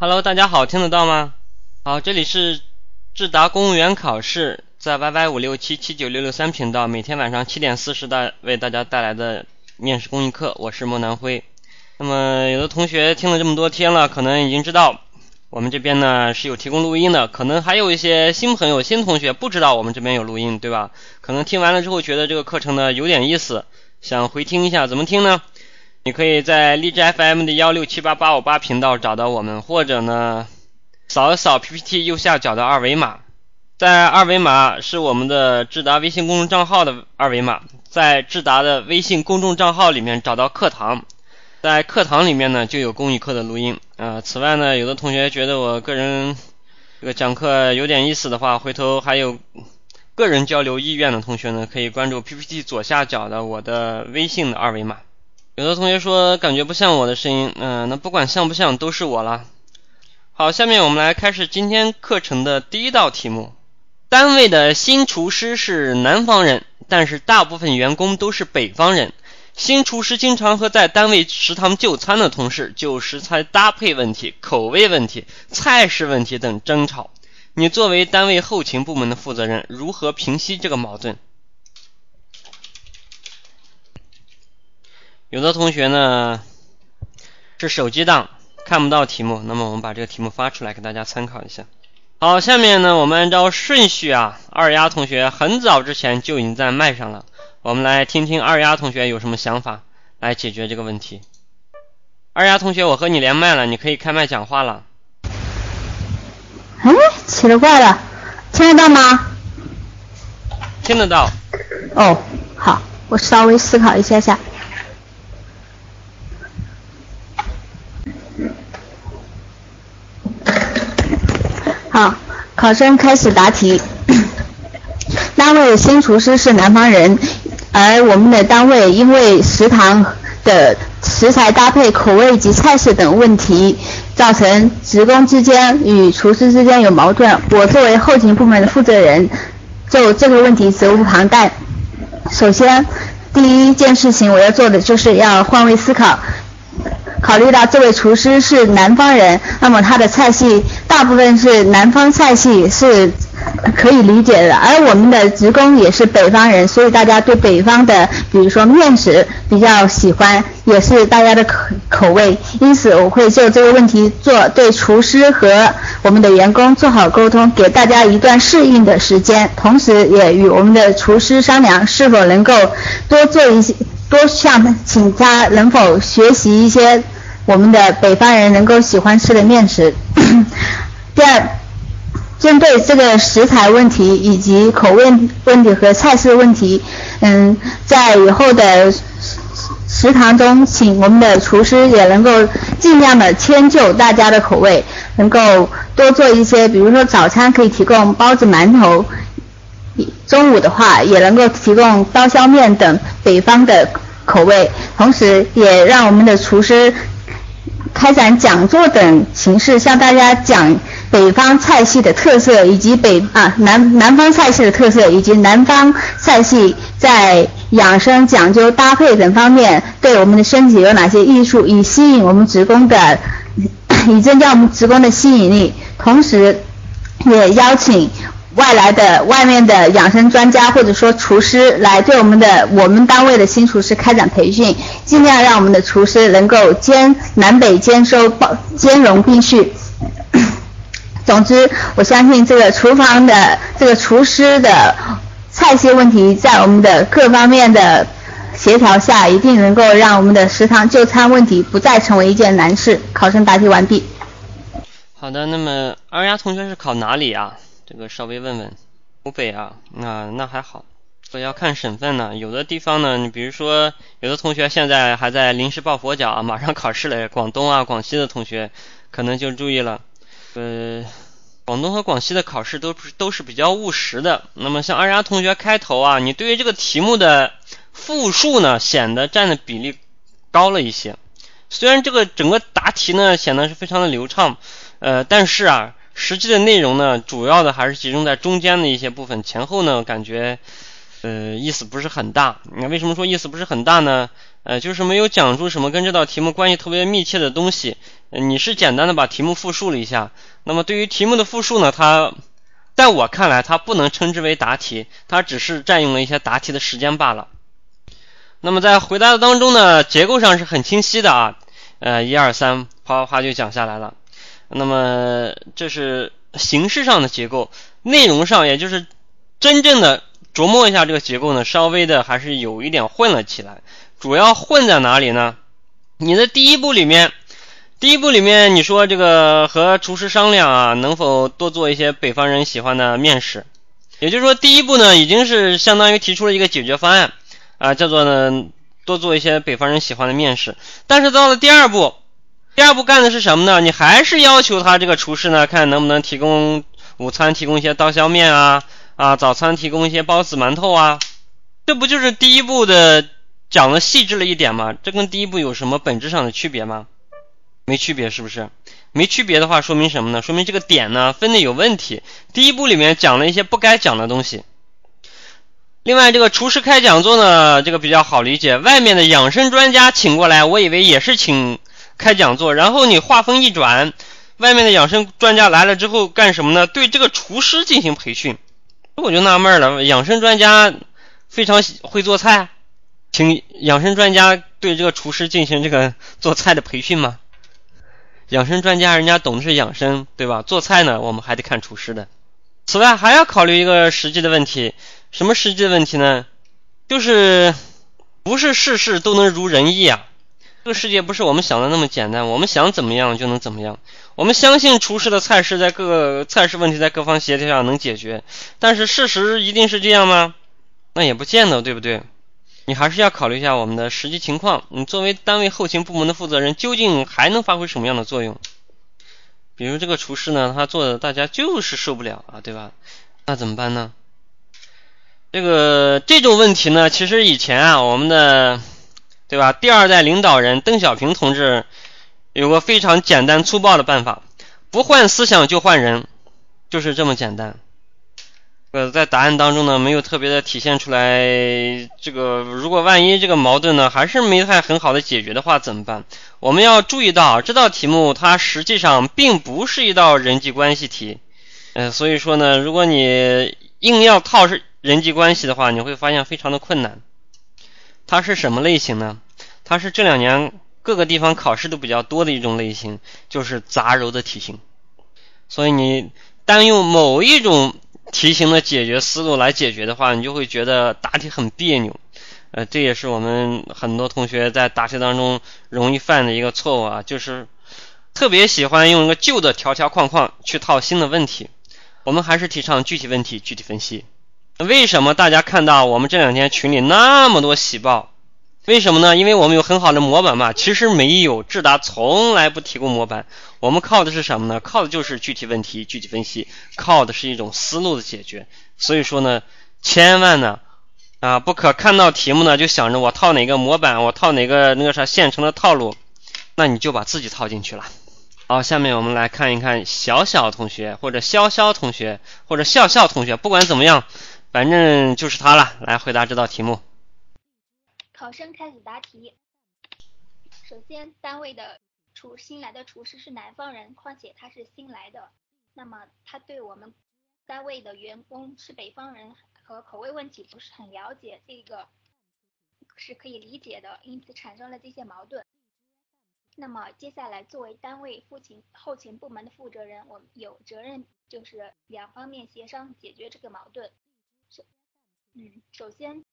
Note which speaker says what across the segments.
Speaker 1: Hello，大家好，听得到吗？好，这里是智达公务员考试，在 YY 五六七七九六六三频道，每天晚上七点四十大为大家带来的面试公益课，我是莫南辉。那么，有的同学听了这么多天了，可能已经知道我们这边呢是有提供录音的，可能还有一些新朋友、新同学不知道我们这边有录音，对吧？可能听完了之后觉得这个课程呢有点意思，想回听一下，怎么听呢？你可以在荔枝 FM 的幺六七八八五八频道找到我们，或者呢，扫一扫 PPT 右下角的二维码，在二维码是我们的智达微信公众账号的二维码，在智达的微信公众账号里面找到课堂，在课堂里面呢就有公益课的录音啊。此外呢，有的同学觉得我个人这个讲课有点意思的话，回头还有个人交流意愿的同学呢，可以关注 PPT 左下角的我的微信的二维码。有的同学说感觉不像我的声音，嗯，那不管像不像都是我了。好，下面我们来开始今天课程的第一道题目。单位的新厨师是南方人，但是大部分员工都是北方人。新厨师经常和在单位食堂就餐的同事就食材搭配问题、口味问题、菜式问题等争吵。你作为单位后勤部门的负责人，如何平息这个矛盾？有的同学呢是手机档看不到题目，那么我们把这个题目发出来给大家参考一下。好，下面呢我们按照顺序啊，二丫同学很早之前就已经在麦上了，我们来听听二丫同学有什么想法来解决这个问题。二丫同学，我和你连麦了，你可以开麦讲话了。
Speaker 2: 哎，奇了怪了，听得到吗？
Speaker 1: 听得到。
Speaker 2: 哦，好，我稍微思考一下下。好，考生开始答题。单位新厨师是南方人，而我们的单位因为食堂的食材搭配、口味及菜式等问题，造成职工之间与厨师之间有矛盾。我作为后勤部门的负责人，就这个问题责无旁贷。首先，第一件事情我要做的就是要换位思考。考虑到这位厨师是南方人，那么他的菜系大部分是南方菜系是可以理解的，而我们的职工也是北方人，所以大家对北方的，比如说面食比较喜欢，也是大家的口口味。因此，我会就这个问题做对厨师和我们的员工做好沟通，给大家一段适应的时间，同时也与我们的厨师商量是否能够多做一些。多向请他能否学习一些我们的北方人能够喜欢吃的面食。第二，针对这个食材问题以及口味问题和菜式问题，嗯，在以后的食堂中，请我们的厨师也能够尽量的迁就大家的口味，能够多做一些，比如说早餐可以提供包子、馒头。中午的话，也能够提供刀削面等北方的口味，同时也让我们的厨师开展讲座等形式，向大家讲北方菜系的特色，以及北啊南南方菜系的特色，以及南方菜系在养生讲究搭配等方面对我们的身体有哪些益处，以吸引我们职工的，以增加我们职工的吸引力，同时也邀请。外来的外面的养生专家或者说厨师来对我们的我们单位的新厨师开展培训，尽量让我们的厨师能够兼南北兼收，兼容并蓄。总之，我相信这个厨房的这个厨师的菜系问题，在我们的各方面的协调下，一定能够让我们的食堂就餐问题不再成为一件难事。考生答题完毕。
Speaker 1: 好的，那么二丫同学是考哪里啊？这个稍微问问，湖北啊，那那还好。我要看省份呢，有的地方呢，你比如说，有的同学现在还在临时抱佛脚啊，马上考试了。广东啊、广西的同学可能就注意了。呃，广东和广西的考试都是都是比较务实的。那么像二丫同学开头啊，你对于这个题目的复述呢，显得占的比例高了一些。虽然这个整个答题呢显得是非常的流畅，呃，但是啊。实际的内容呢，主要的还是集中在中间的一些部分，前后呢感觉呃，意思不是很大。那为什么说意思不是很大呢？呃，就是没有讲出什么跟这道题目关系特别密切的东西。你是简单的把题目复述了一下。那么对于题目的复述呢，它在我看来，它不能称之为答题，它只是占用了一些答题的时间罢了。那么在回答的当中呢，结构上是很清晰的啊。呃，一二三，啪啪啪就讲下来了。那么这是形式上的结构，内容上也就是真正的琢磨一下这个结构呢，稍微的还是有一点混了起来。主要混在哪里呢？你的第一步里面，第一步里面你说这个和厨师商量啊，能否多做一些北方人喜欢的面食？也就是说，第一步呢，已经是相当于提出了一个解决方案啊，叫做呢多做一些北方人喜欢的面食。但是到了第二步。第二步干的是什么呢？你还是要求他这个厨师呢，看能不能提供午餐提供一些刀削面啊啊，早餐提供一些包子馒头啊，这不就是第一步的讲的细致了一点吗？这跟第一步有什么本质上的区别吗？没区别，是不是？没区别的话，说明什么呢？说明这个点呢分的有问题。第一步里面讲了一些不该讲的东西。另外，这个厨师开讲座呢，这个比较好理解，外面的养生专家请过来，我以为也是请。开讲座，然后你话锋一转，外面的养生专家来了之后干什么呢？对这个厨师进行培训。我就纳闷了，养生专家非常会做菜，请养生专家对这个厨师进行这个做菜的培训吗？养生专家人家懂的是养生，对吧？做菜呢，我们还得看厨师的。此外，还要考虑一个实际的问题，什么实际的问题呢？就是不是事事都能如人意啊。这个世界不是我们想的那么简单，我们想怎么样就能怎么样。我们相信厨师的菜式在各个菜式问题在各方协调下能解决，但是事实一定是这样吗？那也不见得，对不对？你还是要考虑一下我们的实际情况。你作为单位后勤部门的负责人，究竟还能发挥什么样的作用？比如这个厨师呢，他做的大家就是受不了啊，对吧？那怎么办呢？这个这种问题呢，其实以前啊，我们的。对吧？第二代领导人邓小平同志有个非常简单粗暴的办法：不换思想就换人，就是这么简单。呃，在答案当中呢，没有特别的体现出来。这个如果万一这个矛盾呢，还是没太很好的解决的话，怎么办？我们要注意到，这道题目它实际上并不是一道人际关系题。呃，所以说呢，如果你硬要套是人际关系的话，你会发现非常的困难。它是什么类型呢？它是这两年各个地方考试都比较多的一种类型，就是杂糅的题型。所以你单用某一种题型的解决思路来解决的话，你就会觉得答题很别扭。呃，这也是我们很多同学在答题当中容易犯的一个错误啊，就是特别喜欢用一个旧的条条框框去套新的问题。我们还是提倡具体问题具体分析。为什么大家看到我们这两天群里那么多喜报？为什么呢？因为我们有很好的模板嘛。其实没有，智达从来不提供模板。我们靠的是什么呢？靠的就是具体问题具体分析，靠的是一种思路的解决。所以说呢，千万呢啊不可看到题目呢就想着我套哪个模板，我套哪个那个啥现成的套路，那你就把自己套进去了。好，下面我们来看一看小小同学或者潇潇同学或者笑笑同学，不管怎么样。反正就是他了，来回答这道题目。
Speaker 3: 考生开始答题。首先，单位的厨新来的厨师是南方人，况且他是新来的，那么他对我们单位的员工是北方人和口味问题不是很了解，这个是可以理解的，因此产生了这些矛盾。那么接下来，作为单位后勤后勤部门的负责人，我们有责任就是两方面协商解决这个矛盾。首嗯，首先，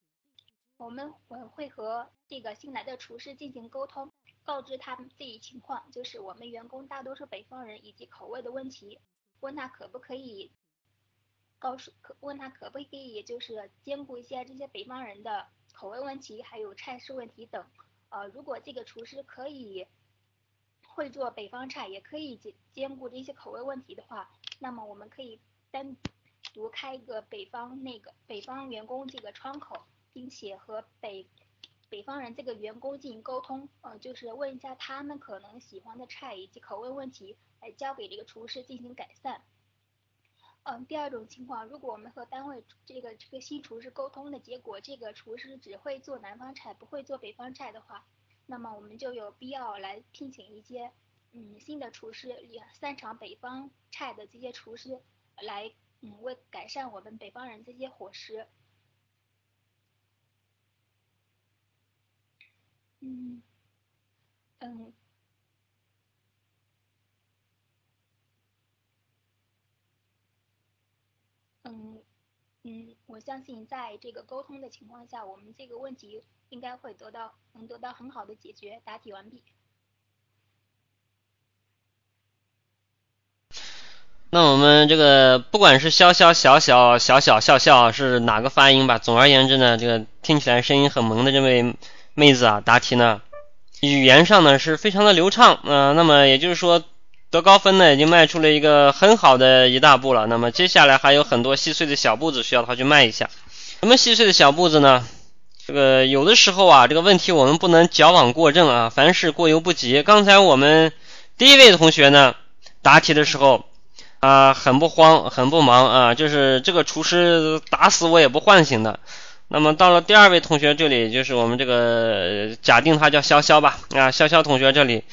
Speaker 3: 我们我会和这个新来的厨师进行沟通，告知他们这一情况，就是我们员工大多数北方人以及口味的问题，问他可不可以告诉可问他可不可以就是兼顾一些这些北方人的口味问题，还有菜式问题等。呃，如果这个厨师可以会做北方菜，也可以兼兼顾这些口味问题的话，那么我们可以单。独开一个北方那个北方员工这个窗口，并且和北北方人这个员工进行沟通，呃，就是问一下他们可能喜欢的菜以及口味问题，来交给这个厨师进行改善。嗯，第二种情况，如果我们和单位这个这个新厨师沟通的结果，这个厨师只会做南方菜，不会做北方菜的话，那么我们就有必要来聘请一些嗯新的厨师，也擅长北方菜的这些厨师来嗯为改善我们北方人这些伙食。嗯嗯。嗯嗯，我相信在这个沟通的情况下，我们这个问题应该会得到能得到很好的解决。答题完毕。
Speaker 1: 那我们这个不管是潇潇、小小、小小、笑笑是哪个发音吧，总而言之呢，这个听起来声音很萌的这位妹子啊，答题呢语言上呢是非常的流畅，嗯，那么也就是说。得高分呢，已经迈出了一个很好的一大步了。那么接下来还有很多细碎的小步子需要他去迈一下。什么细碎的小步子呢？这个有的时候啊，这个问题我们不能矫枉过正啊，凡事过犹不及。刚才我们第一位同学呢，答题的时候啊，很不慌，很不忙啊，就是这个厨师打死我也不唤醒的。那么到了第二位同学这里，就是我们这个假定他叫潇潇吧啊，潇潇同学这里。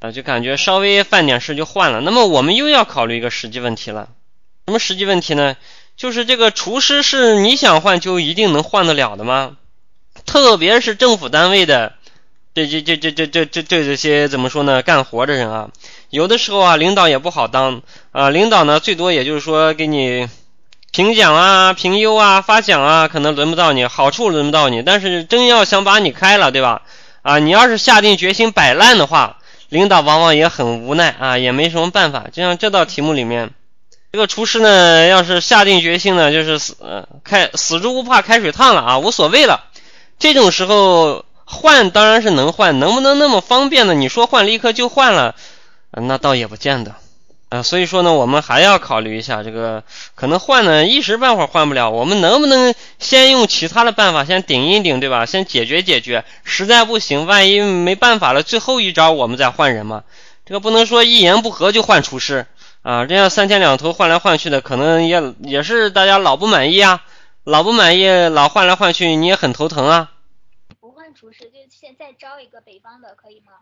Speaker 1: 啊，就感觉稍微犯点事就换了。那么我们又要考虑一个实际问题了。什么实际问题呢？就是这个厨师是你想换就一定能换得了的吗？特别是政府单位的这这这这这这这这这些怎么说呢？干活的人啊，有的时候啊，领导也不好当啊。领导呢，最多也就是说给你评奖啊、评优啊、发奖啊，可能轮不到你，好处轮不到你。但是真要想把你开了，对吧？啊，你要是下定决心摆烂的话。领导往往也很无奈啊，也没什么办法。就像这道题目里面，这个厨师呢，要是下定决心呢，就是死开死猪不怕开水烫了啊，无所谓了。这种时候换当然是能换，能不能那么方便呢？你说换立刻就换了，那倒也不见得。啊，所以说呢，我们还要考虑一下这个，可能换呢一时半会儿换不了，我们能不能先用其他的办法先顶一顶，对吧？先解决解决，实在不行，万一没办法了，最后一招我们再换人嘛。这个不能说一言不合就换厨师啊，这样三天两头换来换去的，可能也也是大家老不满意啊，老不满意，老换来换去，你也很头疼啊。
Speaker 3: 不换厨师，就现在招一个北方的，可以吗？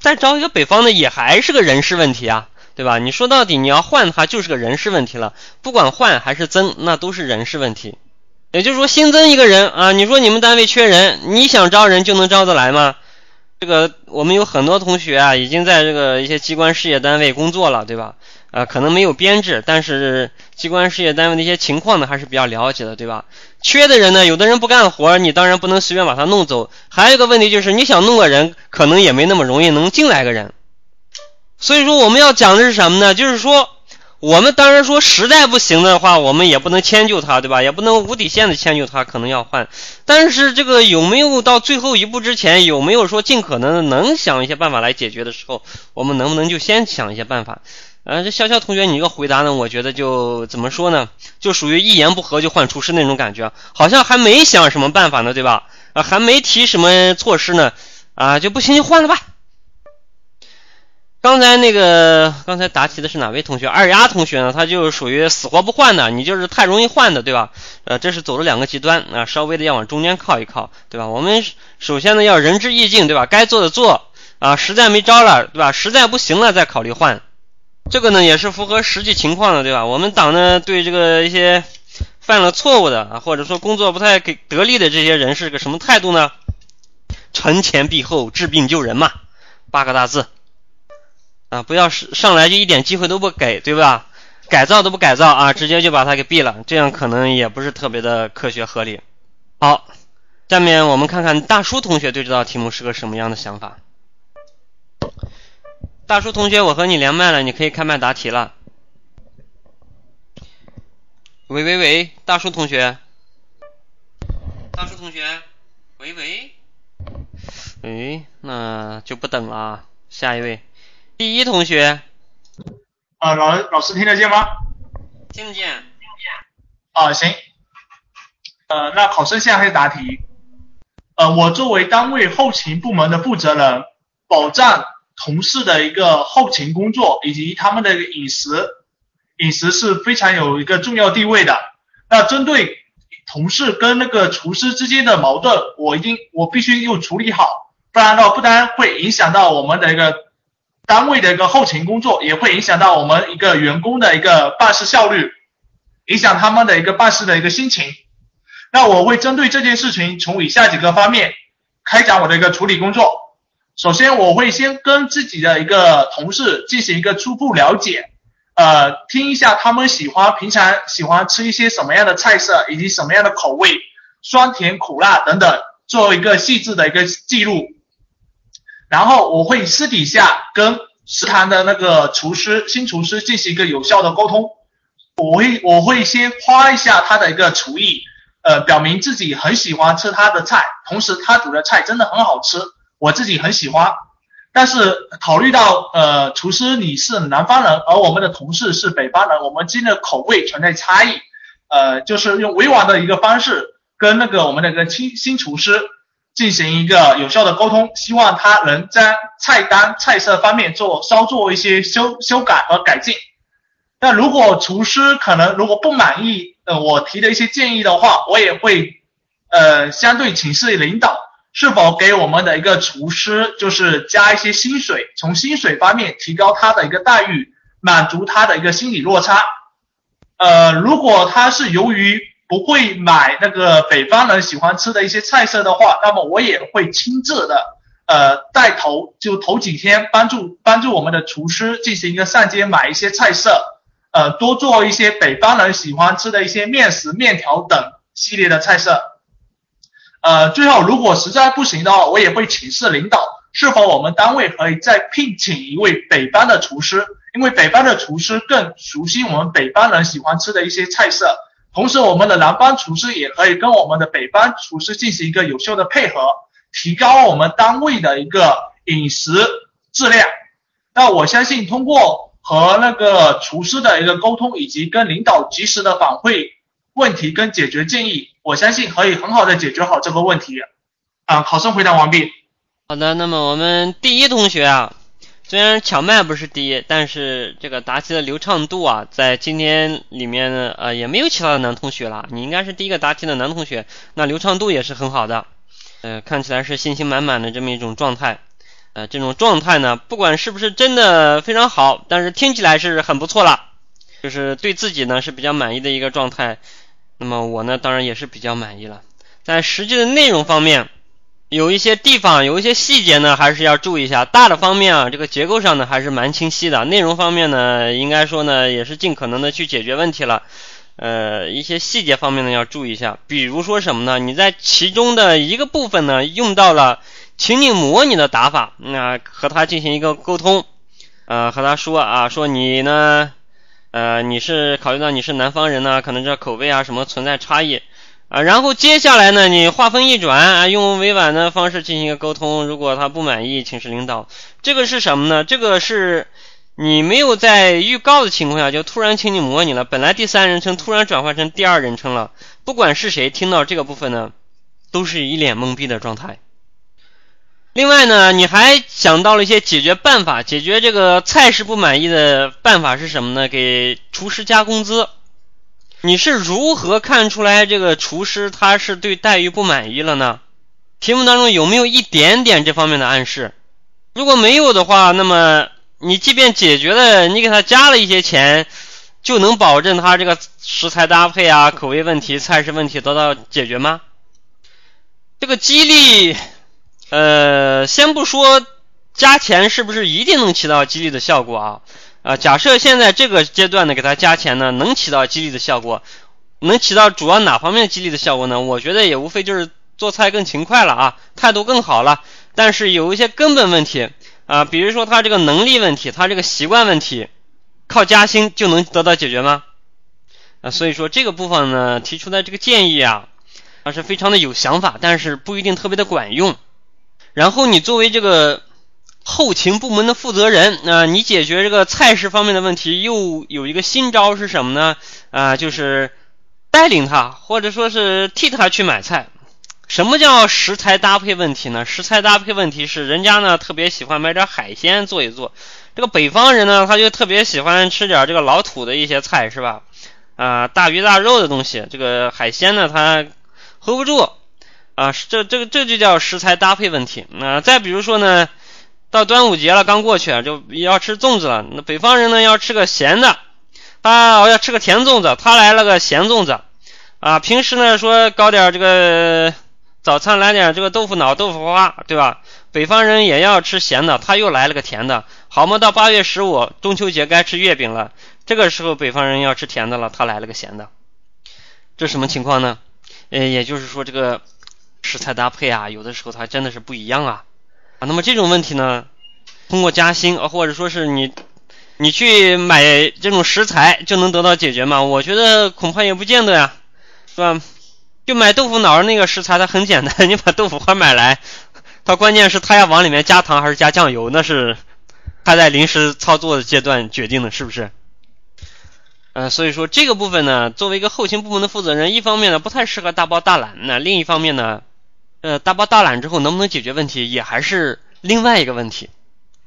Speaker 1: 再招一个北方的也还是个人事问题啊，对吧？你说到底你要换的话就是个人事问题了，不管换还是增，那都是人事问题。也就是说新增一个人啊，你说你们单位缺人，你想招人就能招得来吗？这个我们有很多同学啊，已经在这个一些机关事业单位工作了，对吧？啊，可能没有编制，但是机关事业单位的一些情况呢，还是比较了解的，对吧？缺的人呢，有的人不干活，你当然不能随便把他弄走。还有一个问题就是，你想弄个人，可能也没那么容易能进来个人。所以说，我们要讲的是什么呢？就是说，我们当然说实在不行的话，我们也不能迁就他，对吧？也不能无底线的迁就他，可能要换。但是这个有没有到最后一步之前，有没有说尽可能的能想一些办法来解决的时候，我们能不能就先想一些办法？啊，这潇潇同学，你这个回答呢？我觉得就怎么说呢？就属于一言不合就换厨师那种感觉，好像还没想什么办法呢，对吧？啊，还没提什么措施呢，啊，就不行就换了吧。刚才那个刚才答题的是哪位同学？二丫同学呢？他就属于死活不换的，你就是太容易换的，对吧？呃，这是走了两个极端啊，稍微的要往中间靠一靠，对吧？我们首先呢要仁至义尽，对吧？该做的做啊，实在没招了，对吧？实在不行了再考虑换。这个呢也是符合实际情况的，对吧？我们党呢对这个一些犯了错误的啊，或者说工作不太给得力的这些人是个什么态度呢？惩前毖后，治病救人嘛，八个大字啊！不要上上来就一点机会都不给，对吧？改造都不改造啊，直接就把他给毙了，这样可能也不是特别的科学合理。好，下面我们看看大叔同学对这道题目是个什么样的想法。大叔同学，我和你连麦了，你可以开麦答题了。喂喂喂，大叔同学，大叔同学，喂喂，哎，那就不等了啊，下一位，第一同学。
Speaker 4: 啊，老老师听得见吗？
Speaker 1: 听得见。听
Speaker 4: 得见。啊，行。呃，那考生现在开始答题。呃，我作为单位后勤部门的负责人，保障。同事的一个后勤工作以及他们的饮食，饮食是非常有一个重要地位的。那针对同事跟那个厨师之间的矛盾，我一定我必须又处理好，不然的话不单会影响到我们的一个单位的一个后勤工作，也会影响到我们一个员工的一个办事效率，影响他们的一个办事的一个心情。那我会针对这件事情从以下几个方面开展我的一个处理工作。首先，我会先跟自己的一个同事进行一个初步了解，呃，听一下他们喜欢平常喜欢吃一些什么样的菜色，以及什么样的口味，酸甜苦辣等等，做一个细致的一个记录。然后我会私底下跟食堂的那个厨师新厨师进行一个有效的沟通。我会我会先夸一下他的一个厨艺，呃，表明自己很喜欢吃他的菜，同时他煮的菜真的很好吃。我自己很喜欢，但是考虑到呃，厨师你是南方人，而我们的同事是北方人，我们之间的口味存在差异，呃，就是用委婉的一个方式跟那个我们的个新新厨师进行一个有效的沟通，希望他能在菜单菜色方面做稍做一些修修改和改进。那如果厨师可能如果不满意呃我提的一些建议的话，我也会呃相对请示领导。是否给我们的一个厨师就是加一些薪水，从薪水方面提高他的一个待遇，满足他的一个心理落差。呃，如果他是由于不会买那个北方人喜欢吃的一些菜色的话，那么我也会亲自的呃带头，就头几天帮助帮助我们的厨师进行一个上街买一些菜色，呃，多做一些北方人喜欢吃的一些面食、面条等系列的菜色。呃，最后如果实在不行的话，我也会请示领导，是否我们单位可以再聘请一位北方的厨师，因为北方的厨师更熟悉我们北方人喜欢吃的一些菜色，同时我们的南方厨师也可以跟我们的北方厨师进行一个有效的配合，提高我们单位的一个饮食质量。那我相信通过和那个厨师的一个沟通，以及跟领导及时的反馈问题跟解决建议。我相信可以很好的解决好这个问题。啊，考生回答完毕。
Speaker 1: 好的，那么我们第一同学啊，虽然抢麦不是第一，但是这个答题的流畅度啊，在今天里面呢，呃，也没有其他的男同学了。你应该是第一个答题的男同学，那流畅度也是很好的。呃，看起来是信心满满的这么一种状态。呃，这种状态呢，不管是不是真的非常好，但是听起来是很不错了，就是对自己呢是比较满意的一个状态。那么我呢，当然也是比较满意了。在实际的内容方面，有一些地方有一些细节呢，还是要注意一下。大的方面啊，这个结构上呢还是蛮清晰的。内容方面呢，应该说呢也是尽可能的去解决问题了。呃，一些细节方面呢要注意一下。比如说什么呢？你在其中的一个部分呢用到了情景模拟的打法，那和他进行一个沟通，呃，和他说啊，说你呢。呃，你是考虑到你是南方人呢，可能这口味啊什么存在差异啊，然后接下来呢，你话锋一转啊，用委婉的方式进行一个沟通，如果他不满意，请示领导。这个是什么呢？这个是你没有在预告的情况下就突然请你模拟了，本来第三人称突然转换成第二人称了，不管是谁听到这个部分呢，都是一脸懵逼的状态。另外呢，你还想到了一些解决办法，解决这个菜式不满意的办法是什么呢？给厨师加工资。你是如何看出来这个厨师他是对待遇不满意了呢？题目当中有没有一点点这方面的暗示？如果没有的话，那么你即便解决了，你给他加了一些钱，就能保证他这个食材搭配啊、口味问题、菜式问题得到解决吗？这个激励。呃，先不说加钱是不是一定能起到激励的效果啊？啊，假设现在这个阶段呢，给他加钱呢，能起到激励的效果，能起到主要哪方面激励的效果呢？我觉得也无非就是做菜更勤快了啊，态度更好了。但是有一些根本问题啊，比如说他这个能力问题，他这个习惯问题，靠加薪就能得到解决吗？啊，所以说这个部分呢，提出的这个建议啊，还是非常的有想法，但是不一定特别的管用。然后你作为这个后勤部门的负责人，那你解决这个菜式方面的问题，又有一个新招是什么呢？啊，就是带领他，或者说是替他去买菜。什么叫食材搭配问题呢？食材搭配问题是人家呢特别喜欢买点海鲜做一做，这个北方人呢他就特别喜欢吃点这个老土的一些菜，是吧？啊，大鱼大肉的东西，这个海鲜呢他 hold 不住啊，这这个这就叫食材搭配问题。那再比如说呢，到端午节了，刚过去就要吃粽子了，那北方人呢要吃个咸的，他要吃个甜粽子，他来了个咸粽子啊。平时呢说搞点这个。早餐来点这个豆腐脑、豆腐花，对吧？北方人也要吃咸的，他又来了个甜的，好嘛？到八月十五中秋节该吃月饼了，这个时候北方人要吃甜的了，他来了个咸的，这什么情况呢？呃，也就是说这个食材搭配啊，有的时候它真的是不一样啊啊。那么这种问题呢，通过加薪啊，或者说是你你去买这种食材就能得到解决吗？我觉得恐怕也不见得呀，是吧？就买豆腐脑那个食材，它很简单，你把豆腐花买来，它关键是它要往里面加糖还是加酱油，那是它在临时操作的阶段决定的，是不是？呃，所以说这个部分呢，作为一个后勤部门的负责人，一方面呢不太适合大包大揽，那另一方面呢，呃，大包大揽之后能不能解决问题，也还是另外一个问题。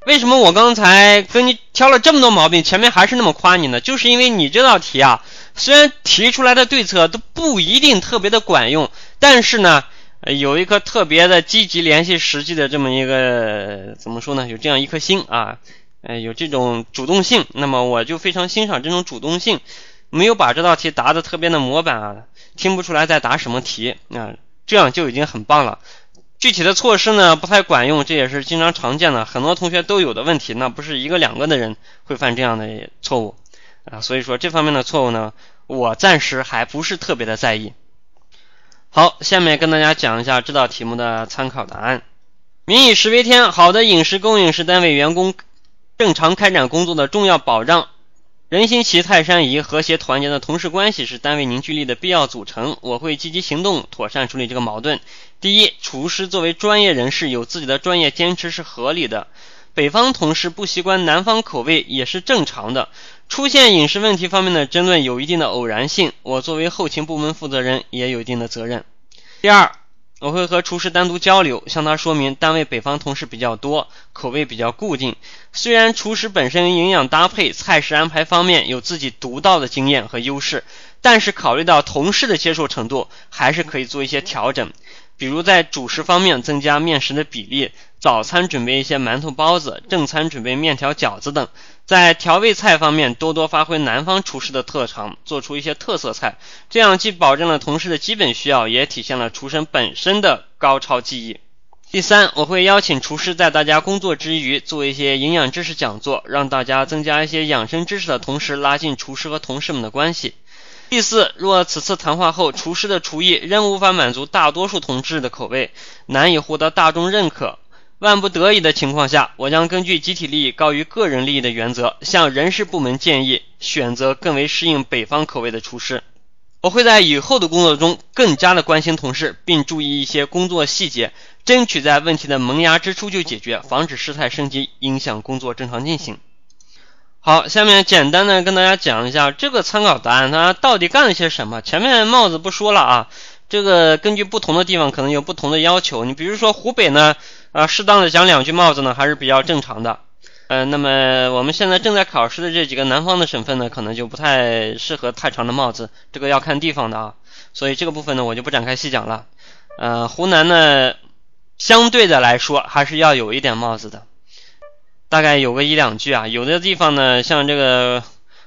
Speaker 1: 为什么我刚才跟你挑了这么多毛病，前面还是那么夸你呢？就是因为你这道题啊，虽然提出来的对策都不一定特别的管用，但是呢，有一颗特别的积极联系实际的这么一个怎么说呢？有这样一颗心啊，呃，有这种主动性。那么我就非常欣赏这种主动性，没有把这道题答的特别的模板啊，听不出来在答什么题啊，这样就已经很棒了。具体的措施呢不太管用，这也是经常常见的，很多同学都有的问题。那不是一个两个的人会犯这样的错误啊，所以说这方面的错误呢，我暂时还不是特别的在意。好，下面跟大家讲一下这道题目的参考答案。民以食为天，好的饮食供应是单位员工正常开展工作的重要保障。人心齐泰山移，和谐团结的同事关系是单位凝聚力的必要组成。我会积极行动，妥善处理这个矛盾。第一，厨师作为专业人士，有自己的专业坚持是合理的。北方同事不习惯南方口味也是正常的。出现饮食问题方面的争论有一定的偶然性，我作为后勤部门负责人也有一定的责任。第二。我会和厨师单独交流，向他说明单位北方同事比较多，口味比较固定。虽然厨师本身营养搭配、菜式安排方面有自己独到的经验和优势，但是考虑到同事的接受程度，还是可以做一些调整。比如在主食方面增加面食的比例，早餐准备一些馒头包子，正餐准备面条饺子等。在调味菜方面多多发挥南方厨师的特长，做出一些特色菜，这样既保证了同事的基本需要，也体现了厨神本身的高超技艺。第三，我会邀请厨师在大家工作之余做一些营养知识讲座，让大家增加一些养生知识的同时，拉近厨师和同事们的关系。第四，若此次谈话后，厨师的厨艺仍无法满足大多数同志的口味，难以获得大众认可，万不得已的情况下，我将根据集体利益高于个人利益的原则，向人事部门建议选择更为适应北方口味的厨师。我会在以后的工作中更加的关心同事，并注意一些工作细节，争取在问题的萌芽之初就解决，防止事态升级，影响工作正常进行。好，下面简单的跟大家讲一下这个参考答案，它到底干了些什么。前面帽子不说了啊，这个根据不同的地方可能有不同的要求。你比如说湖北呢，啊，适当的讲两句帽子呢还是比较正常的。呃，那么我们现在正在考试的这几个南方的省份呢，可能就不太适合太长的帽子，这个要看地方的啊。所以这个部分呢，我就不展开细讲了。呃，湖南呢，相对的来说还是要有一点帽子的。大概有个一两句啊，有的地方呢，像这个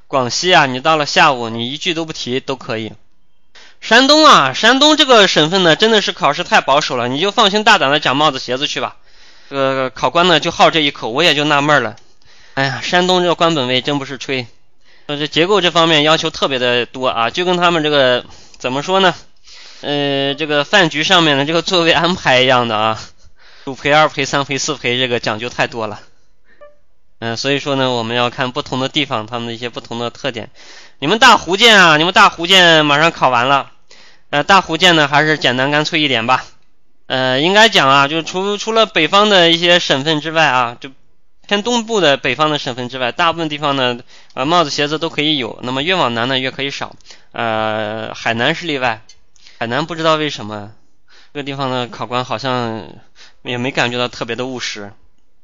Speaker 1: 广西啊，你到了下午你一句都不提都可以。山东啊，山东这个省份呢，真的是考试太保守了，你就放心大胆的讲帽子鞋子去吧。这个考官呢就好这一口，我也就纳闷了。哎呀，山东这个官本位真不是吹，这结构这方面要求特别的多啊，就跟他们这个怎么说呢？呃，这个饭局上面的这个座位安排一样的啊，主陪、二陪、三陪、四陪，这个讲究太多了。嗯，所以说呢，我们要看不同的地方，他们的一些不同的特点。你们大福建啊，你们大福建马上考完了，呃，大福建呢还是简单干脆一点吧。呃，应该讲啊，就除除了北方的一些省份之外啊，就偏东部的北方的省份之外，大部分地方呢，呃，帽子鞋子都可以有。那么越往南呢，越可以少。呃，海南是例外，海南不知道为什么，这个地方的，考官好像也没感觉到特别的务实。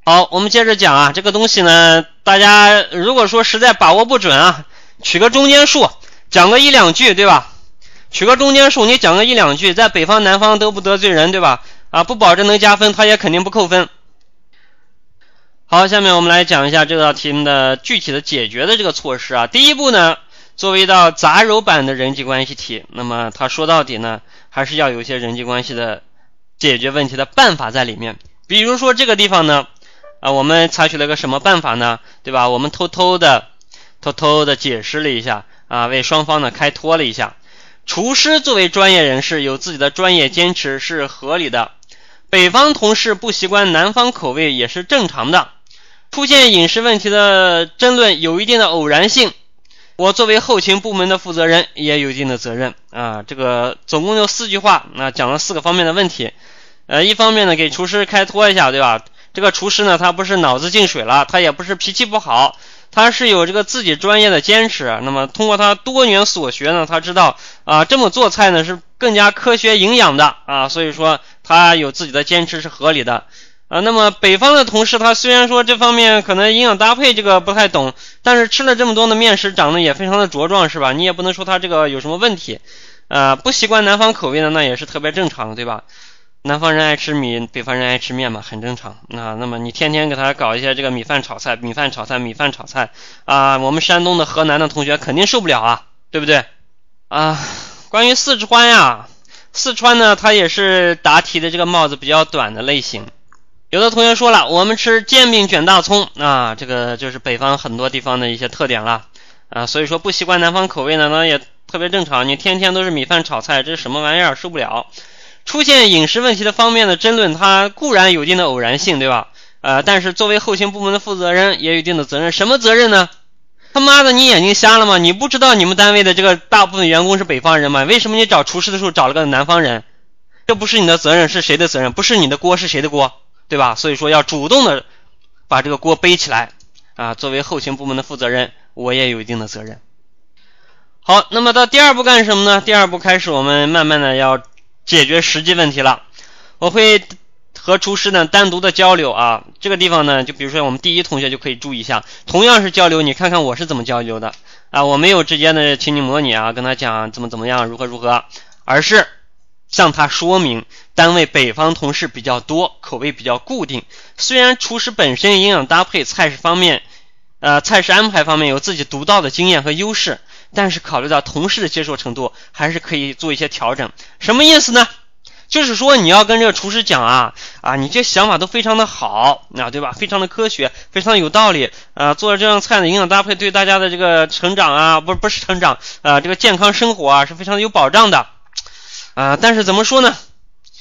Speaker 1: 好，我们接着讲啊，这个东西呢，大家如果说实在把握不准啊，取个中间数，讲个一两句，对吧？取个中间数，你讲个一两句，在北方南方都不得罪人，对吧？啊，不保证能加分，他也肯定不扣分。好，下面我们来讲一下这道题目的具体的解决的这个措施啊。第一步呢，作为一道杂糅版的人际关系题，那么它说到底呢，还是要有一些人际关系的解决问题的办法在里面。比如说这个地方呢，啊，我们采取了个什么办法呢？对吧？我们偷偷的、偷偷的解释了一下啊，为双方呢开脱了一下。厨师作为专业人士，有自己的专业坚持是合理的。北方同事不习惯南方口味也是正常的。出现饮食问题的争论有一定的偶然性，我作为后勤部门的负责人也有一定的责任啊。这个总共有四句话，那讲了四个方面的问题。呃，一方面呢，给厨师开脱一下，对吧？这个厨师呢，他不是脑子进水了，他也不是脾气不好，他是有这个自己专业的坚持。那么通过他多年所学呢，他知道啊，这么做菜呢是更加科学营养的啊，所以说他有自己的坚持是合理的。啊，那么北方的同事他虽然说这方面可能营养搭配这个不太懂，但是吃了这么多的面食，长得也非常的茁壮，是吧？你也不能说他这个有什么问题，呃，不习惯南方口味的那也是特别正常，对吧？南方人爱吃米，北方人爱吃面嘛，很正常。那那么你天天给他搞一些这个米饭炒菜，米饭炒菜，米饭炒菜啊，我们山东的、河南的同学肯定受不了啊，对不对？啊，关于四川呀，四川呢，它也是答题的这个帽子比较短的类型。有的同学说了，我们吃煎饼卷大葱啊，这个就是北方很多地方的一些特点了啊，所以说不习惯南方口味呢，那也特别正常。你天天都是米饭炒菜，这是什么玩意儿？受不了。出现饮食问题的方面的争论，它固然有一定的偶然性，对吧？呃，但是作为后勤部门的负责人，也有一定的责任。什么责任呢？他妈的，你眼睛瞎了吗？你不知道你们单位的这个大部分员工是北方人吗？为什么你找厨师的时候找了个南方人？这不是你的责任，是谁的责任？不是你的锅，是谁的锅？对吧？所以说要主动的把这个锅背起来啊！作为后勤部门的负责人，我也有一定的责任。好，那么到第二步干什么呢？第二步开始，我们慢慢的要解决实际问题了。我会和厨师呢单独的交流啊。这个地方呢，就比如说我们第一同学就可以注意一下，同样是交流，你看看我是怎么交流的啊？我没有直接的情景模拟啊，跟他讲怎么怎么样，如何如何，而是。向他说明，单位北方同事比较多，口味比较固定。虽然厨师本身营养搭配、菜式方面，呃，菜式安排方面有自己独到的经验和优势，但是考虑到同事的接受程度，还是可以做一些调整。什么意思呢？就是说你要跟这个厨师讲啊啊，你这想法都非常的好啊，对吧？非常的科学，非常有道理啊。做这样菜的营养搭配，对大家的这个成长啊，不不是成长啊，这个健康生活啊，是非常的有保障的。啊，但是怎么说呢？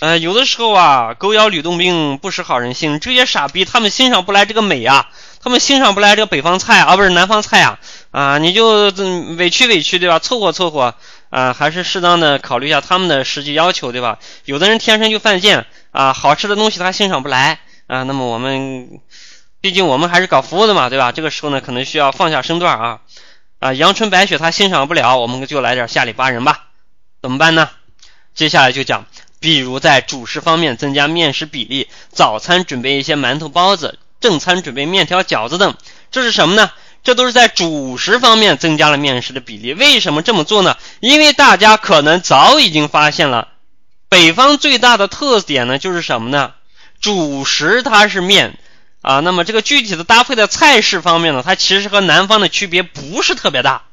Speaker 1: 呃，有的时候啊，狗咬吕洞宾，不识好人心。这些傻逼，他们欣赏不来这个美啊，他们欣赏不来这个北方菜啊，不是南方菜啊，啊，你就委屈委屈，对吧？凑合凑合啊，还是适当的考虑一下他们的实际要求，对吧？有的人天生就犯贱啊，好吃的东西他欣赏不来啊。那么我们，毕竟我们还是搞服务的嘛，对吧？这个时候呢，可能需要放下身段啊，啊，阳春白雪他欣赏不了，我们就来点下里巴人吧，怎么办呢？接下来就讲，比如在主食方面增加面食比例，早餐准备一些馒头包子，正餐准备面条饺子等，这是什么呢？这都是在主食方面增加了面食的比例。为什么这么做呢？因为大家可能早已经发现了，北方最大的特点呢就是什么呢？主食它是面啊，那么这个具体的搭配的菜式方面呢，它其实和南方的区别不是特别大。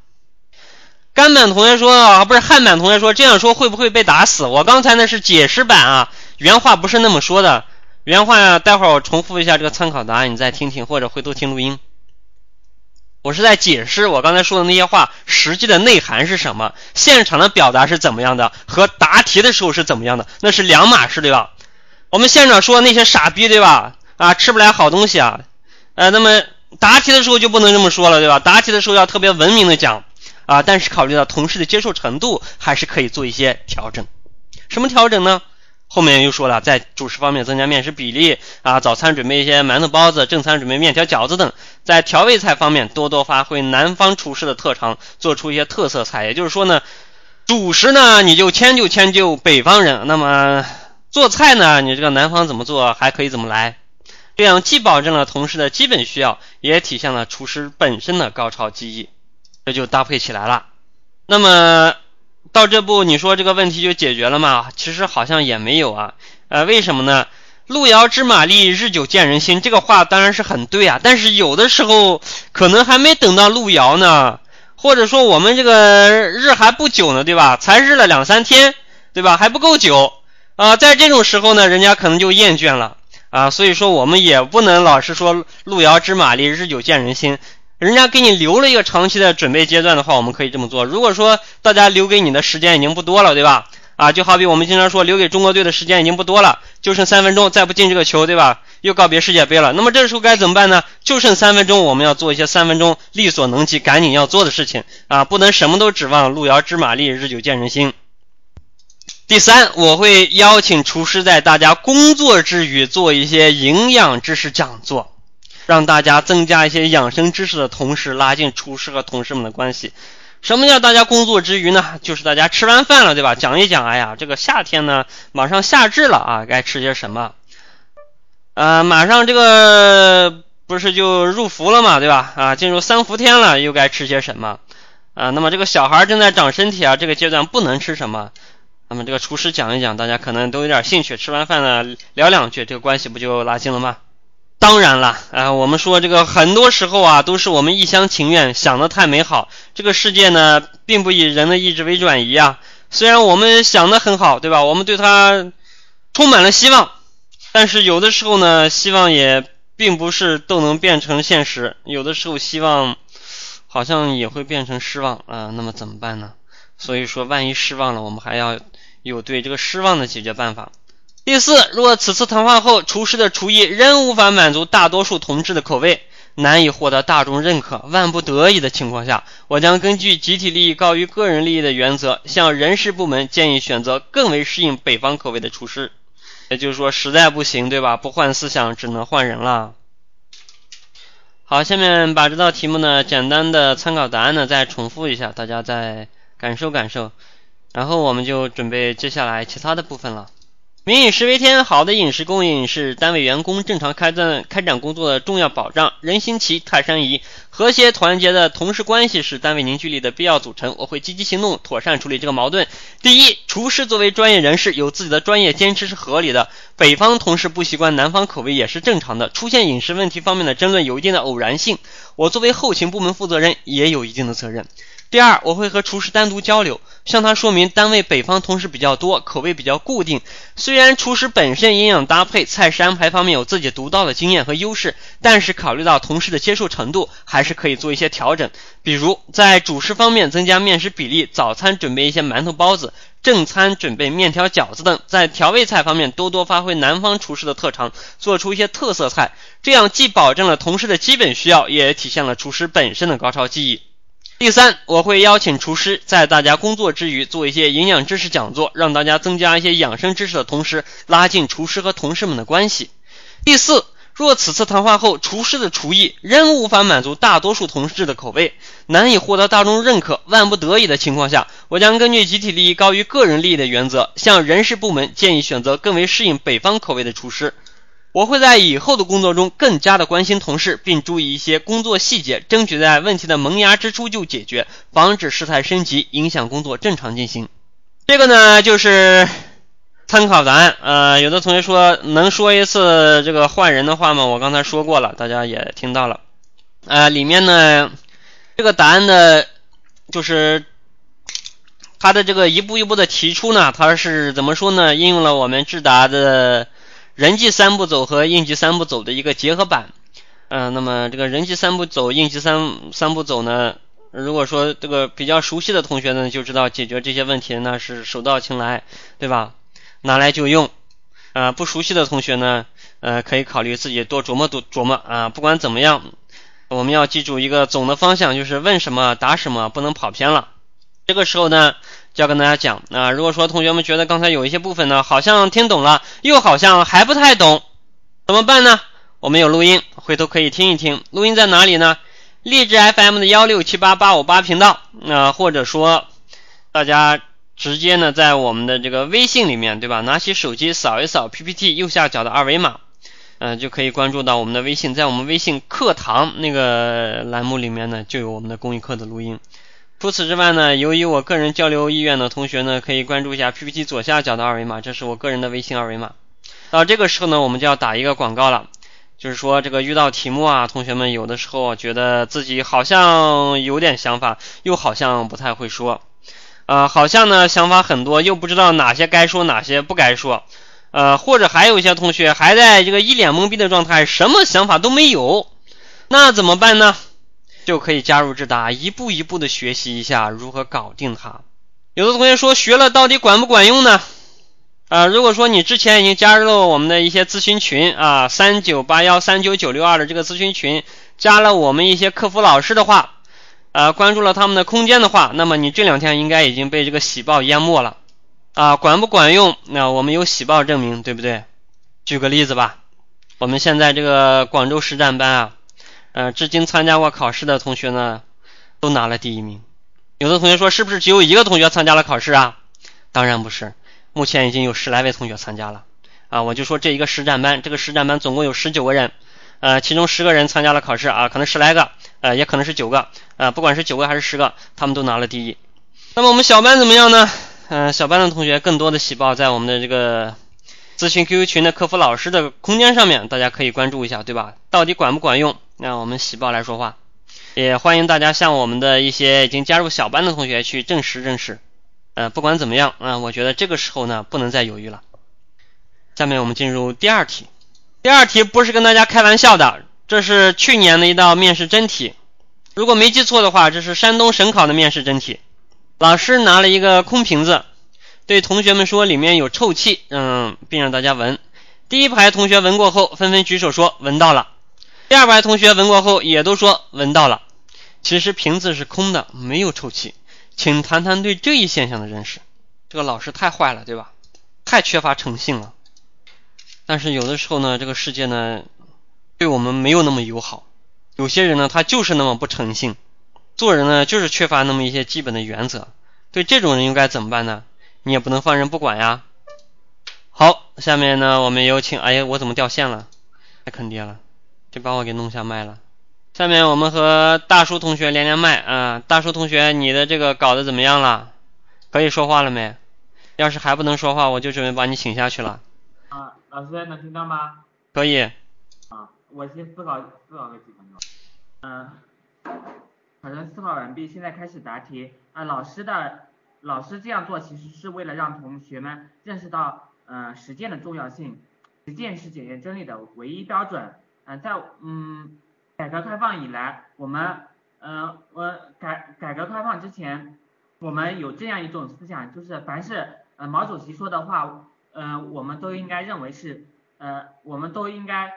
Speaker 1: 甘满同学说啊，不是汉满同学说这样说会不会被打死？我刚才那是解释版啊，原话不是那么说的。原话呀，待会儿我重复一下这个参考答案，你再听听或者回头听录音。我是在解释我刚才说的那些话实际的内涵是什么，现场的表达是怎么样的，和答题的时候是怎么样的，那是两码事，对吧？我们现场说那些傻逼，对吧？啊，吃不来好东西啊，呃，那么答题的时候就不能这么说了，对吧？答题的时候要特别文明的讲。啊，但是考虑到同事的接受程度，还是可以做一些调整。什么调整呢？后面又说了，在主食方面增加面食比例啊，早餐准备一些馒头包子，正餐准备面条饺子等。在调味菜方面，多多发挥南方厨师的特长，做出一些特色菜。也就是说呢，主食呢你就迁就迁就北方人，那么做菜呢，你这个南方怎么做，还可以怎么来，这样既保证了同事的基本需要，也体现了厨师本身的高超技艺，这就搭配起来了。那么到这步，你说这个问题就解决了吗？其实好像也没有啊。呃，为什么呢？路遥知马力，日久见人心。这个话当然是很对啊，但是有的时候可能还没等到路遥呢，或者说我们这个日还不久呢，对吧？才日了两三天，对吧？还不够久啊。在这种时候呢，人家可能就厌倦了啊。所以说，我们也不能老是说路遥知马力，日久见人心。人家给你留了一个长期的准备阶段的话，我们可以这么做。如果说大家留给你的时间已经不多了，对吧？啊，就好比我们经常说，留给中国队的时间已经不多了，就剩三分钟，再不进这个球，对吧？又告别世界杯了。那么这时候该怎么办呢？就剩三分钟，我们要做一些三分钟力所能及、赶紧要做的事情啊，不能什么都指望路遥知马力，日久见人心。第三，我会邀请厨师在大家工作之余做一些营养知识讲座，让大家增加一些养生知识的同时，拉近厨师和同事们的关系。什么叫大家工作之余呢？就是大家吃完饭了，对吧？讲一讲，哎呀，这个夏天呢，马上夏至了啊，该吃些什么？呃，马上这个不是就入伏了嘛，对吧？啊，进入三伏天了，又该吃些什么？啊，那么这个小孩正在长身体啊，这个阶段不能吃什么？那么这个厨师讲一讲，大家可能都有点兴趣。吃完饭呢，聊两句，这个关系不就拉近了吗？当然了，啊，我们说这个很多时候啊，都是我们一厢情愿，想的太美好。这个世界呢，并不以人的意志为转移啊。虽然我们想的很好，对吧？我们对它充满了希望，但是有的时候呢，希望也并不是都能变成现实。有的时候希望好像也会变成失望啊。那么怎么办呢？所以说，万一失望了，我们还要有对这个失望的解决办法。第四，若此次谈话后，厨师的厨艺仍无法满足大多数同志的口味，难以获得大众认可，万不得已的情况下，我将根据集体利益高于个人利益的原则，向人事部门建议选择更为适应北方口味的厨师。也就是说，实在不行，对吧？不换思想，只能换人了。好，下面把这道题目呢，简单的参考答案呢，再重复一下，大家再感受感受。然后我们就准备接下来其他的部分了。民以食为天，好的饮食供应是单位员工正常开展开展工作的重要保障。人心齐，泰山移，和谐团结的同事关系是单位凝聚力的必要组成。我会积极行动，妥善处理这个矛盾。第一，厨师作为专业人士，有自己的专业坚持是合理的。北方同事不习惯南方口味也是正常的。出现饮食问题方面的争论有一定的偶然性。我作为后勤部门负责人，也有一定的责任。第二，我会和厨师单独交流，向他说明单位北方同事比较多，口味比较固定。虽然厨师本身营养搭配、菜式安排方面有自己独到的经验和优势，但是考虑到同事的接受程度，还是可以做一些调整。比如在主食方面增加面食比例，早餐准备一些馒头、包子，正餐准备面条、饺子等。在调味菜方面，多多发挥南方厨师的特长，做出一些特色菜，这样既保证了同事的基本需要，也体现了厨师本身的高超技艺。第三，我会邀请厨师在大家工作之余做一些营养知识讲座，让大家增加一些养生知识的同时，拉近厨师和同事们的关系。第四，若此次谈话后，厨师的厨艺仍无法满足大多数同事的口味，难以获得大众认可，万不得已的情况下，我将根据集体利益高于个人利益的原则，向人事部门建议选择更为适应北方口味的厨师。我会在以后的工作中更加的关心同事，并注意一些工作细节，争取在问题的萌芽之初就解决，防止事态升级，影响工作正常进行。这个呢就是参考答案。呃，有的同学说能说一次这个换人的话吗？我刚才说过了，大家也听到了。呃，里面呢这个答案的，就是它的这个一步一步的提出呢，它是怎么说呢？应用了我们智达的。人际三步走和应急三步走的一个结合版，嗯，那么这个人际三步走、应急三三步走呢？如果说这个比较熟悉的同学呢，就知道解决这些问题那是手到擒来，对吧？拿来就用。啊，不熟悉的同学呢，呃，可以考虑自己多琢磨多琢磨啊。不管怎么样，我们要记住一个总的方向，就是问什么答什么，不能跑偏了。这个时候呢。就要跟大家讲啊，如果说同学们觉得刚才有一些部分呢，好像听懂了，又好像还不太懂，怎么办呢？我们有录音，回头可以听一听。录音在哪里呢？荔枝 FM 的幺六七八八五八频道，那，或者说大家直接呢在我们的这个微信里面，对吧？拿起手机扫一扫 PPT 右下角的二维码，嗯，就可以关注到我们的微信，在我们微信课堂那个栏目里面呢，就有我们的公益课的录音。除此之外呢，由于我个人交流意愿的同学呢，可以关注一下 PPT 左下角的二维码，这是我个人的微信二维码。到这个时候呢，我们就要打一个广告了，就是说这个遇到题目啊，同学们有的时候觉得自己好像有点想法，又好像不太会说，呃，好像呢想法很多，又不知道哪些该说，哪些不该说，呃，或者还有一些同学还在这个一脸懵逼的状态，什么想法都没有，那怎么办呢？就可以加入智达，一步一步的学习一下如何搞定它。有的同学说学了到底管不管用呢？啊，如果说你之前已经加入了我们的一些咨询群啊，三九八幺三九九六二的这个咨询群，加了我们一些客服老师的话，啊，关注了他们的空间的话，那么你这两天应该已经被这个喜报淹没了啊。管不管用？那我们有喜报证明，对不对？举个例子吧，我们现在这个广州实战班啊。呃，至今参加过考试的同学呢，都拿了第一名。有的同学说，是不是只有一个同学参加了考试啊？当然不是，目前已经有十来位同学参加了。啊，我就说这一个实战班，这个实战班总共有十九个人，呃，其中十个人参加了考试啊，可能十来个，呃，也可能是九个，呃，不管是九个还是十个，他们都拿了第一。那么我们小班怎么样呢？嗯，小班的同学更多的喜报在我们的这个咨询 QQ 群的客服老师的空间上面，大家可以关注一下，对吧？到底管不管用？让我们喜报来说话，也欢迎大家向我们的一些已经加入小班的同学去证实证实。呃，不管怎么样，啊，我觉得这个时候呢，不能再犹豫了。下面我们进入第二题，第二题不是跟大家开玩笑的，这是去年的一道面试真题。如果没记错的话，这是山东省考的面试真题。老师拿了一个空瓶子，对同学们说里面有臭气，嗯，并让大家闻。第一排同学闻过后，纷纷举手说闻到了。第二排同学闻过后也都说闻到了，其实瓶子是空的，没有臭气。请谈谈对这一现象的认识。这个老师太坏了，对吧？太缺乏诚信了。但是有的时候呢，这个世界呢，对我们没有那么友好。有些人呢，他就是那么不诚信，做人呢就是缺乏那么一些基本的原则。对这种人应该怎么办呢？你也不能放任不管呀。好，下面呢，我们有请。哎呀，我怎么掉线了？太坑爹了！就把我给弄下麦了。下面我们和大叔同学连连麦啊，大叔同学，你的这个搞得怎么样了？可以说话了没？要是还不能说话，我就准备把你请下去了。
Speaker 5: 啊，老师能听到吗？
Speaker 1: 可以。
Speaker 5: 啊，我先思考思考个几分钟。嗯，考生思考完毕，现在开始答题。啊，老师的老师这样做其实是为了让同学们认识到，嗯，实践的重要性。实践是检验真理的唯一标准。嗯，在嗯改革开放以来，我们嗯我改改革开放之前，我们有这样一种思想，就是凡是呃毛主席说的话，呃我们都应该认为是呃我们都应该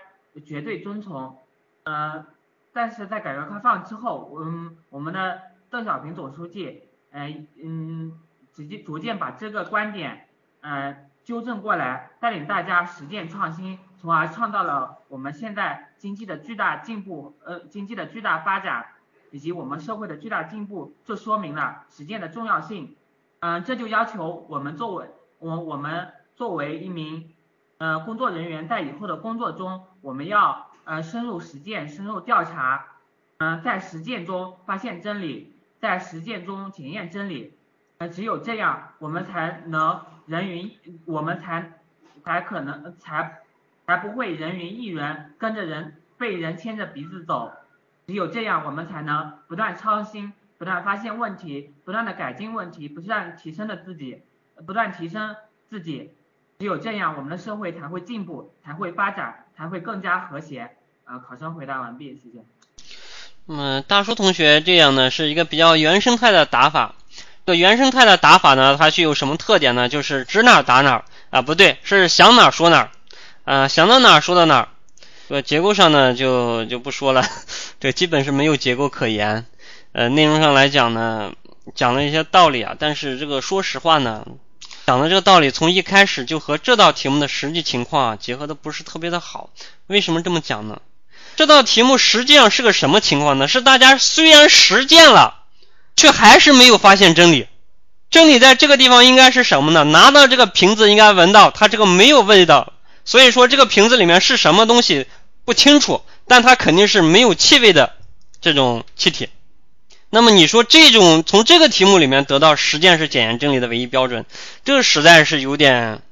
Speaker 5: 绝对遵从。呃，但是在改革开放之后，嗯我们的邓小平总书记，嗯嗯直接逐渐把这个观点呃纠正过来，带领大家实践创新。从而创造了我们现在经济的巨大进步，呃，经济的巨大发展，以及我们社会的巨大进步，就说明了实践的重要性。嗯，这就要求我们作为我我们作为一名呃工作人员，在以后的工作中，我们要呃深入实践，深入调查，嗯，在实践中发现真理，在实践中检验真理。呃，只有这样，我们才能人云，我们才才可能才。才不会人云亦云，跟着人被人牵着鼻子走。只有这样，我们才能不断创新，不断发现问题，不断的改进问题，不断提升的自己，不断提升自己。只有这样，我们的社会才会进步，才会发展，才会更加和谐。啊，考生回答完毕，谢谢。
Speaker 1: 嗯，大叔同学，这样呢是一个比较原生态的打法。这原生态的打法呢，它具有什么特点呢？就是指哪打哪啊，不对，是想哪说哪。啊，想到哪儿说到哪儿，这结构上呢就就不说了，这基本是没有结构可言。呃，内容上来讲呢，讲了一些道理啊，但是这个说实话呢，讲的这个道理从一开始就和这道题目的实际情况结合的不是特别的好。为什么这么讲呢？这道题目实际上是个什么情况呢？是大家虽然实践了，却还是没有发现真理。真理在这个地方应该是什么呢？拿到这个瓶子应该闻到它这个没有味道，所以说这个瓶子里面是什么东西不清楚，但它肯定是没有气味的这种气体。那么你说这种从这个题目里面得到实践是检验真理的唯一标准，这个实在是有点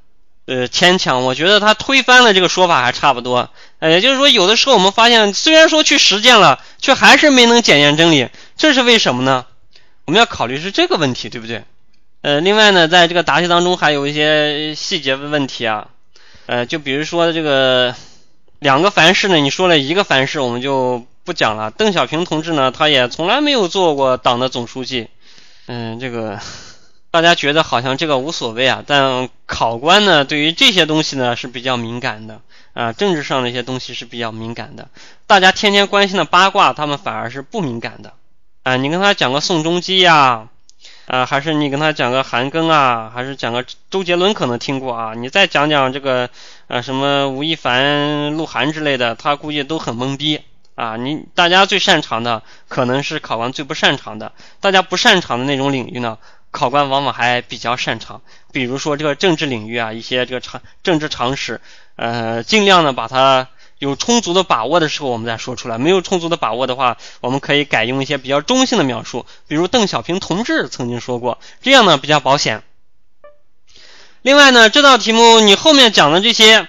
Speaker 1: 呃牵强。我觉得他推翻了这个说法还差不多。呃，也就是说有的时候我们发现，虽然说去实践了，却还是没能检验真理，这是为什么呢？我们要考虑是这个问题，对不对？呃，另外呢，在这个答题当中还有一些细节的问题啊，呃，就比如说这个两个凡是呢，你说了一个凡是，我们就。不讲了，邓小平同志呢，他也从来没有做过党的总书记。嗯，这个大家觉得好像这个无所谓啊，但考官呢，对于这些东西呢是比较敏感的啊，政治上的一些东西是比较敏感的。大家天天关心的八卦，他们反而是不敏感的啊。你跟他讲个宋仲基呀，啊还是你跟他讲个韩庚啊，还是讲个周杰伦，可能听过啊。你再讲讲这个啊什么吴亦凡、鹿晗之类的，他估计都很懵逼。啊，你大家最擅长的可能是考官最不擅长的，大家不擅长的那种领域呢，考官往往还比较擅长。比如说这个政治领域啊，一些这个常政治常识，呃，尽量呢把它有充足的把握的时候我们再说出来，没有充足的把握的话，我们可以改用一些比较中性的描述，比如邓小平同志曾经说过，这样呢比较保险。另外呢，这道题目你后面讲的这些。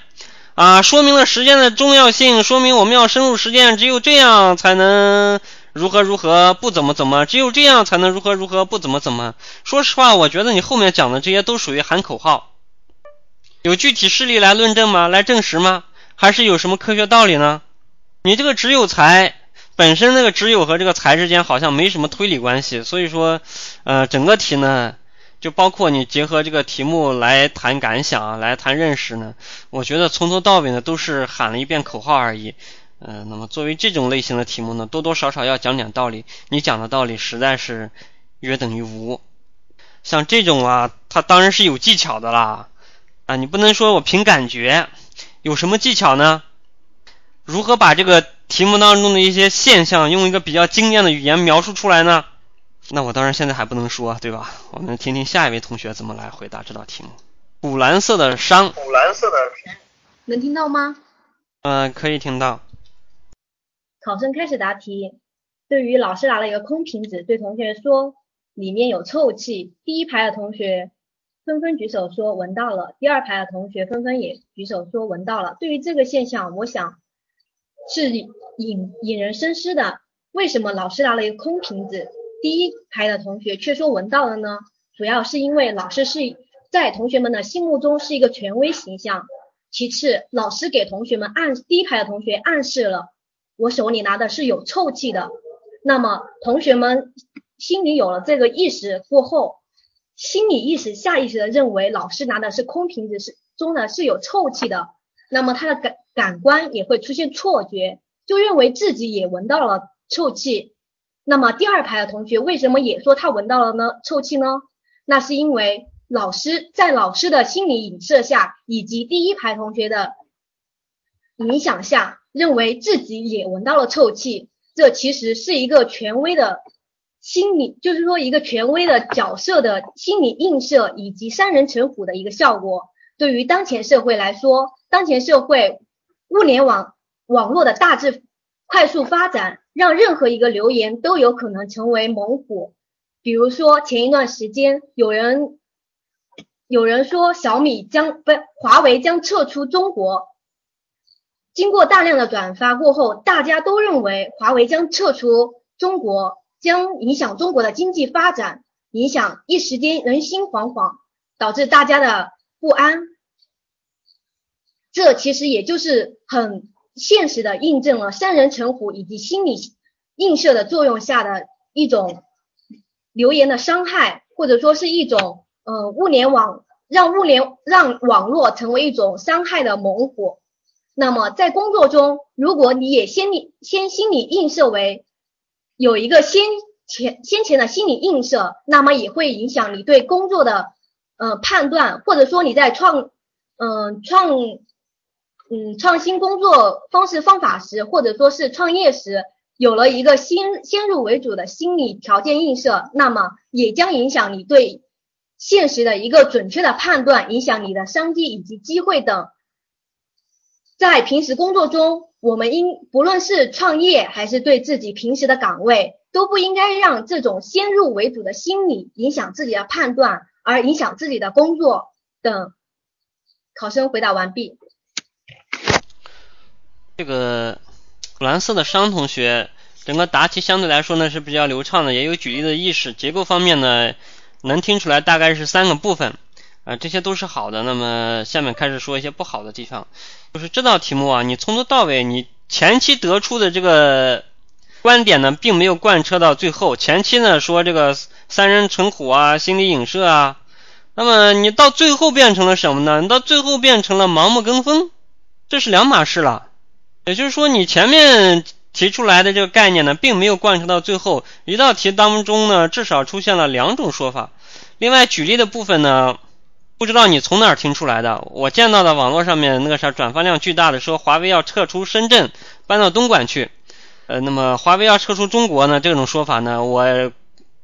Speaker 1: 啊，说明了实践的重要性，说明我们要深入实践，只有这样才能如何如何不怎么怎么，只有这样才能如何如何不怎么怎么。说实话，我觉得你后面讲的这些都属于喊口号，有具体事例来论证吗？来证实吗？还是有什么科学道理呢？你这个只有才本身那个只有和这个才之间好像没什么推理关系，所以说，呃，整个题呢。就包括你结合这个题目来谈感想，来谈认识呢。我觉得从头到尾呢都是喊了一遍口号而已。嗯，那么作为这种类型的题目呢，多多少少要讲点道理。你讲的道理实在是约等于无。像这种啊，它当然是有技巧的啦。啊，你不能说我凭感觉，有什么技巧呢？如何把这个题目当中的一些现象用一个比较精炼的语言描述出来呢？那我当然现在还不能说，对吧？我们听听下一位同学怎么来回答这道题目。古蓝色的山，
Speaker 6: 古蓝色的
Speaker 7: 能听到吗？
Speaker 1: 嗯，可以听到。
Speaker 7: 考生开始答题。对于老师拿了一个空瓶子，对同学说里面有臭气。第一排的同学纷纷举手说闻到了，第二排的同学纷纷也举手说闻到了。对于这个现象，我想是引引人深思的。为什么老师拿了一个空瓶子？第一排的同学却说闻到了呢，主要是因为老师是在同学们的心目中是一个权威形象。其次，老师给同学们暗第一排的同学暗示了我手里拿的是有臭气的。那么同学们心里有了这个意识过后，心理意识下意识的认为老师拿的是空瓶子是中的是有臭气的，那么他的感感官也会出现错觉，就认为自己也闻到了臭气。那么第二排的同学为什么也说他闻到了呢？臭气呢？那是因为老师在老师的心理影射下，以及第一排同学的影响下，认为自己也闻到了臭气。这其实是一个权威的心理，就是说一个权威的角色的心理映射以及三人成虎的一个效果。对于当前社会来说，当前社会物联网网络的大致快速发展。让任何一个留言都有可能成为猛虎。比如说前一段时间，有人有人说小米将不，华为将撤出中国。经过大量的转发过后，大家都认为华为将撤出中国，将影响中国的经济发展，影响一时间人心惶惶，导致大家的不安。这其实也就是很。现实的印证了三人成虎以及心理映射的作用下的一种留言的伤害，或者说是一种呃物联网让物联让网络成为一种伤害的猛虎。那么在工作中，如果你也先理先心理映射为有一个先前先前的心理映射，那么也会影响你对工作的呃判断，或者说你在创嗯创。嗯，创新工作方式方法时，或者说是创业时，有了一个先先入为主的心理条件映射，那么也将影响你对现实的一个准确的判断，影响你的商机以及机会等。在平时工作中，我们应不论是创业还是对自己平时的岗位，都不应该让这种先入为主的心理影响自己的判断，而影响自己的工作等。考生回答完毕。
Speaker 1: 这个 蓝色的商同学，整个答题相对来说呢是比较流畅的，也有举例的意识。结构方面呢，能听出来大概是三个部分，啊，这些都是好的。那么下面开始说一些不好的地方，就是这道题目啊，你从头到尾，你前期得出的这个观点呢，并没有贯彻到最后。前期呢说这个三人成虎啊，心理影射啊，那么你到最后变成了什么呢？你到最后变成了盲目跟风，这是两码事了。也就是说，你前面提出来的这个概念呢，并没有贯彻到最后。一道题当中呢，至少出现了两种说法。另外，举例的部分呢，不知道你从哪儿听出来的。我见到的网络上面那个啥转发量巨大的，说华为要撤出深圳，搬到东莞去。呃，那么华为要撤出中国呢？这种说法呢，我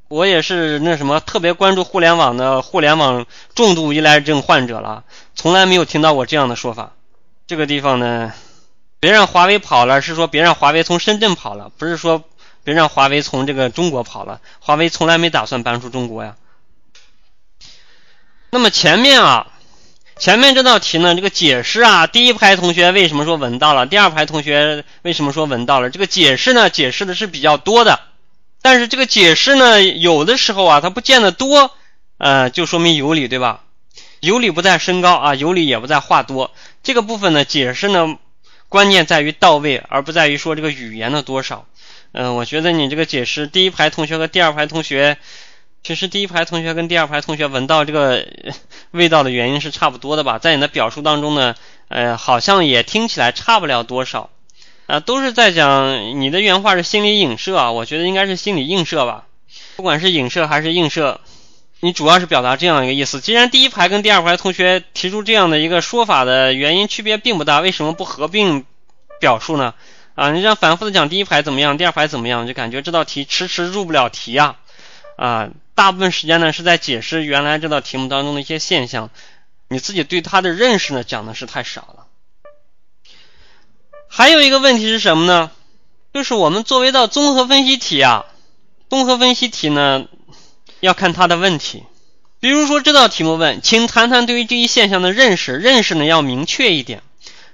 Speaker 1: 我也是那什么特别关注互联网的互联网重度依赖症患者了，从来没有听到过这样的说法。这个地方呢。别让华为跑了，是说别让华为从深圳跑了，不是说别让华为从这个中国跑了。华为从来没打算搬出中国呀。那么前面啊，前面这道题呢，这个解释啊，第一排同学为什么说闻到了？第二排同学为什么说闻到了？这个解释呢，解释的是比较多的，但是这个解释呢，有的时候啊，它不见得多，呃，就说明有理，对吧？有理不在身高啊，有理也不在话多。这个部分呢，解释呢。关键在于到位，而不在于说这个语言的多少。嗯，我觉得你这个解释，第一排同学和第二排同学，其实第一排同学跟第二排同学闻到这个味道的原因是差不多的吧？在你的表述当中呢，呃，好像也听起来差不了多少。啊，都是在讲你的原话是心理影射啊，我觉得应该是心理映射吧。不管是影射还是映射。你主要是表达这样一个意思，既然第一排跟第二排同学提出这样的一个说法的原因区别并不大，为什么不合并表述呢？啊，你这样反复的讲第一排怎么样，第二排怎么样，就感觉这道题迟迟入不了题啊！啊，大部分时间呢是在解释原来这道题目当中的一些现象，你自己对它的认识呢讲的是太少了。还有一个问题是什么呢？就是我们作为道综合分析题啊，综合分析题呢。要看它的问题，比如说这道题目问，请谈谈对于这一现象的认识，认识呢要明确一点。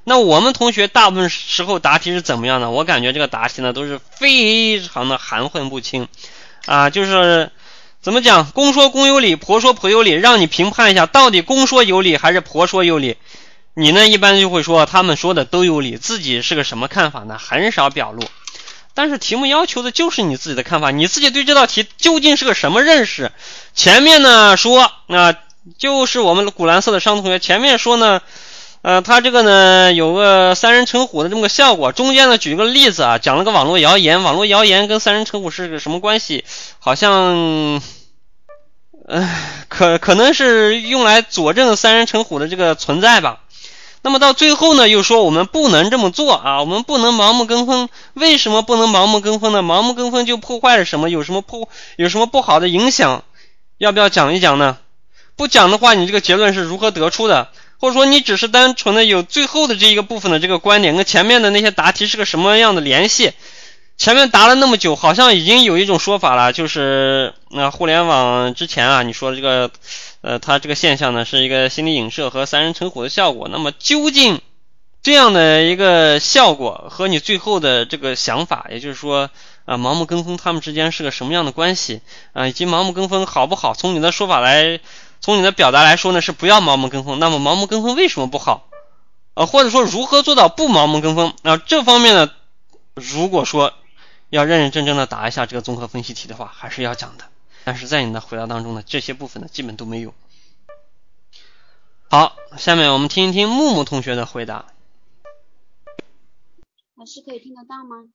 Speaker 1: 那我们同学大部分时候答题是怎么样的？我感觉这个答题呢都是非常的含混不清啊，就是怎么讲，公说公有理，婆说婆有理，让你评判一下到底公说有理还是婆说有理。你呢一般就会说他们说的都有理，自己是个什么看法呢？很少表露。但是题目要求的就是你自己的看法，你自己对这道题究竟是个什么认识？前面呢说，那就是我们古蓝色的商同学前面说呢，呃，他这个呢有个三人成虎的这么个效果。中间呢举个例子啊，讲了个网络谣言，网络谣言跟三人成虎是个什么关系？好像，唉，可可能是用来佐证三人成虎的这个存在吧。那么到最后呢，又说我们不能这么做啊，我们不能盲目跟风。为什么不能盲目跟风呢？盲目跟风就破坏了什么？有什么破？有什么不好的影响？要不要讲一讲呢？不讲的话，你这个结论是如何得出的？或者说你只是单纯的有最后的这一个部分的这个观点，跟前面的那些答题是个什么样的联系？前面答了那么久，好像已经有一种说法了，就是那互联网之前啊，你说的这个。呃，它这个现象呢，是一个心理影射和三人成虎的效果。那么，究竟这样的一个效果和你最后的这个想法，也就是说，啊，盲目跟风，他们之间是个什么样的关系啊？以及盲目跟风好不好？从你的说法来，从你的表达来说呢，是不要盲目跟风。那么，盲目跟风为什么不好？啊，或者说如何做到不盲目跟风？啊，这方面呢，如果说要认认真真的答一下这个综合分析题的话，还是要讲的。但是在你的回答当中呢，这些部分呢基本都没有。好，下面我们听一听木木同学的回答。
Speaker 6: 老师可以听得到吗？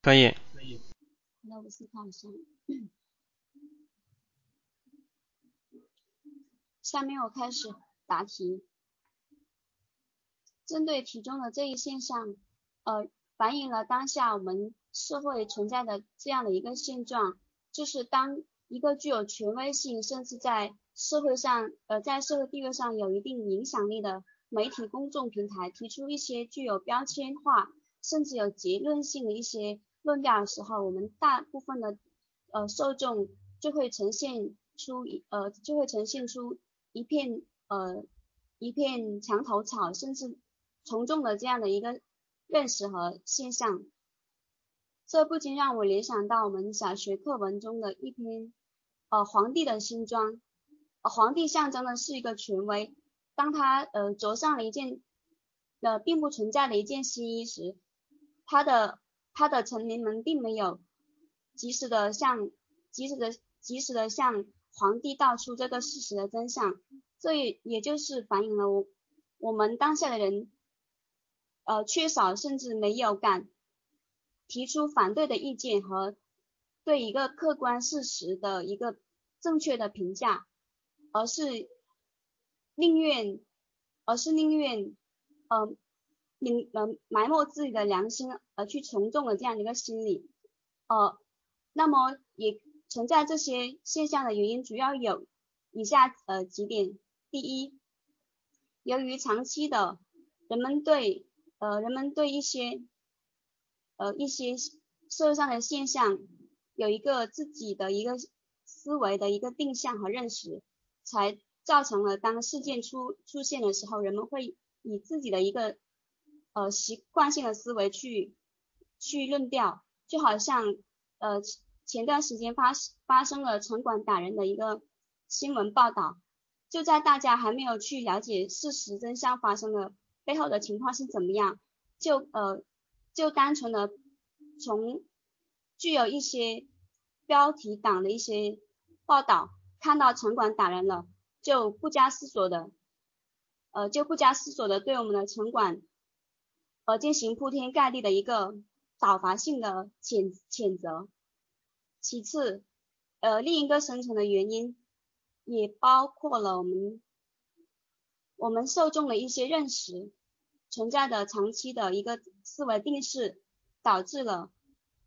Speaker 1: 可以。
Speaker 6: 可以。那我思考一下。下面我开始答题。针对题中的这一现象，呃，反映了当下我们社会存在的这样的一个现状，就是当一个具有权威性，甚至在社会上呃在社会地位上有一定影响力的媒体公众平台提出一些具有标签化甚至有结论性的一些论调的时候，我们大部分的呃受众就会呈现出一呃就会呈现出一片呃一片墙头草，甚至从众的这样的一个认识和现象。这不禁让我联想到我们小学课文中的一篇呃皇帝的新装。呃皇帝象征的是一个权威，当他呃着上了一件呃并不存在的一件新衣时，他的他的臣民们并没有及时的向及时的及时的向皇帝道出这个事实的真相，这也也就是反映了我我们当下的人呃缺少甚至没有敢提出反对的意见和对一个客观事实的一个正确的评价。而是宁愿，而是宁愿，呃，宁呃埋没自己的良心而去从众的这样一个心理，呃，那么也存在这些现象的原因，主要有以下呃几点：第一，由于长期的人们对呃人们对一些呃一些社会上的现象有一个自己的一个思维的一个定向和认识。才造成了当事件出出现的时候，人们会以自己的一个呃习惯性的思维去去论调，就好像呃前段时间发发生了城管打人的一个新闻报道，就在大家还没有去了解事实真相发生的背后的情况是怎么样，就呃就单纯的从具有一些标题党的一些报道。看到城管打人了，就不加思索的，呃，就不加思索的对我们的城管，呃，进行铺天盖地的一个讨伐性的谴谴责。其次，呃，另一个深层的原因，也包括了我们我们受众的一些认识存在的长期的一个思维定式，导致了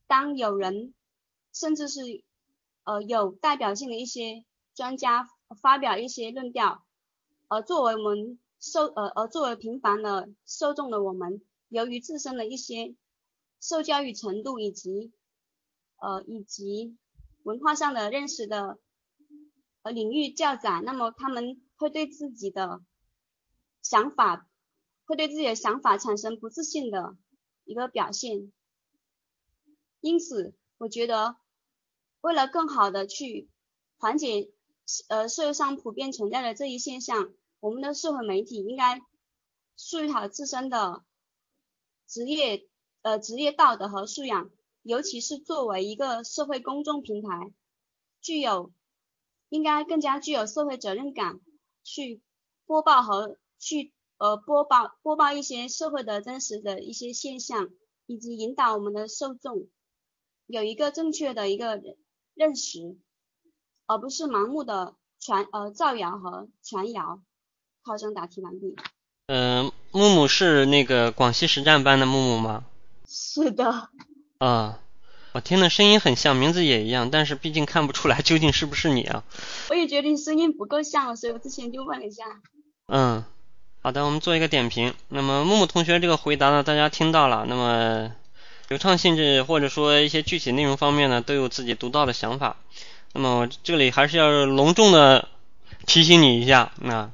Speaker 6: 当有人甚至是呃有代表性的一些。专家发表一些论调，而作为我们受呃而作为平凡的受众的我们，由于自身的一些受教育程度以及呃以及文化上的认识的呃领域较窄，那么他们会对自己的想法会对自己的想法产生不自信的一个表现。因此，我觉得为了更好的去缓解。呃，社会上普遍存在的这一现象，我们的社会媒体应该树立好自身的职业呃职业道德和素养，尤其是作为一个社会公众平台，具有应该更加具有社会责任感，去播报和去呃播报播报一些社会的真实的一些现象，以及引导我们的受众有一个正确的一个认识。而不是盲目的传呃造谣和传谣。考生答题完毕。
Speaker 1: 嗯，木木是那个广西实战班的木木吗？
Speaker 6: 是的。
Speaker 1: 啊，我听的声音很像，名字也一样，但是毕竟看不出来究竟是不是你啊。
Speaker 6: 我也觉得你声音不够像，所以我之前就问了一下。
Speaker 1: 嗯，好的，我们做一个点评。那么木木同学这个回答呢，大家听到了。那么流畅性质或者说一些具体内容方面呢，都有自己独到的想法。那么我这里还是要隆重的提醒你一下，那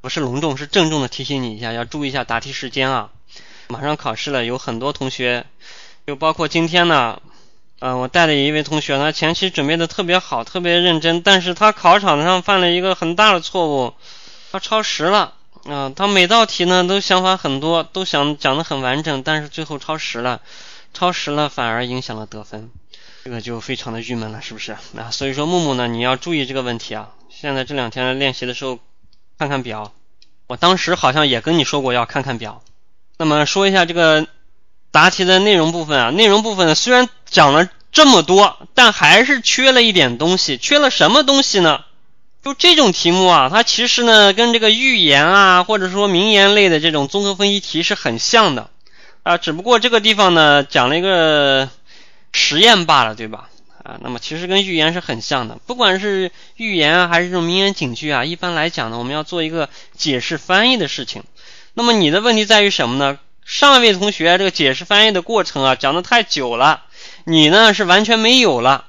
Speaker 1: 不是隆重，是郑重的提醒你一下，要注意一下答题时间啊！马上考试了，有很多同学，就包括今天呢，嗯，我带的一位同学，呢前期准备的特别好，特别认真，但是他考场上犯了一个很大的错误，他超时了，啊，他每道题呢都想法很多，都想讲的很完整，但是最后超时了，超时了反而影响了得分。这个就非常的郁闷了，是不是？啊，所以说木木呢，你要注意这个问题啊。现在这两天练习的时候，看看表。我当时好像也跟你说过要看看表。那么说一下这个答题的内容部分啊，内容部分呢虽然讲了这么多，但还是缺了一点东西。缺了什么东西呢？就这种题目啊，它其实呢跟这个寓言啊，或者说名言类的这种综合分析题是很像的啊，只不过这个地方呢讲了一个。实验罢了，对吧？啊。那么其实跟寓言是很像的，不管是寓言啊，还是这种名言警句啊，一般来讲呢，我们要做一个解释翻译的事情。那么你的问题在于什么呢？上一位同学这个解释翻译的过程啊，讲的太久了，你呢是完全没有了，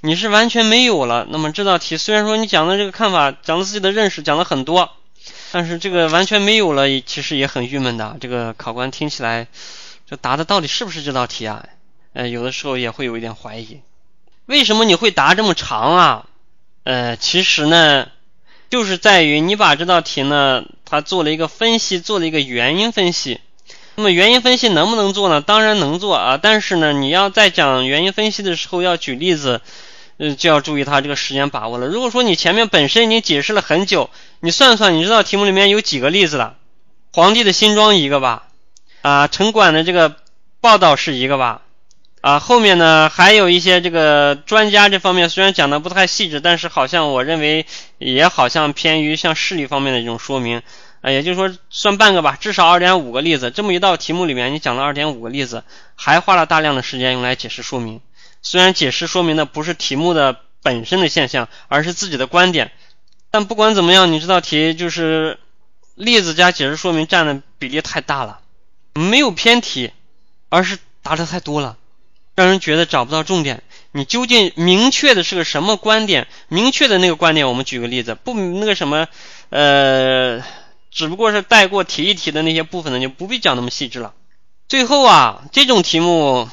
Speaker 1: 你是完全没有了。那么这道题虽然说你讲的这个看法，讲的自己的认识讲了很多，但是这个完全没有了，其实也很郁闷的。这个考官听起来，这答的到底是不是这道题啊？呃，有的时候也会有一点怀疑，为什么你会答这么长啊？呃，其实呢。就是在于你把这道题呢，他做了一个分析，做了一个原因分析。那么原因分析能不能做呢？当然能做啊，但是呢，你要在讲原因分析的时候要举例子，呃，就要注意它这个时间把握了。如果说你前面本身已经解释了很久，你算算，你知道题目里面有几个例子了？皇帝的新装一个吧，啊，城管的这个报道是一个吧？啊，后面呢还有一些这个专家这方面虽然讲的不太细致，但是好像我认为也好像偏于像视力方面的这种说明，啊，也就是说算半个吧，至少二点五个例子。这么一道题目里面你讲了二点五个例子，还花了大量的时间用来解释说明。虽然解释说明的不是题目的本身的现象，而是自己的观点，但不管怎么样，你这道题就是例子加解释说明占的比例太大了，没有偏题，而是答的太多了。让人觉得找不到重点，你究竟明确的是个什么观点？明确的那个观点，我们举个例子，不那个什么，呃，只不过是带过提一提的那些部分呢，就不必讲那么细致了。最后啊，这种题目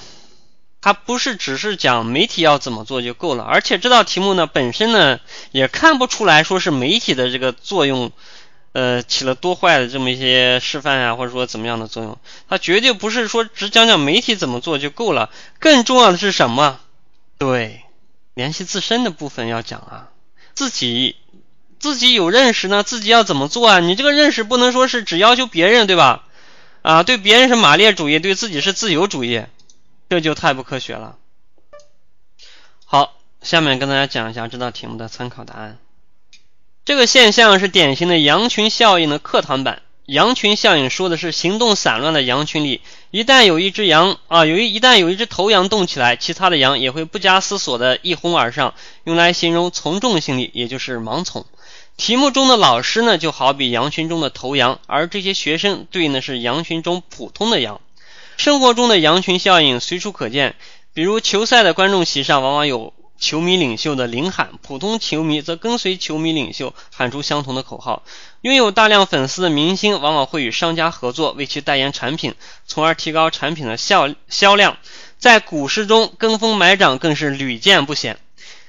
Speaker 1: 它不是只是讲媒体要怎么做就够了，而且这道题目呢本身呢也看不出来说是媒体的这个作用。呃，起了多坏的这么一些示范啊，或者说怎么样的作用？它绝对不是说只讲讲媒体怎么做就够了，更重要的是什么？对，联系自身的部分要讲啊，自己自己有认识呢，自己要怎么做啊？你这个认识不能说是只要求别人，对吧？啊，对别人是马列主义，对自己是自由主义，这就太不科学了。好，下面跟大家讲一下这道题目的参考答案。这个现象是典型的羊群效应的课堂版。羊群效应说的是行动散乱的羊群里，一旦有一只羊啊，有一一旦有一只头羊动起来，其他的羊也会不加思索的一哄而上，用来形容从众心理，也就是盲从。题目中的老师呢，就好比羊群中的头羊，而这些学生对应的是羊群中普通的羊。生活中的羊群效应随处可见，比如球赛的观众席上往往有。球迷领袖的领喊，普通球迷则跟随球迷领袖喊出相同的口号。拥有大量粉丝的明星往往会与商家合作，为其代言产品，从而提高产品的销销量。在股市中，跟风买涨更是屡见不鲜。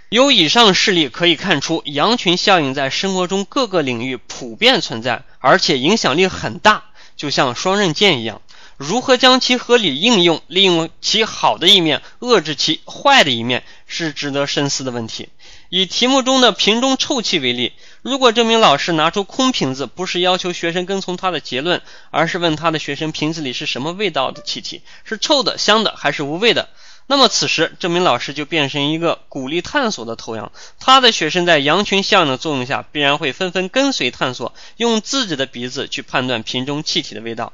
Speaker 1: 由以上事例可以看出，羊群效应在生活中各个领域普遍存在，而且影响力很大，就像双刃剑一样。如何将其合理应用，利用其好的一面，遏制其坏的一面，是值得深思的问题。以题目中的瓶中臭气为例，如果这名老师拿出空瓶子，不是要求学生跟从他的结论，而是问他的学生瓶子里是什么味道的气体，是臭的、香的还是无味的，那么此时这名老师就变成一个鼓励探索的头羊，他的学生在羊群效应的作用下，必然会纷纷跟随探索，用自己的鼻子去判断瓶中气体的味道。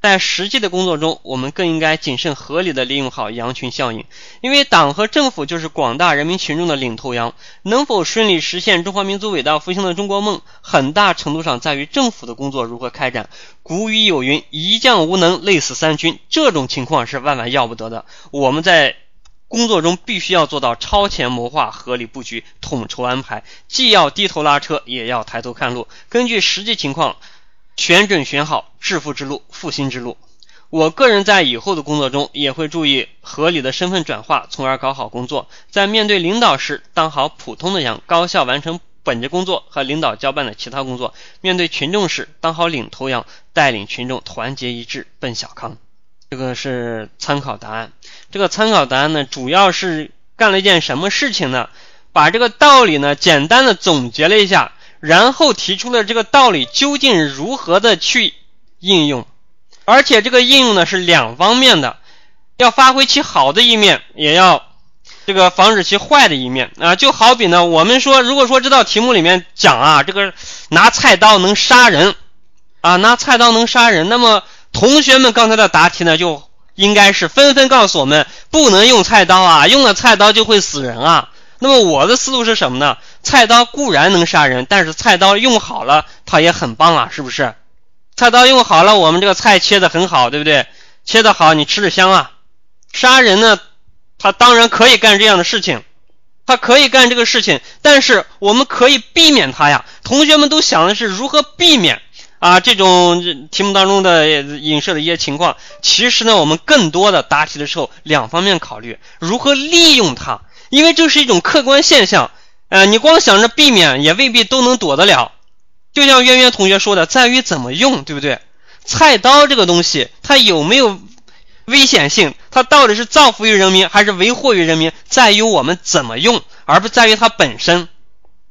Speaker 1: 在实际的工作中，我们更应该谨慎合理的利用好羊群效应，因为党和政府就是广大人民群众的领头羊。能否顺利实现中华民族伟大复兴的中国梦，很大程度上在于政府的工作如何开展。古语有云：“一将无能，累死三军。”这种情况是万万要不得的。我们在工作中必须要做到超前谋划、合理布局、统筹安排，既要低头拉车，也要抬头看路，根据实际情况。选准选好致富之路、复兴之路。我个人在以后的工作中也会注意合理的身份转化，从而搞好工作。在面对领导时，当好普通的羊，高效完成本职工作和领导交办的其他工作；面对群众时，当好领头羊，带领群众团结一致奔小康。这个是参考答案。这个参考答案呢，主要是干了一件什么事情呢？把这个道理呢，简单的总结了一下。然后提出了这个道理究竟如何的去应用，而且这个应用呢是两方面的，要发挥其好的一面，也要这个防止其坏的一面啊。就好比呢，我们说，如果说这道题目里面讲啊，这个拿菜刀能杀人啊，拿菜刀能杀人，那么同学们刚才的答题呢就。应该是纷纷告诉我们不能用菜刀啊，用了菜刀就会死人啊。那么我的思路是什么呢？菜刀固然能杀人，但是菜刀用好了它也很棒啊，是不是？菜刀用好了，我们这个菜切的很好，对不对？切的好，你吃着香啊。杀人呢，他当然可以干这样的事情，他可以干这个事情，但是我们可以避免他呀。同学们都想的是如何避免啊这种题目当中的影射的一些情况。其实呢，我们更多的答题的时候两方面考虑，如何利用它，因为这是一种客观现象。呃，你光想着避免，也未必都能躲得了。就像渊渊同学说的，在于怎么用，对不对？菜刀这个东西，它有没有？危险性，它到底是造福于人民还是为祸于人民，在于我们怎么用，而不在于它本身。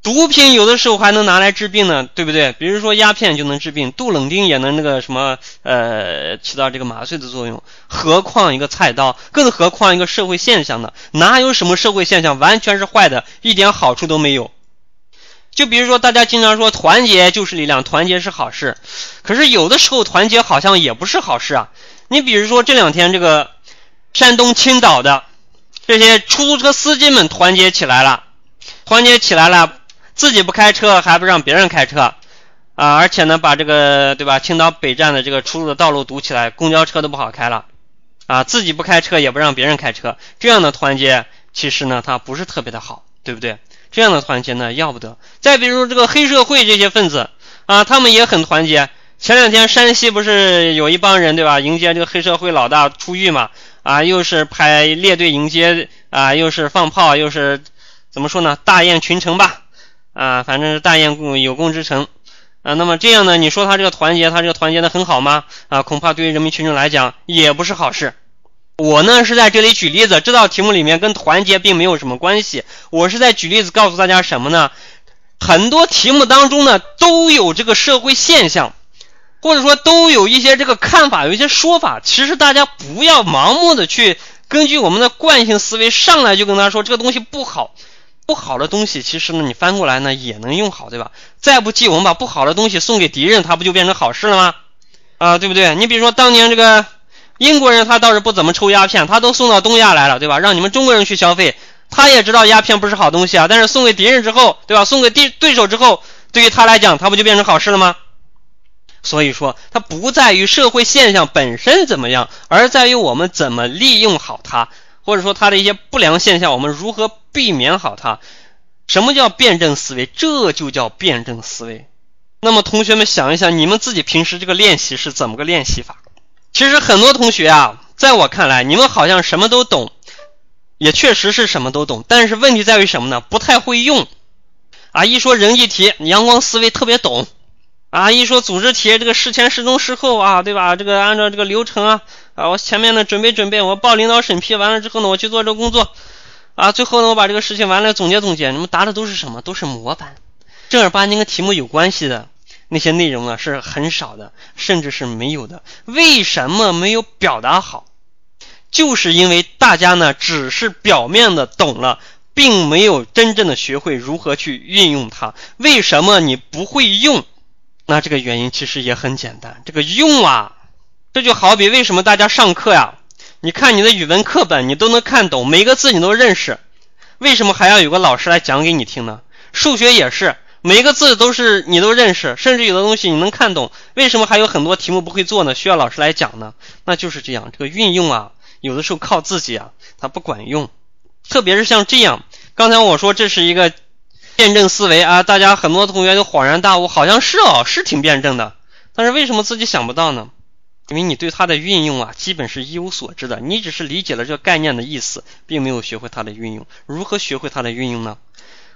Speaker 1: 毒品有的时候还能拿来治病呢，对不对？比如说鸦片就能治病，杜冷丁也能那个什么呃起到这个麻醉的作用，何况一个菜刀，更何况一个社会现象呢？哪有什么社会现象完全是坏的，一点好处都没有？就比如说大家经常说团结就是力量，团结是好事，可是有的时候团结好像也不是好事啊。你比如说这两天这个山东青岛的这些出租车司机们团结起来了，团结起来了，自己不开车还不让别人开车啊，而且呢把这个对吧青岛北站的这个出入的道路堵起来，公交车都不好开了啊，自己不开车也不让别人开车，这样的团结其实呢它不是特别的好，对不对？这样的团结呢要不得。再比如这个黑社会这些分子啊，他们也很团结。前两天山西不是有一帮人对吧？迎接这个黑社会老大出狱嘛？啊，又是排列队迎接啊，又是放炮，又是怎么说呢？大宴群臣吧？啊，反正是大宴共有功之臣啊。那么这样呢？你说他这个团结，他这个团结的很好吗？啊，恐怕对于人民群众来讲也不是好事。我呢是在这里举例子，这道题目里面跟团结并没有什么关系。我是在举例子告诉大家什么呢？很多题目当中呢都有这个社会现象。或者说都有一些这个看法，有一些说法。其实大家不要盲目的去根据我们的惯性思维上来就跟他说这个东西不好，不好的东西其实呢你翻过来呢也能用好，对吧？再不济我们把不好的东西送给敌人，它不就变成好事了吗？啊，对不对？你比如说当年这个英国人他倒是不怎么抽鸦片，他都送到东亚来了，对吧？让你们中国人去消费，他也知道鸦片不是好东西啊，但是送给敌人之后，对吧？送给敌对手之后，对于他来讲，他不就变成好事了吗？所以说，它不在于社会现象本身怎么样，而在于我们怎么利用好它，或者说它的一些不良现象，我们如何避免好它。什么叫辩证思维？这就叫辩证思维。那么，同学们想一想，你们自己平时这个练习是怎么个练习法？其实很多同学啊，在我看来，你们好像什么都懂，也确实是什么都懂，但是问题在于什么呢？不太会用。啊，一说人际题，阳光思维特别懂。啊，一说组织题，这个事前、事中、事后啊，对吧？这个按照这个流程啊，啊，我前面呢准备准备，我报领导审批完了之后呢，我去做这个工作，啊，最后呢，我把这个事情完了总结总结。你们答的都是什么？都是模板，正儿八经跟题目有关系的那些内容呢是很少的，甚至是没有的。为什么没有表达好？就是因为大家呢只是表面的懂了，并没有真正的学会如何去运用它。为什么你不会用？那这个原因其实也很简单，这个用啊，这就好比为什么大家上课呀？你看你的语文课本，你都能看懂，每个字你都认识，为什么还要有个老师来讲给你听呢？数学也是，每一个字都是你都认识，甚至有的东西你能看懂，为什么还有很多题目不会做呢？需要老师来讲呢？那就是这样，这个运用啊，有的时候靠自己啊，它不管用，特别是像这样，刚才我说这是一个。辩证思维啊，大家很多同学都恍然大悟，好像是哦，是挺辩证的。但是为什么自己想不到呢？因为你对它的运用啊，基本是一无所知的。你只是理解了这个概念的意思，并没有学会它的运用。如何学会它的运用呢？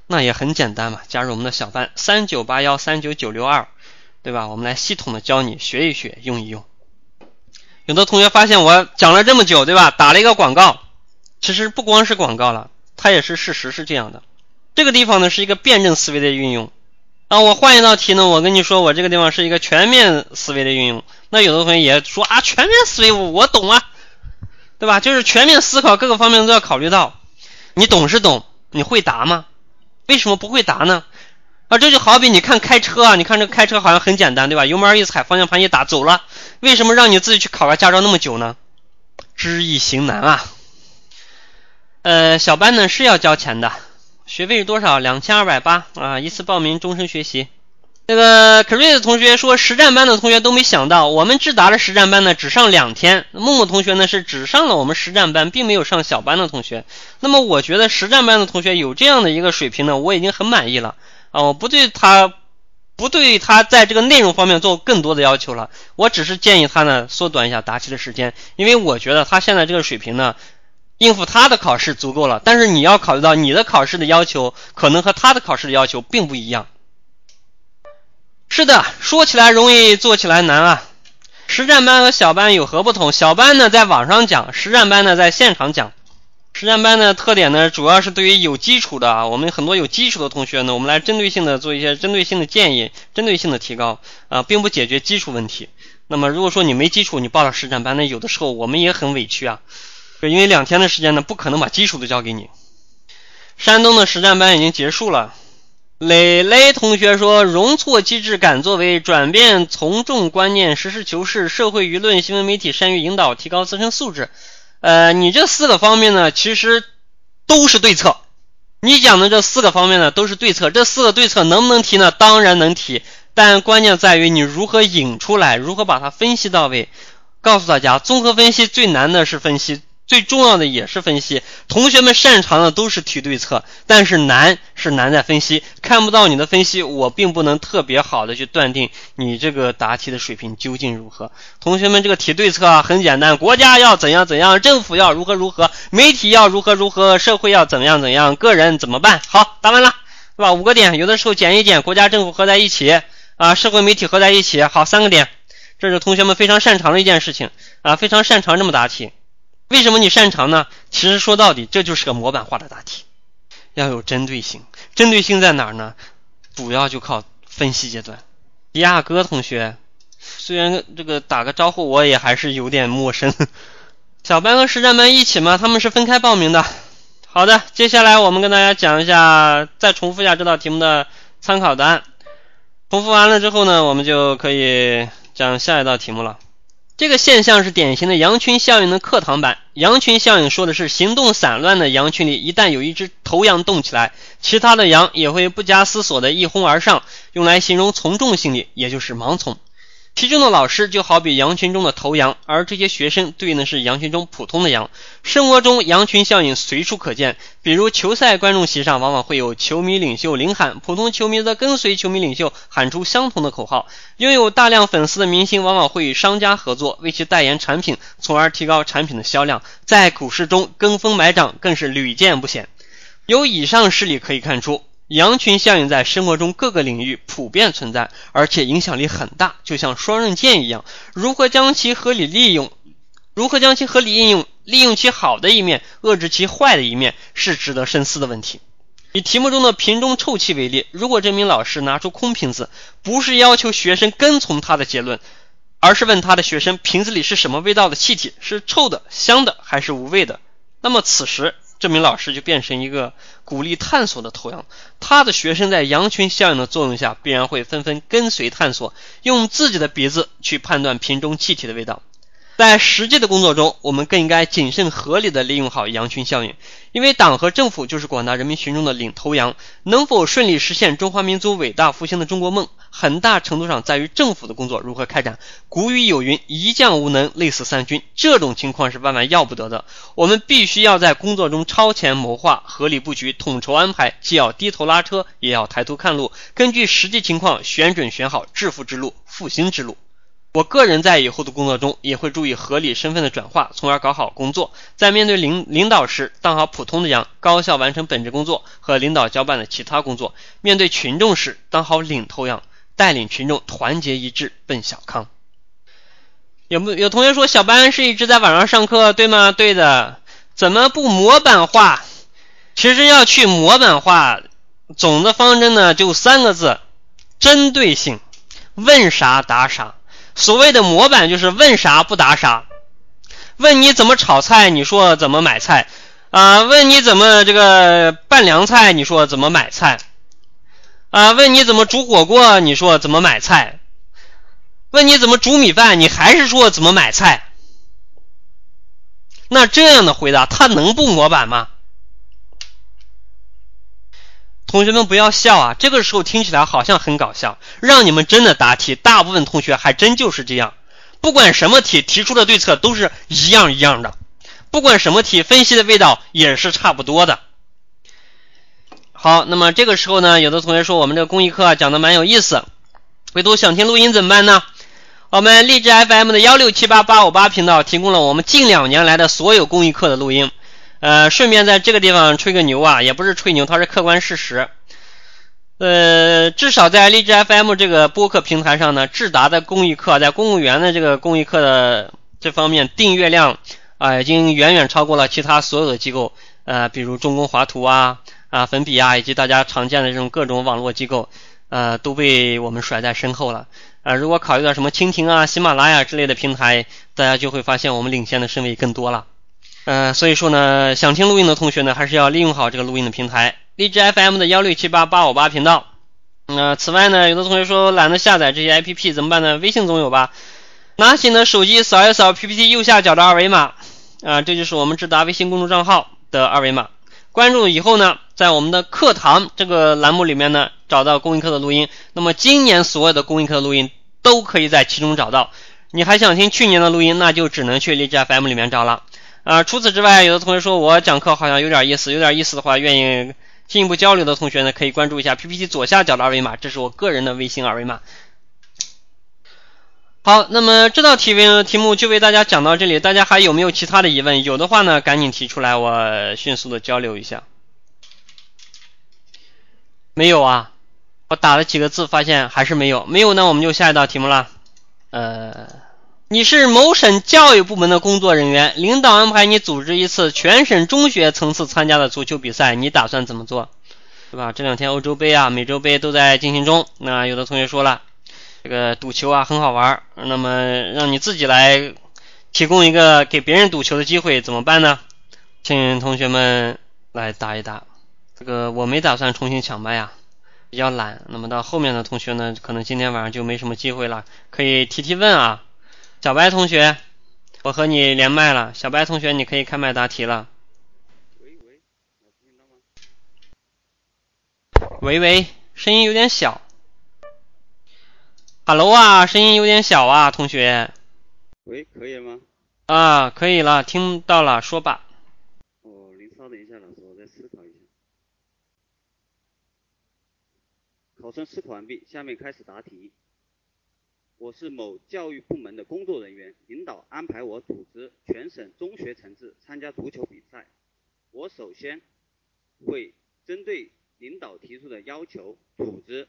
Speaker 1: 那也很简单嘛，加入我们的小班三九八幺三九九六二，对吧？我们来系统的教你学一学，用一用。有的同学发现我讲了这么久，对吧？打了一个广告，其实不光是广告了，它也是事实，是这样的。这个地方呢是一个辩证思维的运用啊，我换一道题呢，我跟你说，我这个地方是一个全面思维的运用。那有的同学也说啊，全面思维我懂啊，对吧？就是全面思考，各个方面都要考虑到。你懂是懂，你会答吗？为什么不会答呢？啊，这就好比你看开车啊，你看这个开车好像很简单，对吧？油门一踩，方向盘一打，走了。为什么让你自己去考个驾照那么久呢？知易行难啊。呃，小班呢是要交钱的，学费是多少？两千二百八啊，一次报名，终身学习。那个 Chris 同学说，实战班的同学都没想到，我们智达的实战班呢只上两天。木木同学呢是只上了我们实战班，并没有上小班的同学。那么我觉得实战班的同学有这样的一个水平呢，我已经很满意了啊！我不对他，不对他在这个内容方面做更多的要求了。我只是建议他呢缩短一下答题的时间，因为我觉得他现在这个水平呢，应付他的考试足够了。但是你要考虑到你的考试的要求可能和他的考试的要求并不一样。是的，说起来容易，做起来难啊！实战班和小班有何不同？小班呢在网上讲，实战班呢在现场讲。实战班的特点呢，主要是对于有基础的啊，我们很多有基础的同学呢，我们来针对性的做一些针对性的建议，针对性的提高啊，并不解决基础问题。那么如果说你没基础，你报了实战班，那有的时候我们也很委屈啊，因为两天的时间呢，不可能把基础都教给你。山东的实战班已经结束了。磊磊同学说：“容错机制敢作为，转变从众观念，实事求是，社会舆论、新闻媒体善于引导，提高自身素质。”呃，你这四个方面呢，其实都是对策。你讲的这四个方面呢，都是对策。这四个对策能不能提呢？当然能提，但关键在于你如何引出来，如何把它分析到位。告诉大家，综合分析最难的是分析。最重要的也是分析，同学们擅长的都是提对策，但是难是难在分析，看不到你的分析，我并不能特别好的去断定你这个答题的水平究竟如何。同学们这个提对策啊很简单，国家要怎样怎样，政府要如何如何，媒体要如何如何，社会要怎样怎样，个人怎么办？好，答完了，是吧？五个点，有的时候减一减，国家政府合在一起啊，社会媒体合在一起，好，三个点，这是同学们非常擅长的一件事情啊，非常擅长这么答题。为什么你擅长呢？其实说到底，这就是个模板化的答题，要有针对性。针对性在哪儿呢？主要就靠分析阶段。迪亚哥同学，虽然这个打个招呼，我也还是有点陌生。小班和实战班一起吗？他们是分开报名的。好的，接下来我们跟大家讲一下，再重复一下这道题目的参考答案。重复完了之后呢，我们就可以讲下一道题目了。这个现象是典型的羊群效应的课堂版。羊群效应说的是行动散乱的羊群里，一旦有一只头羊动起来，其他的羊也会不加思索的一哄而上，用来形容从众心理，也就是盲从。其中的老师就好比羊群中的头羊，而这些学生对应的是羊群中普通的羊。生活中羊群效应随处可见，比如球赛观众席上往往会有球迷领袖领喊，普通球迷则跟随球迷领袖喊出相同的口号。拥有大量粉丝的明星往往会与商家合作，为其代言产品，从而提高产品的销量。在股市中跟风买涨更是屡见不鲜。由以上事例可以看出。羊群效应在生活中各个领域普遍存在，而且影响力很大，就像双刃剑一样。如何将其合理利用？如何将其合理应用？利用其好的一面，遏制其坏的一面，是值得深思的问题。以题目中的瓶中臭气为例，如果这名老师拿出空瓶子，不是要求学生跟从他的结论，而是问他的学生瓶子里是什么味道的气体，是臭的、香的还是无味的，那么此时。这名老师就变成一个鼓励探索的头羊，他的学生在羊群效应的作用下，必然会纷纷跟随探索，用自己的鼻子去判断瓶中气体的味道。在实际的工作中，我们更应该谨慎合理的利用好羊群效应，因为党和政府就是广大人民群众的领头羊。能否顺利实现中华民族伟大复兴的中国梦，很大程度上在于政府的工作如何开展。古语有云：“一将无能，累死三军。”这种情况是万万要不得的。我们必须要在工作中超前谋划、合理布局、统筹安排，既要低头拉车，也要抬头看路，根据实际情况选准选好致富之路、复兴之路。我个人在以后的工作中也会注意合理身份的转化，从而搞好工作。在面对领领导时，当好普通的羊，高效完成本职工作和领导交办的其他工作；面对群众时，当好领头羊，带领群众团结一致奔小康。有不有同学说小班是一直在网上上课，对吗？对的。怎么不模板化？其实要去模板化，总的方针呢就三个字：针对性，问啥答啥。所谓的模板就是问啥不答啥，问你怎么炒菜，你说怎么买菜啊？问你怎么这个拌凉菜，你说怎么买菜啊？问你怎么煮火锅，你说怎么买菜？问你怎么煮米饭，你还是说怎么买菜？那这样的回答，他能不模板吗？同学们不要笑啊！这个时候听起来好像很搞笑，让你们真的答题，大部分同学还真就是这样。不管什么题，提出的对策都是一样一样的；不管什么题，分析的味道也是差不多的。好，那么这个时候呢，有的同学说我们这个公益课讲的蛮有意思，回头想听录音怎么办呢？我们励志 FM 的幺六七八八五八频道提供了我们近两年来的所有公益课的录音。呃，顺便在这个地方吹个牛啊，也不是吹牛，它是客观事实。呃，至少在荔枝 FM 这个播客平台上呢，智达的公益课，在公务员的这个公益课的这方面订阅量啊，已经远远超过了其他所有的机构。呃，比如中公华图啊、啊粉笔啊，以及大家常见的这种各种网络机构，呃，都被我们甩在身后了。啊，如果考虑到什么蜻蜓啊、喜马拉雅之类的平台，大家就会发现我们领先的身位更多了。呃，所以说呢，想听录音的同学呢，还是要利用好这个录音的平台，荔枝 FM 的幺六七八八五八频道。那此外呢，有的同学说懒得下载这些 APP 怎么办呢？微信总有吧？拿起你的手机扫一扫 PPT 右下角的二维码，啊，这就是我们智达微信公众账号的二维码。关注以后呢，在我们的课堂这个栏目里面呢，找到公益课的录音。那么今年所有的公益课录音都可以在其中找到。你还想听去年的录音，那就只能去荔枝 FM 里面找了。啊，除此之外，有的同学说我讲课好像有点意思，有点意思的话，愿意进一步交流的同学呢，可以关注一下 PPT 左下角的二维码，这是我个人的微信二维码。好，那么这道题为题目就为大家讲到这里，大家还有没有其他的疑问？有的话呢，赶紧提出来，我迅速的交流一下。没有啊，我打了几个字，发现还是没有，没有呢，我们就下一道题目了，呃。你是某省教育部门的工作人员，领导安排你组织一次全省中学层次参加的足球比赛，你打算怎么做？对吧？这两天欧洲杯啊、美洲杯都在进行中。那有的同学说了，这个赌球啊很好玩，那么让你自己来提供一个给别人赌球的机会，怎么办呢？请同学们来答一答。这个我没打算重新抢麦呀，比较懒。那么到后面的同学呢，可能今天晚上就没什么机会了，可以提提问啊。小白同学，我和你连麦了。小白同学，你可以开麦答题了。喂喂，听到吗？喂喂，声音有点小。Hello 啊，声音有点小啊，同学。
Speaker 8: 喂，可以吗？
Speaker 1: 啊，可以了，听到了，说吧。
Speaker 8: 哦，您稍等一下，老师，我再思考一下。考生思考完毕，下面开始答题。我是某教育部门的工作人员，领导安排我组织全省中学层次参加足球比赛。我首先会针对领导提出的要求，组织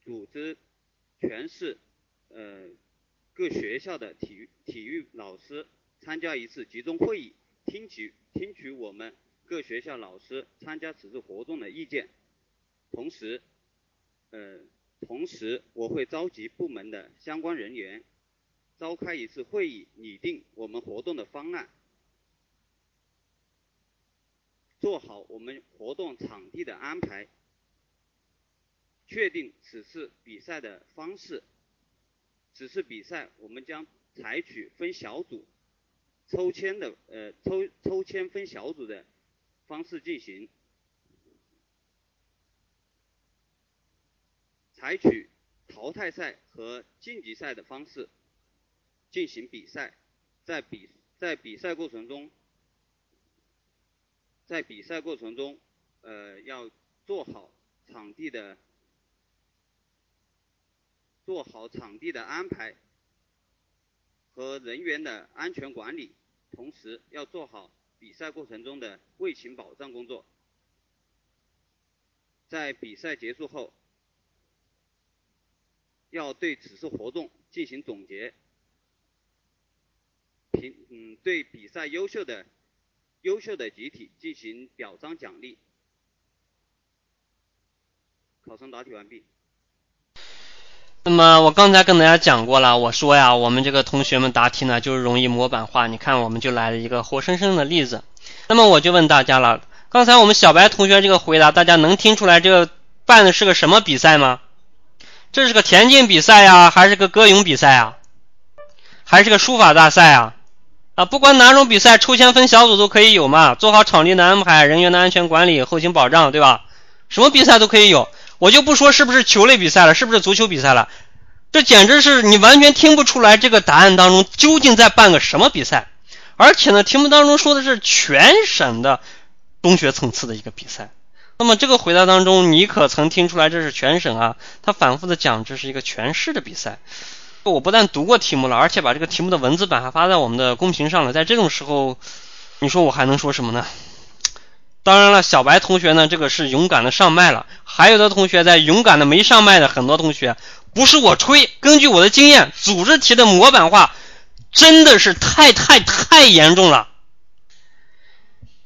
Speaker 8: 组织全市呃各学校的体育体育老师参加一次集中会议，听取听取我们各学校老师参加此次活动的意见，同时呃。同时，我会召集部门的相关人员，召开一次会议，拟定我们活动的方案，做好我们活动场地的安排，确定此次比赛的方式。此次比赛我们将采取分小组、抽签的呃抽抽签分小组的方式进行。采取淘汰赛和晋级赛的方式进行比赛，在比在比赛过程中，在比赛过程中，呃，要做好场地的做好场地的安排和人员的安全管理，同时要做好比赛过程中的卫勤保障工作。在比赛结束后。要对此次活动进行总结，评嗯对比赛优秀的优秀的集体进行表彰奖励。考生答题完毕。
Speaker 1: 那么我刚才跟大家讲过了，我说呀，我们这个同学们答题呢就是容易模板化，你看我们就来了一个活生生的例子。那么我就问大家了，刚才我们小白同学这个回答，大家能听出来这个办的是个什么比赛吗？这是个田径比赛呀，还是个歌咏比赛啊？还是个书法大赛啊？啊，不管哪种比赛，抽签分小组都可以有嘛，做好场地的安排、人员的安全管理、后勤保障，对吧？什么比赛都可以有，我就不说是不是球类比赛了，是不是足球比赛了，这简直是你完全听不出来这个答案当中究竟在办个什么比赛，而且呢，题目当中说的是全省的中学层次的一个比赛。那么这个回答当中，你可曾听出来这是全省啊？他反复的讲这是一个全市的比赛。我不但读过题目了，而且把这个题目的文字版还发在我们的公屏上了。在这种时候，你说我还能说什么呢？当然了，小白同学呢，这个是勇敢的上麦了。还有的同学在勇敢的没上麦的，很多同学不是我吹，根据我的经验，组织题的模板化真的是太太太严重了。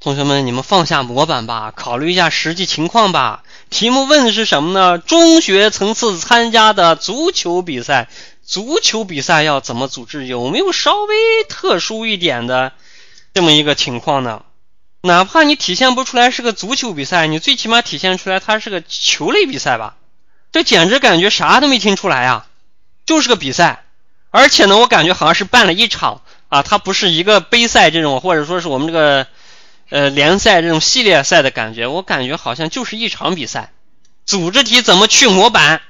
Speaker 1: 同学们，你们放下模板吧，考虑一下实际情况吧。题目问的是什么呢？中学层次参加的足球比赛，足球比赛要怎么组织？有没有稍微特殊一点的这么一个情况呢？哪怕你体现不出来是个足球比赛，你最起码体现出来它是个球类比赛吧？这简直感觉啥都没听出来啊，就是个比赛。而且呢，我感觉好像是办了一场啊，它不是一个杯赛这种，或者说是我们这个。呃，联赛这种系列赛的感觉，我感觉好像就是一场比赛。组织题怎么去模板？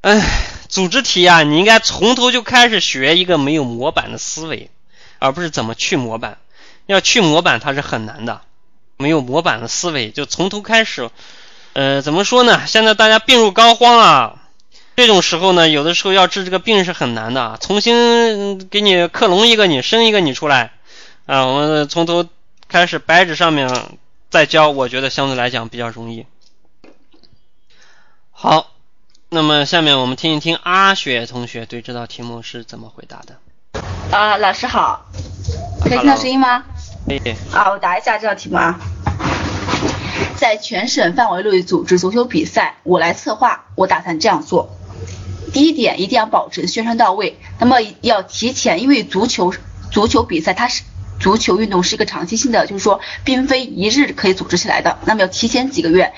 Speaker 1: 哎，组织题啊，你应该从头就开始学一个没有模板的思维，而不是怎么去模板。要去模板，它是很难的。没有模板的思维，就从头开始。呃，怎么说呢？现在大家病入膏肓啊，这种时候呢，有的时候要治这个病是很难的。重新给你克隆一个你，生一个你出来啊，我们从头。开始白纸上面再教，我觉得相对来讲比较容易。好，那么下面我们听一听阿雪同学对这道题目是怎么回答的。
Speaker 9: 啊，老师好，可以听到声音吗？
Speaker 1: 可以。
Speaker 9: 啊，我答一下这道题目啊。在全省范围内组织足球比赛，我来策划。我打算这样做：第一点，一定要保证宣传到位。那么要提前，因为足球足球比赛它是。足球运动是一个长期性的，就是说，并非一日可以组织起来的。那么要提前几个月，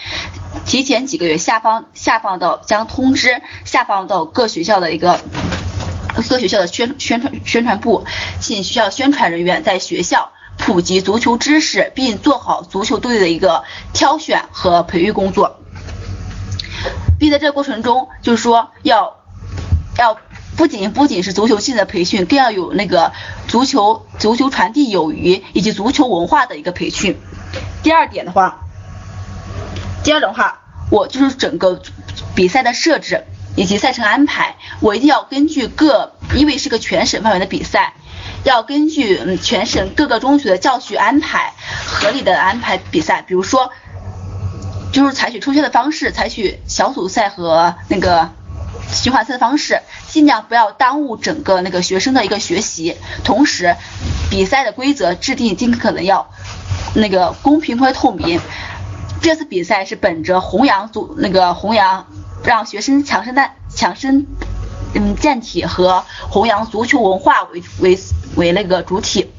Speaker 9: 提前几个月下方下放到将通知下放到各学校的一个各学校的宣宣传宣传部，请学校宣传人员在学校普及足球知识，并做好足球队的一个挑选和培育工作，并在这个过程中，就是说要要。不仅不仅是足球性的培训，更要有那个足球足球传递友谊以及足球文化的一个培训。第二点的话，第二的话，我就是整个比赛的设置以及赛程安排，我一定要根据各，因为是个全省范围的比赛，要根据嗯全省各个中学的教学安排，合理的安排比赛。比如说，就是采取抽签的方式，采取小组赛和那个循环赛的方式。尽量不要耽误整个那个学生的一个学习，同时比赛的规则制定尽可能要那个公平和透明。这次比赛是本着弘扬组那个弘扬让学生强身的强身嗯健体和弘扬足球文化为为为那个主体。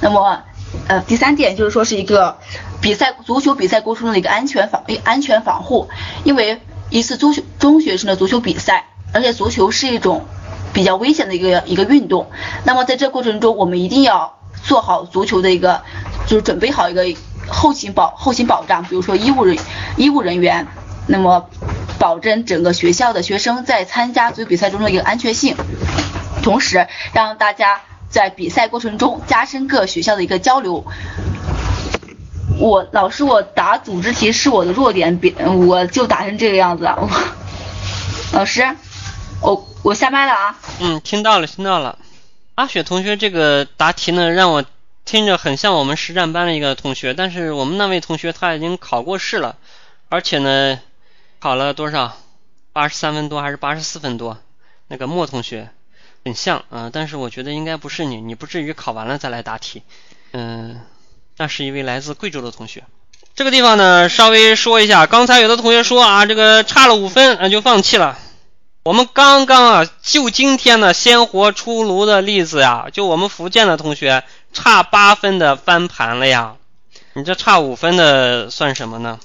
Speaker 9: 那么呃第三点就是说是一个比赛足球比赛过程中的一个安全防安全防护，因为一次足球中学生的足球比赛。而且足球是一种比较危险的一个一个运动，那么在这过程中，我们一定要做好足球的一个，就是准备好一个后勤保后勤保障，比如说医务人医务人员，那么保证整个学校的学生在参加足球比赛中的一个安全性，同时让大家在比赛过程中加深各学校的一个交流。我老师，我答组织题是我的弱点，别我就答成这个样子啊！我。老师。我我下麦了啊。
Speaker 1: 嗯，听到了，听到了。阿雪同学这个答题呢，让我听着很像我们实战班的一个同学，但是我们那位同学他已经考过试了，而且呢，考了多少？八十三分多还是八十四分多？那个莫同学很像啊，但是我觉得应该不是你，你不至于考完了再来答题。嗯，那是一位来自贵州的同学。这个地方呢，稍微说一下，刚才有的同学说啊，这个差了五分那就放弃了。我们刚刚啊，就今天的鲜活出炉的例子呀，就我们福建的同学差八分的翻盘了呀，你这差五分的算什么呢？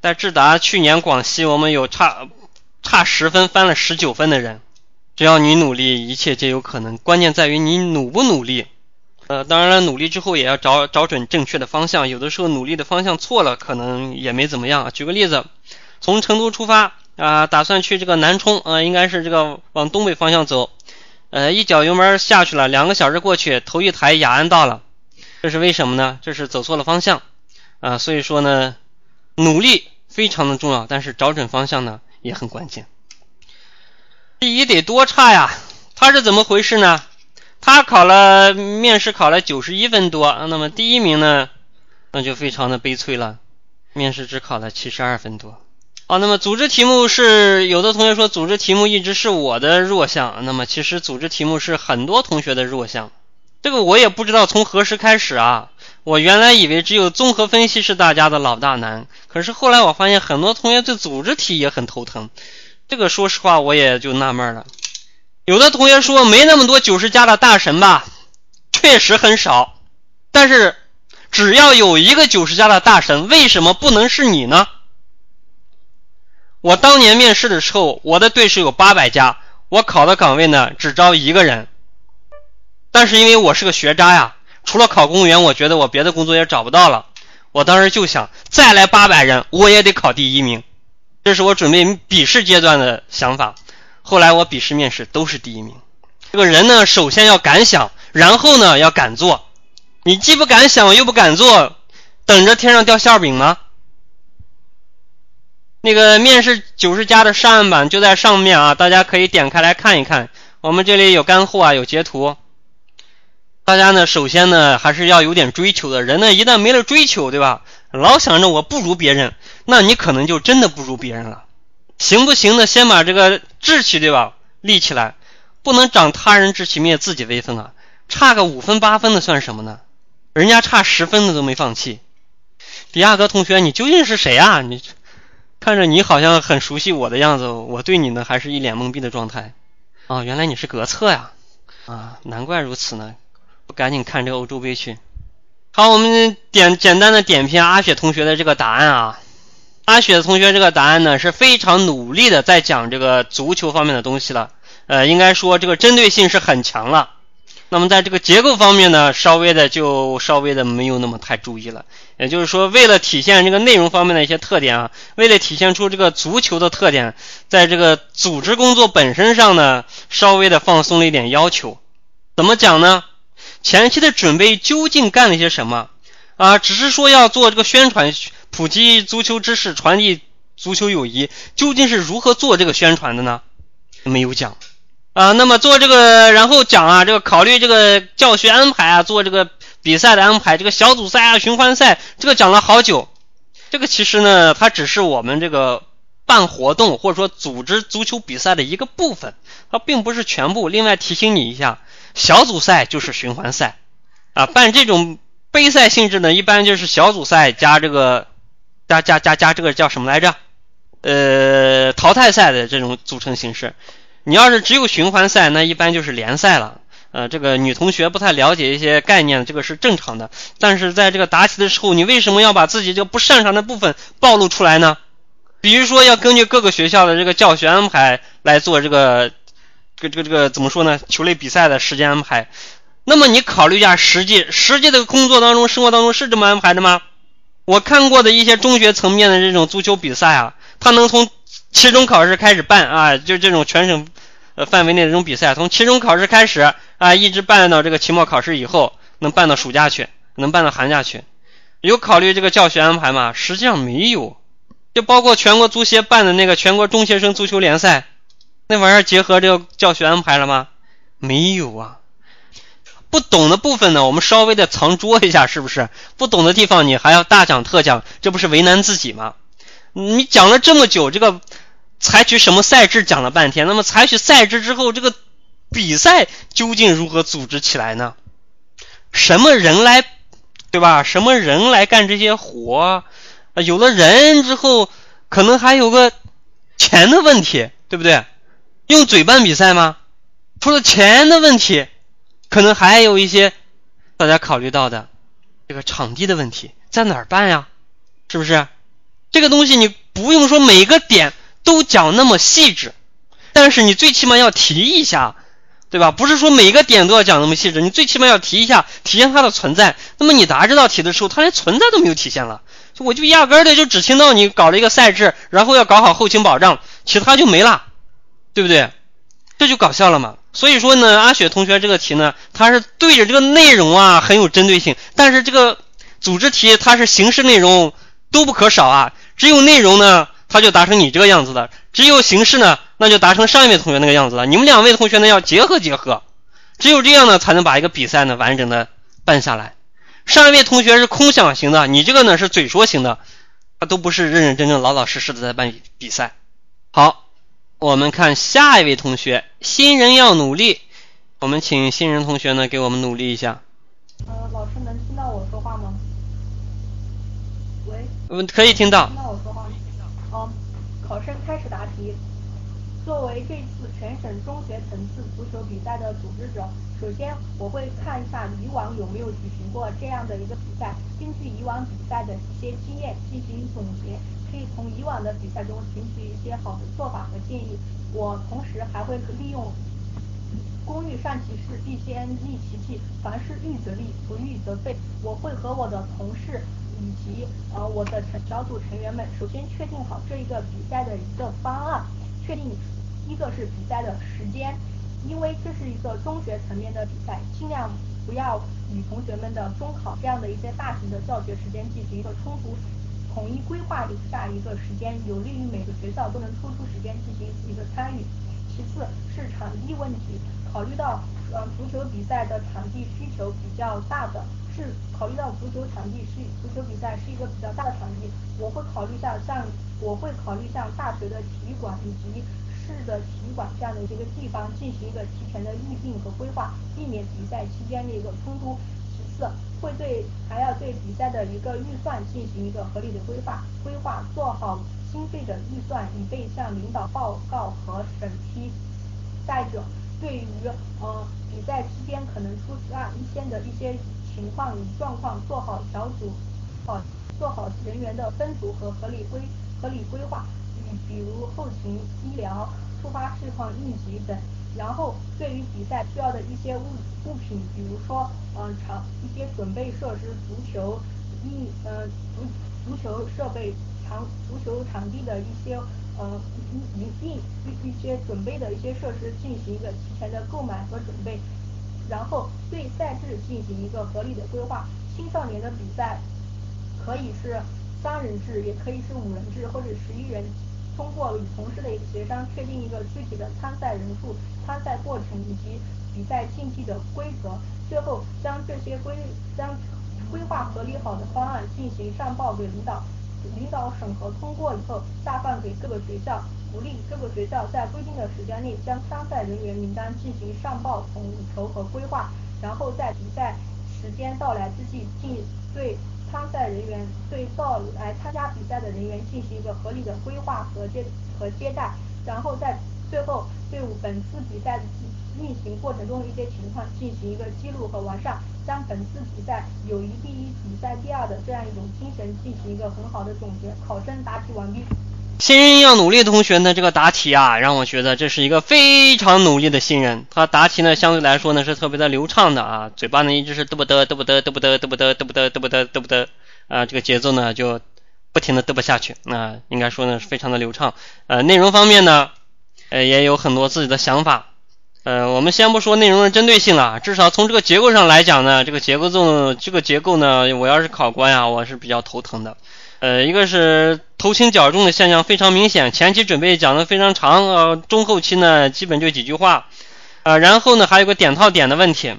Speaker 1: 在智达去年广西，我们有差差十分翻了十九分的人，只要你努力，一切皆有可能，关键在于你努不努力。呃，当然了，努力之后也要找找准正确的方向，有的时候努力的方向错了，可能也没怎么样啊。举个例子，从成都出发啊，打算去这个南充啊，应该是这个往东北方向走，呃，一脚油门下去了，两个小时过去，头一抬雅安到了，这是为什么呢？这是走错了方向啊，所以说呢，努力非常的重要，但是找准方向呢也很关键。第一得多差呀？他是怎么回事呢？他考了面试考了九十一分多，那么第一名呢，那就非常的悲催了，面试只考了七十二分多。好，那么组织题目是有的同学说组织题目一直是我的弱项，那么其实组织题目是很多同学的弱项。这个我也不知道从何时开始啊，我原来以为只有综合分析是大家的老大难，可是后来我发现很多同学对组织题也很头疼。这个说实话我也就纳闷了。有的同学说没那么多九十加的大神吧，确实很少。但是只要有一个九十加的大神，为什么不能是你呢？我当年面试的时候，我的对手有八百家，我考的岗位呢只招一个人。但是因为我是个学渣呀，除了考公务员，我觉得我别的工作也找不到了。我当时就想，再来八百人，我也得考第一名。这是我准备笔试阶段的想法。后来我笔试面试都是第一名。这个人呢，首先要敢想，然后呢要敢做。你既不敢想又不敢做，等着天上掉馅饼吗？那个面试九十加的上岸版就在上面啊，大家可以点开来看一看。我们这里有干货啊，有截图。大家呢，首先呢还是要有点追求的。人呢，一旦没了追求，对吧？老想着我不如别人，那你可能就真的不如别人了。行不行的，先把这个志气对吧立起来，不能长他人志气灭自己威风啊！差个五分八分的算什么呢？人家差十分的都没放弃。迪亚哥同学，你究竟是谁啊？你看着你好像很熟悉我的样子，我对你呢还是一脸懵逼的状态。啊，原来你是格策呀！啊，难怪如此呢，不赶紧看这个欧洲杯去。好，我们点简单的点评阿雪同学的这个答案啊。阿雪同学这个答案呢是非常努力的在讲这个足球方面的东西了，呃，应该说这个针对性是很强了。那么在这个结构方面呢，稍微的就稍微的没有那么太注意了。也就是说，为了体现这个内容方面的一些特点啊，为了体现出这个足球的特点，在这个组织工作本身上呢，稍微的放松了一点要求。怎么讲呢？前期的准备究竟干了些什么啊？只是说要做这个宣传。普及足球知识，传递足球友谊，究竟是如何做这个宣传的呢？没有讲啊。那么做这个，然后讲啊，这个考虑这个教学安排啊，做这个比赛的安排，这个小组赛啊、循环赛，这个讲了好久。这个其实呢，它只是我们这个办活动或者说组织足球比赛的一个部分，它并不是全部。另外提醒你一下，小组赛就是循环赛啊，办这种杯赛性质呢，一般就是小组赛加这个。加加加加，这个叫什么来着？呃，淘汰赛的这种组成形式。你要是只有循环赛，那一般就是联赛了。呃，这个女同学不太了解一些概念，这个是正常的。但是在这个答题的时候，你为什么要把自己这个不擅长的部分暴露出来呢？比如说，要根据各个学校的这个教学安排来做这个这个这个这个怎么说呢？球类比赛的时间安排。那么你考虑一下实际实际的工作当中、生活当中是这么安排的吗？我看过的一些中学层面的这种足球比赛啊，他能从期中考试开始办啊，就这种全省呃范围内的这种比赛，从期中考试开始啊，一直办到这个期末考试以后，能办到暑假去，能办到寒假去，有考虑这个教学安排吗？实际上没有，就包括全国足协办的那个全国中学生足球联赛，那玩意儿结合这个教学安排了吗？没有啊。不懂的部分呢，我们稍微的藏拙一下，是不是？不懂的地方你还要大讲特讲，这不是为难自己吗？你讲了这么久，这个采取什么赛制讲了半天，那么采取赛制之后，这个比赛究竟如何组织起来呢？什么人来，对吧？什么人来干这些活？啊，有了人之后，可能还有个钱的问题，对不对？用嘴办比赛吗？除了钱的问题。可能还有一些大家考虑到的这个场地的问题，在哪儿办呀？是不是？这个东西你不用说每个点都讲那么细致，但是你最起码要提一下，对吧？不是说每个点都要讲那么细致，你最起码要提一下，体现它的存在。那么你答这道题的时候，它连存在都没有体现了，我就压根的就只听到你搞了一个赛制，然后要搞好后勤保障，其他就没了，对不对？这就搞笑了嘛。所以说呢，阿雪同学这个题呢，它是对着这个内容啊很有针对性，但是这个组织题它是形式内容都不可少啊，只有内容呢，它就达成你这个样子的；只有形式呢，那就达成上一位同学那个样子了。你们两位同学呢要结合结合，只有这样呢，才能把一个比赛呢完整的办下来。上一位同学是空想型的，你这个呢是嘴说型的，他都不是认认真真、老老实实的在办比赛。好。我们看下一位同学，新人要努力。我们请新人同学呢，给我们努力一下。
Speaker 10: 呃，老师能听到我说话吗？喂。
Speaker 1: 嗯，可以听到。
Speaker 10: 听到我说话。嗯，考生开始答题。作为这次全省中学层次足球比赛的组织者，首先我会看一下以往有没有举行过这样的一个比赛，根据以往比赛的一些经验进行总结。可以从以往的比赛中寻取一些好的做法和建议。我同时还会利用“工欲善其事，必先利其器”，凡事预则立，不预则废。我会和我的同事以及呃我的小组成员们，首先确定好这一个比赛的一个方案，确定一个是比赛的时间，因为这是一个中学层面的比赛，尽量不要与同学们的中考这样的一些大型的教学时间进行一个冲突。统一规划的下一个时间，有利于每个学校都能抽出时间进行一个参与。其次是场地问题，考虑到呃足球比赛的场地需求比较大的，是考虑到足球场地是足球比赛是一个比较大的场地，我会考虑下像我会考虑像大学的体育馆以及市的体育馆这样的一个地方进行一个提前的预定和规划，避免比赛期间的一个冲突。会对还要对比赛的一个预算进行一个合理的规划，规划做好经费的预算，以备向领导报告和审批。再者，对于呃比赛期间可能出现的一些情况与状况，做好小组好做好人员的分组和合理规合理规划，比比如后勤、医疗、突发事况应急等。然后对于比赛需要的一些物物品，比如说，嗯，场一些准备设施，足球，一，呃，足足球设备，场足球场地的一些，呃，一一定一一些准备的一些设施进行一个提前的购买和准备，然后对赛制进行一个合理的规划。青少年的比赛可以是三人制，也可以是五人制或者十一人。通过与同事的一个协商，确定一个具体的参赛人数、参赛过程以及比赛竞技的规则，最后将这些规将规划合理好的方案进行上报给领导，领导审核通过以后下放给各个学校，鼓励各个学校在规定的时间内将参赛人员名单进行上报统筹和规划，然后在比赛时间到来之际，进对。参赛人员对到来参加比赛的人员进行一个合理的规划和接和接待，然后在最后对本次比赛运行过程中的一些情况进行一个记录和完善，将本次比赛友谊第一、比赛第二的这样一种精神进行一个很好的总结。考生答题完毕。
Speaker 1: 新人要努力的同学呢，这个答题啊，让我觉得这是一个非常努力的新人。他答题呢，相对来说呢是特别的流畅的啊，嘴巴呢一直是嘚不嘚嘚不嘚嘚不嘚嘚不嘚嘚不嘚嘚不嘚嘚不嘚啊，这个节奏呢就不停的嘚不下去那，应该说呢是非常的流畅。呃，内容方面呢，呃也有很多自己的想法。呃，我们先不说内容的针对性了，至少从这个结构上来讲呢，这个结构中这个结构呢，我要是考官呀，我是比较头疼的。呃，一个是头轻脚重的现象非常明显，前期准备讲的非常长，呃，中后期呢基本就几句话，呃，然后呢还有个点套点的问题。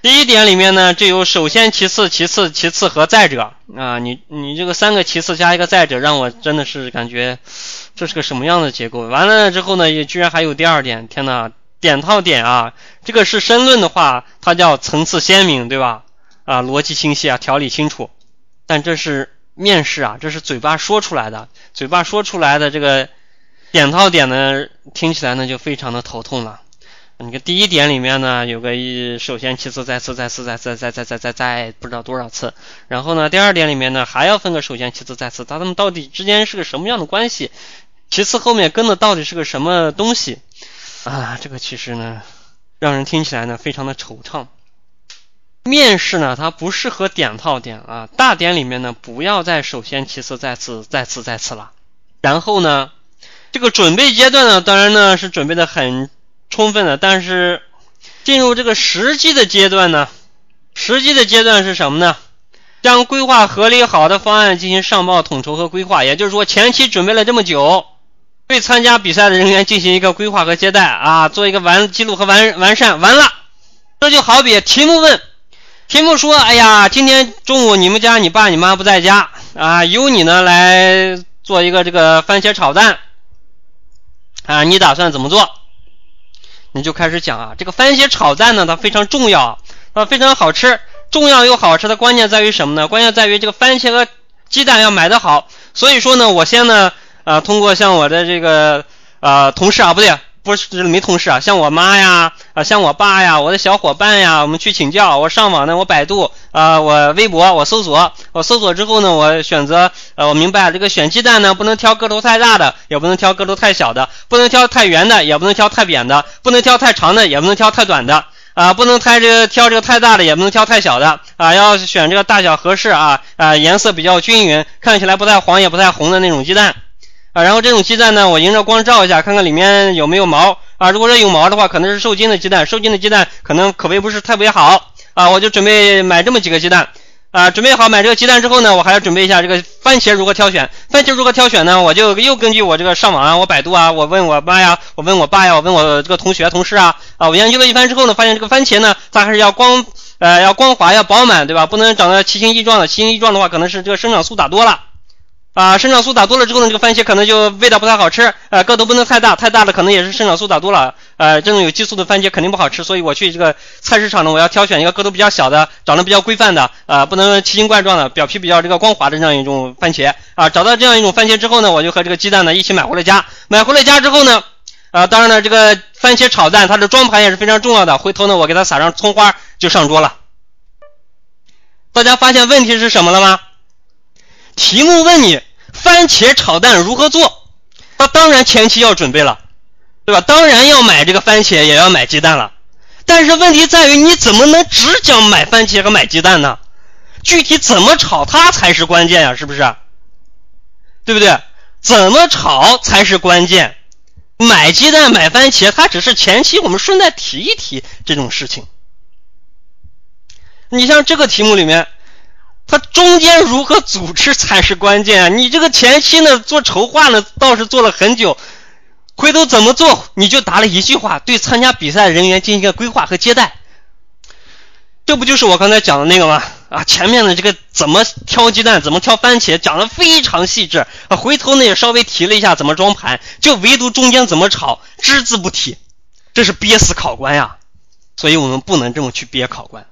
Speaker 1: 第一点里面呢，就有首先、其次、其次、其次和再者啊，你你这个三个其次加一个再者，让我真的是感觉这是个什么样的结构？完了之后呢，也居然还有第二点，天呐，点套点啊，这个是申论的话，它叫层次鲜明，对吧？啊，逻辑清晰啊，条理清楚，但这是。面试啊，这是嘴巴说出来的，嘴巴说出来的这个点套点呢，听起来呢就非常的头痛了。你看第一点里面呢有个一，首先其次再次再次再次再再再再再不知道多少次，然后呢第二点里面呢还要分个首先其次再次，它们到底之间是个什么样的关系？其次后面跟的到底是个什么东西？啊，这个其实呢让人听起来呢非常的惆怅。面试呢，它不适合点套点啊，大点里面呢不要再首先其次再次再次再次了。然后呢，这个准备阶段呢，当然呢是准备的很充分的，但是进入这个实际的阶段呢，实际的阶段是什么呢？将规划合理好的方案进行上报统筹和规划，也就是说前期准备了这么久，对参加比赛的人员进行一个规划和接待啊，做一个完记录和完完善，完了，这就好比题目问。题目说：“哎呀，今天中午你们家你爸你妈不在家啊，由你呢来做一个这个番茄炒蛋啊，你打算怎么做？你就开始讲啊，这个番茄炒蛋呢，它非常重要啊，非常好吃，重要又好吃的关键在于什么呢？关键在于这个番茄和鸡蛋要买的好。所以说呢，我先呢啊，通过像我的这个啊同事啊，不对。”不是没同事啊，像我妈呀，啊像我爸呀，我的小伙伴呀，我们去请教。我上网呢，我百度啊，我微博我搜索，我搜索之后呢，我选择呃，我明白这个选鸡蛋呢，不能挑个头太大的，也不能挑个头太小的，不能挑太圆的，也不能挑太扁的，不能挑太长的，也不能挑太短的啊，不能太这个挑这个太大的，也不能挑太小的啊，要选这个大小合适啊啊，颜色比较均匀，看起来不太黄也不太红的那种鸡蛋。啊，然后这种鸡蛋呢，我迎着光照一下，看看里面有没有毛啊。如果说有毛的话，可能是受精的鸡蛋，受精的鸡蛋可能口味不是特别好啊。我就准备买这么几个鸡蛋啊。准备好买这个鸡蛋之后呢，我还要准备一下这个番茄如何挑选。番茄如何挑选呢？我就又根据我这个上网啊，我百度啊，我问我妈呀，我问我爸呀，我问我这个同学同事啊啊，我研究了一番之后呢，发现这个番茄呢，它还是要光呃要光滑要饱满，对吧？不能长得奇形异状的，奇形异状的话，可能是这个生长素打多了。啊，生长素打多了之后呢，这个番茄可能就味道不太好吃，呃，个头不能太大，太大的可能也是生长素打多了，呃，这种有激素的番茄肯定不好吃，所以我去这个菜市场呢，我要挑选一个个头比较小的，长得比较规范的，啊，不能奇形怪状的，表皮比较这个光滑的这样一种番茄，啊，找到这样一种番茄之后呢，我就和这个鸡蛋呢一起买回了家，买回了家之后呢，啊，当然了，这个番茄炒蛋它的装盘也是非常重要的，回头呢我给它撒上葱花就上桌了。大家发现问题是什么了吗？题目问你番茄炒蛋如何做，那当然前期要准备了，对吧？当然要买这个番茄，也要买鸡蛋了。但是问题在于，你怎么能只讲买番茄和买鸡蛋呢？具体怎么炒，它才是关键呀，是不是？对不对？怎么炒才是关键。买鸡蛋、买番茄，它只是前期我们顺带提一提这种事情。你像这个题目里面。它中间如何组织才是关键啊！你这个前期呢做筹划呢倒是做了很久，回头怎么做你就答了一句话：对参加比赛人员进行一个规划和接待。这不就是我刚才讲的那个吗？啊，前面的这个怎么挑鸡蛋，怎么挑番茄，讲的非常细致啊。回头呢也稍微提了一下怎么装盘，就唯独中间怎么炒只字不提，这是憋死考官呀！所以我们不能这么去憋考官，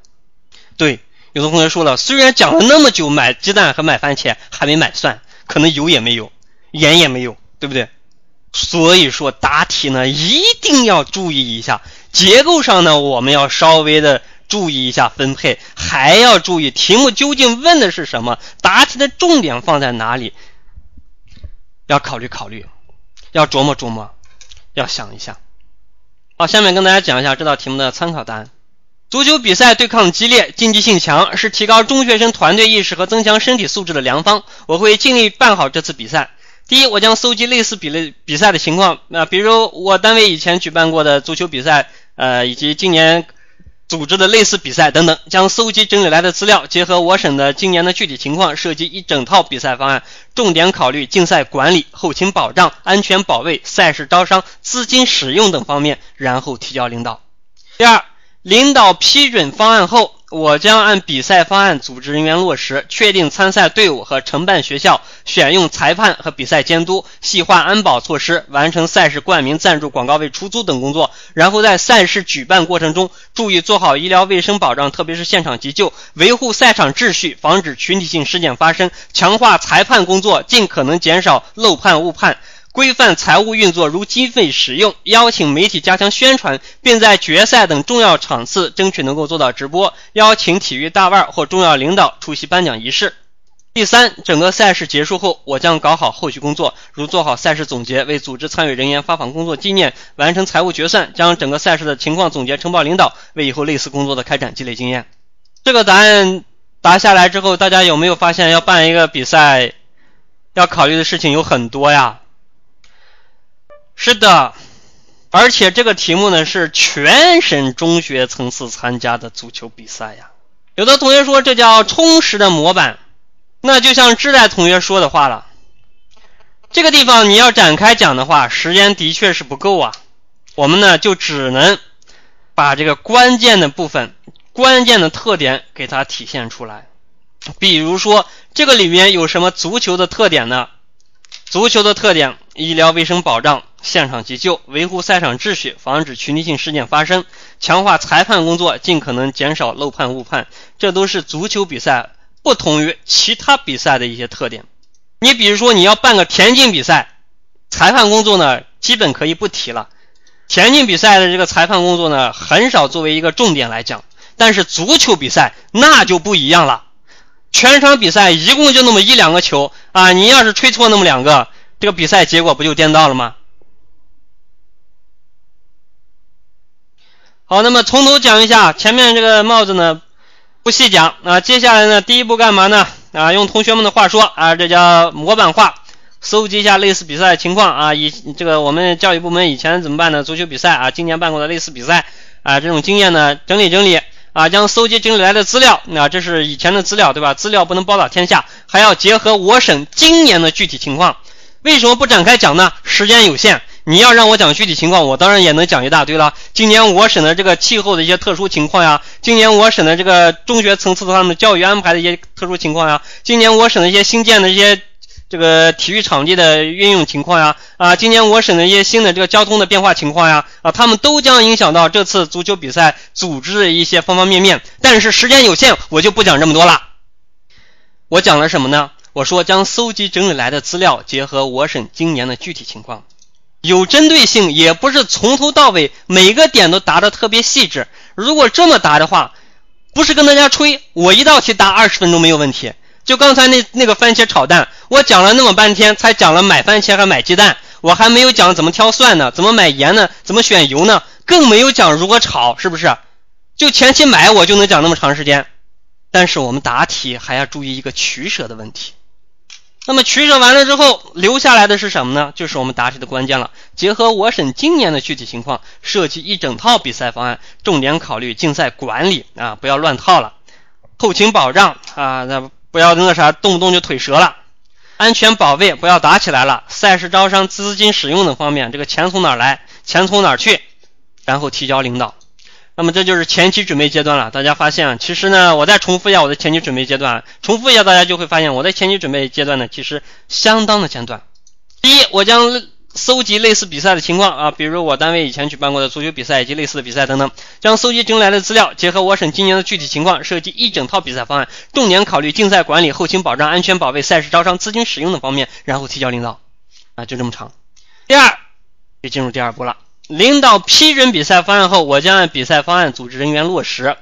Speaker 1: 对。有的同学说了，虽然讲了那么久买鸡蛋和买番茄，还没买蒜，可能油也没有，盐也没有，对不对？所以说答题呢一定要注意一下结构上呢，我们要稍微的注意一下分配，还要注意题目究竟问的是什么，答题的重点放在哪里，要考虑考虑，要琢磨琢磨，要想一下。好，下面跟大家讲一下这道题目的参考答案。足球比赛对抗激烈，竞技性强，是提高中学生团队意识和增强身体素质的良方。我会尽力办好这次比赛。第一，我将搜集类似比类比赛的情况，那比如我单位以前举办过的足球比赛，呃，以及今年组织的类似比赛等等，将搜集整理来的资料，结合我省的今年的具体情况，设计一整套比赛方案，重点考虑竞赛管理、后勤保障、安全保卫、赛事招商、资金使用等方面，然后提交领导。第二。领导批准方案后，我将按比赛方案组织人员落实，确定参赛队伍和承办学校，选用裁判和比赛监督，细化安保措施，完成赛事冠名、赞助、广告位出租等工作。然后在赛事举办过程中，注意做好医疗卫生保障，特别是现场急救，维护赛场秩序，防止群体性事件发生，强化裁判工作，尽可能减少漏判误判。规范财务运作，如经费使用，邀请媒体加强宣传，并在决赛等重要场次争取能够做到直播。邀请体育大腕或重要领导出席颁奖仪式。第三，整个赛事结束后，我将搞好后续工作，如做好赛事总结，为组织参与人员发放工作纪念，完成财务决算，将整个赛事的情况总结呈报领导，为以后类似工作的开展积累经验。这个答案答下来之后，大家有没有发现要办一个比赛，要考虑的事情有很多呀？是的，而且这个题目呢是全省中学层次参加的足球比赛呀。有的同学说这叫充实的模板。那就像志代同学说的话了，这个地方你要展开讲的话，时间的确是不够啊。我们呢就只能把这个关键的部分、关键的特点给它体现出来。比如说，这个里面有什么足球的特点呢？足球的特点：医疗卫生保障、现场急救、维护赛场秩序、防止群体性事件发生、强化裁判工作、尽可能减少漏判误判，这都是足球比赛。不同于其他比赛的一些特点，你比如说你要办个田径比赛，裁判工作呢基本可以不提了。田径比赛的这个裁判工作呢很少作为一个重点来讲，但是足球比赛那就不一样了。全场比赛一共就那么一两个球啊，你要是吹错那么两个，这个比赛结果不就颠倒了吗？好，那么从头讲一下前面这个帽子呢。不细讲啊，接下来呢，第一步干嘛呢？啊，用同学们的话说啊，这叫模板化，搜集一下类似比赛情况啊，以这个我们教育部门以前怎么办的足球比赛啊，今年办过的类似比赛啊，这种经验呢，整理整理啊，将搜集整理来的资料，那这是以前的资料对吧？资料不能包打天下，还要结合我省今年的具体情况。为什么不展开讲呢？时间有限。你要让我讲具体情况，我当然也能讲一大堆了。今年我省的这个气候的一些特殊情况呀，今年我省的这个中学层次的他们的教育安排的一些特殊情况呀，今年我省的一些新建的一些这个体育场地的运用情况呀，啊，今年我省的一些新的这个交通的变化情况呀，啊，他们都将影响到这次足球比赛组织的一些方方面面。但是时间有限，我就不讲这么多了。我讲了什么呢？我说将搜集整理来的资料结合我省今年的具体情况。有针对性，也不是从头到尾每个点都答的特别细致。如果这么答的话，不是跟大家吹，我一道题答二十分钟没有问题。就刚才那那个番茄炒蛋，我讲了那么半天，才讲了买番茄还买鸡蛋，我还没有讲怎么挑蒜呢，怎么买盐呢，怎么选油呢，更没有讲如何炒，是不是？就前期买我就能讲那么长时间，但是我们答题还要注意一个取舍的问题。那么取舍完了之后，留下来的是什么呢？就是我们答题的关键了。结合我省今年的具体情况，设计一整套比赛方案，重点考虑竞赛管理啊，不要乱套了；后勤保障啊，那不要那个啥，动不动就腿折了；安全保卫不要打起来了；赛事招商、资金使用等方面，这个钱从哪儿来，钱从哪儿去，然后提交领导。那么这就是前期准备阶段了。大家发现，其实呢，我再重复一下我的前期准备阶段，重复一下，大家就会发现我的前期准备阶段呢，其实相当的简短。第一，我将搜集类似比赛的情况啊，比如我单位以前举办过的足球比赛以及类似的比赛等等，将搜集整来的资料结合我省今年的具体情况，设计一整套比赛方案，重点考虑竞赛管理、后勤保障、安全保卫、赛事招商、资金使用等方面，然后提交领导。啊，就这么长。第二，就进入第二步了。领导批准比赛方案后，我将按比赛方案组织人员落实。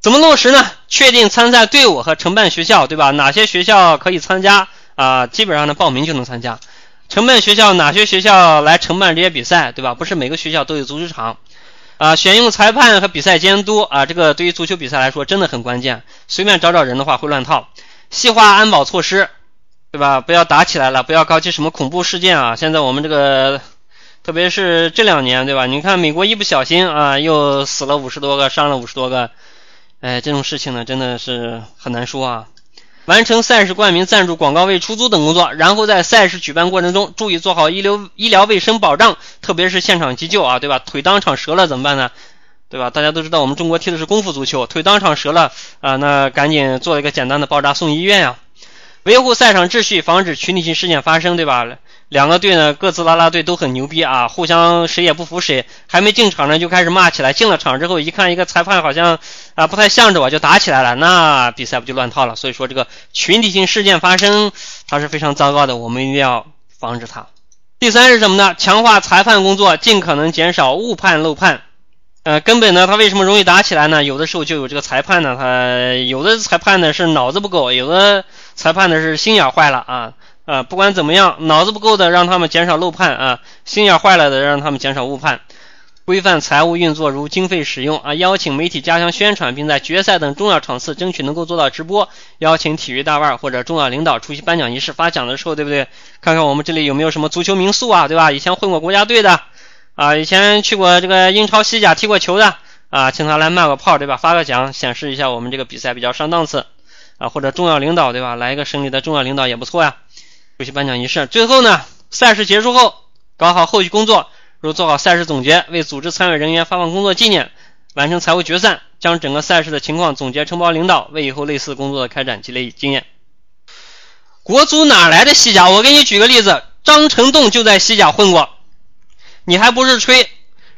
Speaker 1: 怎么落实呢？确定参赛队伍和承办学校，对吧？哪些学校可以参加啊？基本上呢，报名就能参加。承办学校哪些学校来承办这些比赛，对吧？不是每个学校都有足球场啊。选用裁判和比赛监督啊，这个对于足球比赛来说真的很关键。随便找找人的话会乱套。细化安保措施，对吧？不要打起来了，不要搞起什么恐怖事件啊！现在我们这个。特别是这两年，对吧？你看美国一不小心啊，又死了五十多个，伤了五十多个，哎，这种事情呢，真的是很难说啊。完成赛事冠名、赞助、广告位出租等工作，然后在赛事举办过程中，注意做好医疗医疗卫生保障，特别是现场急救啊，对吧？腿当场折了怎么办呢？对吧？大家都知道我们中国踢的是功夫足球，腿当场折了啊，那赶紧做一个简单的包扎送医院呀。维护赛场秩序，防止群体性事件发生，对吧？两个队呢，各自拉拉队都很牛逼啊，互相谁也不服谁，还没进场呢就开始骂起来。进了场之后，一看一个裁判好像啊不太向着我，就打起来了，那比赛不就乱套了？所以说这个群体性事件发生，它是非常糟糕的，我们一定要防止它。第三是什么呢？强化裁判工作，尽可能减少误判漏判。呃，根本呢，他为什么容易打起来呢？有的时候就有这个裁判呢，他有的裁判呢是脑子不够，有的裁判呢是心眼坏了啊啊！不管怎么样，脑子不够的让他们减少漏判啊，心眼坏了的让他们减少误判。规范财务运作，如经费使用啊，邀请媒体加强宣传，并在决赛等重要场次争取能够做到直播。邀请体育大腕或者重要领导出席颁奖仪式发奖的时候，对不对？看看我们这里有没有什么足球名宿啊，对吧？以前混过国家队的。啊，以前去过这个英超西甲踢过球的啊，请他来卖个炮，对吧？发个奖，显示一下我们这个比赛比较上档次啊，或者重要领导，对吧？来一个省里的重要领导也不错呀。出席颁奖仪式，最后呢，赛事结束后搞好后续工作，如做好赛事总结，为组织参与人员发放工作纪念，完成财务决算，将整个赛事的情况总结承包领导，为以后类似工作的开展积累经验。国足哪来的西甲？我给你举个例子，张成栋就在西甲混过。你还不是吹？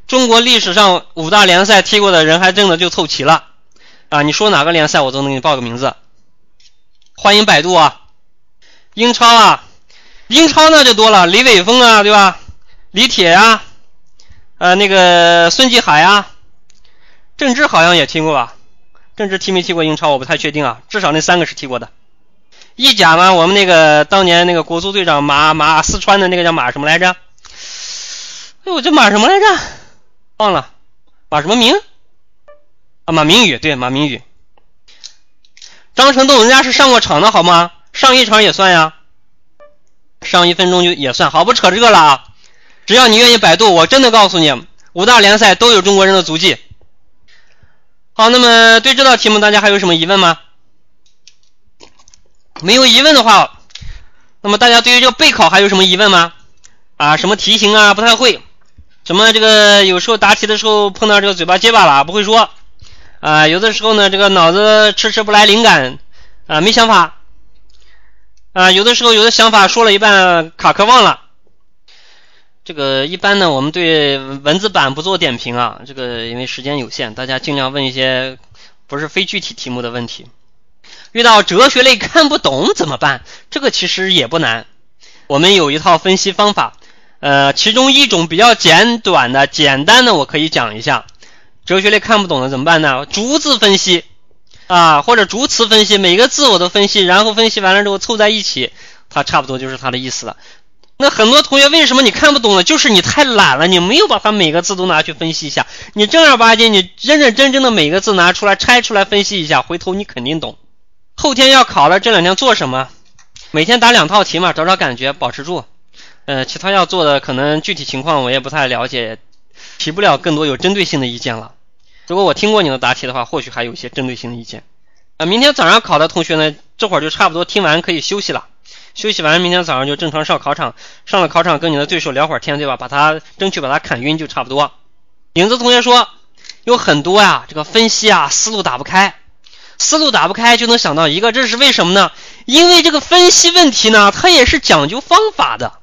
Speaker 1: 中国历史上五大联赛踢过的人还真的就凑齐了啊！你说哪个联赛我都能给你报个名字。欢迎百度啊！英超啊，英超那就多了，李玮峰啊，对吧？李铁呀，呃，那个孙继海啊，郑智好像也踢过吧？郑智踢没踢过英超我不太确定啊，至少那三个是踢过的。意甲嘛，我们那个当年那个国足队长马马四川的那个叫马什么来着？哎，我这马什么来着？忘了，马什么明？啊，马明宇，对，马明宇。张成栋人家是上过场的好吗？上一场也算呀，上一分钟就也算。好，不扯这个了啊！只要你愿意百度，我真的告诉你，五大联赛都有中国人的足迹。好，那么对这道题目大家还有什么疑问吗？没有疑问的话，那么大家对于这个备考还有什么疑问吗？啊，什么题型啊，不太会。什么这个有时候答题的时候碰到这个嘴巴结巴了，不会说啊。有的时候呢，这个脑子迟迟不来灵感啊，没想法啊。有的时候有的想法说了一半卡壳忘了。这个一般呢，我们对文字版不做点评啊。这个因为时间有限，大家尽量问一些不是非具体题目的问题。遇到哲学类看不懂怎么办？这个其实也不难，我们有一套分析方法。呃，其中一种比较简短的、简单的，我可以讲一下。哲学类看不懂的怎么办呢？逐字分析啊，或者逐词分析，每个字我都分析，然后分析完了之后凑在一起，它差不多就是它的意思了。那很多同学为什么你看不懂呢？就是你太懒了，你没有把它每个字都拿去分析一下。你正儿八经，你认认真真的每个字拿出来拆出来分析一下，回头你肯定懂。后天要考了，这两天做什么？每天打两套题嘛，找找感觉，保持住。呃，其他要做的可能具体情况我也不太了解，提不了更多有针对性的意见了。如果我听过你的答题的话，或许还有一些针对性的意见。啊，明天早上考的同学呢，这会儿就差不多听完可以休息了。休息完，明天早上就正常上考场，上了考场跟你的对手聊会儿天，对吧？把他争取把他砍晕就差不多。影子同学说，有很多呀，这个分析啊思路打不开，思路打不开就能想到一个，这是为什么呢？因为这个分析问题呢，它也是讲究方法的。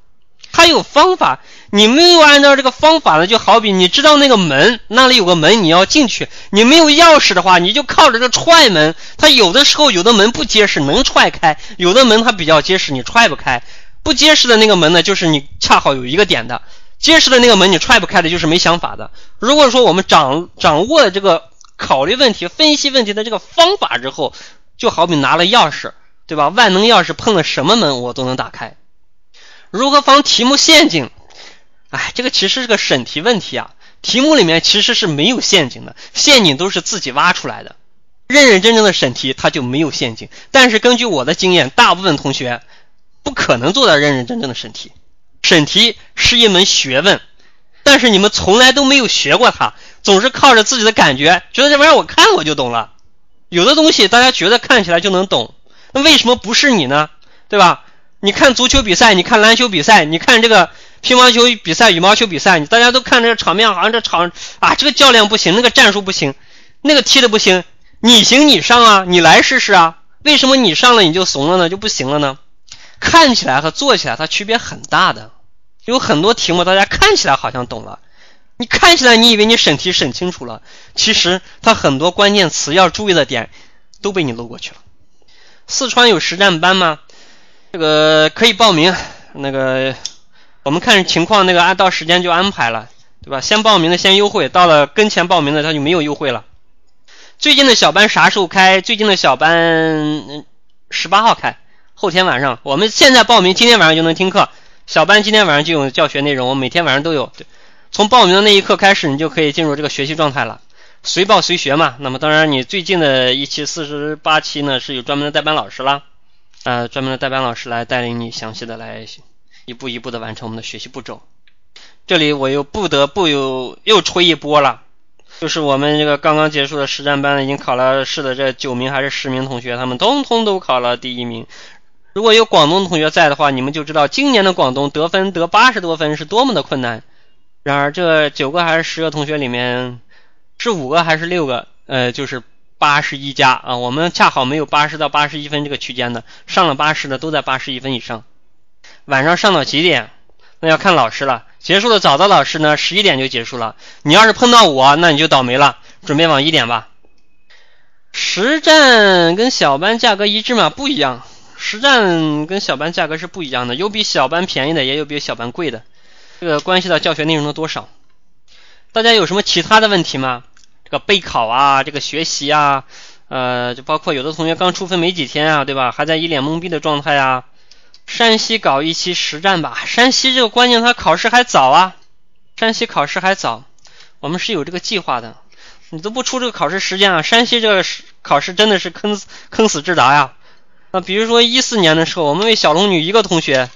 Speaker 1: 它有方法，你没有按照这个方法呢，就好比你知道那个门那里有个门，你要进去，你没有钥匙的话，你就靠着这踹门。它有的时候有的门不结实，能踹开；有的门它比较结实，你踹不开。不结实的那个门呢，就是你恰好有一个点的；结实的那个门你踹不开的，就是没想法的。如果说我们掌掌握了这个考虑问题、分析问题的这个方法之后，就好比拿了钥匙，对吧？万能钥匙碰了什么门我都能打开。如何防题目陷阱？哎，这个其实是个审题问题啊。题目里面其实是没有陷阱的，陷阱都是自己挖出来的。认认真真的审题，它就没有陷阱。但是根据我的经验，大部分同学不可能做到认认真真的审题。审题是一门学问，但是你们从来都没有学过它，总是靠着自己的感觉，觉得这玩意儿我看我就懂了。有的东西大家觉得看起来就能懂，那为什么不是你呢？对吧？你看足球比赛，你看篮球比赛，你看这个乒乓球比赛、羽毛球比赛，大家都看这个场面，好像这场啊，这个教练不行，那个战术不行，那个踢的不行，你行你上啊，你来试试啊？为什么你上了你就怂了呢？就不行了呢？看起来和做起来它区别很大的，有很多题目大家看起来好像懂了，你看起来你以为你审题审清楚了，其实它很多关键词要注意的点都被你漏过去了。四川有实战班吗？这个可以报名，那个我们看情况，那个按到时间就安排了。对吧？先报名的先优惠，到了跟前报名的他就没有优惠了。最近的小班啥时候开？最近的小班十八号开，后天晚上。我们现在报名，今天晚上就能听课。小班今天晚上就有教学内容，我每天晚上都有。对从报名的那一刻开始，你就可以进入这个学习状态了。随报随学嘛。那么当然，你最近的一期四十八期呢，是有专门的代班老师啦，呃，专门的代班老师来带领你详细的来一步一步的完成我们的学习步骤。这里我又不得不又又吹一波了。就是我们这个刚刚结束的实战班已经考了试的这九名还是十名同学，他们通通都考了第一名。如果有广东同学在的话，你们就知道今年的广东得分得八十多分是多么的困难。然而这九个还是十个同学里面，是五个还是六个？呃，就是八十一加啊，我们恰好没有八十到八十一分这个区间的，上了八十的都在八十一分以上。晚上上到几点？那要看老师了。结束的早的老师呢，十一点就结束了。你要是碰到我，那你就倒霉了。准备往一点吧。实战跟小班价格一致吗？不一样。实战跟小班价格是不一样的，有比小班便宜的，也有比小班贵的。这个关系到教学内容的多少。大家有什么其他的问题吗？个备考啊，这个学习啊，呃，就包括有的同学刚出分没几天啊，对吧？还在一脸懵逼的状态啊。山西搞一期实战吧。山西这个关键，它考试还早啊。山西考试还早，我们是有这个计划的。你都不出这个考试时间啊？山西这个考试真的是坑坑死智达呀。那，比如说一四年的时候，我们为小龙女一个同学，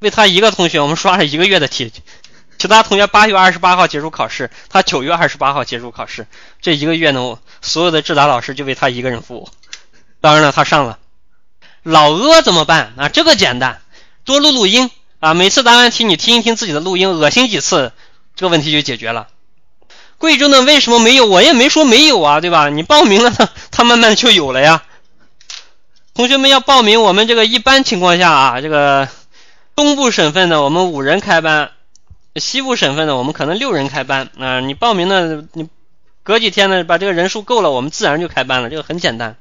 Speaker 1: 为他一个同学，我们刷了一个月的题。其他同学八月二十八号结束考试，他九月二十八号结束考试。这一个月呢，所有的智达老师就为他一个人服务。当然了，他上了。老阿怎么办啊？这个简单，多录录音啊！每次答完题你听一听自己的录音，恶心几次，这个问题就解决了。贵州呢，为什么没有？我也没说没有啊，对吧？你报名了，他慢慢就有了呀。同学们要报名，我们这个一般情况下啊，这个东部省份的我们五人开班，西部省份呢我们可能六人开班啊。你报名呢，你隔几天呢，把这个人数够了，我们自然就开班了，这个很简单。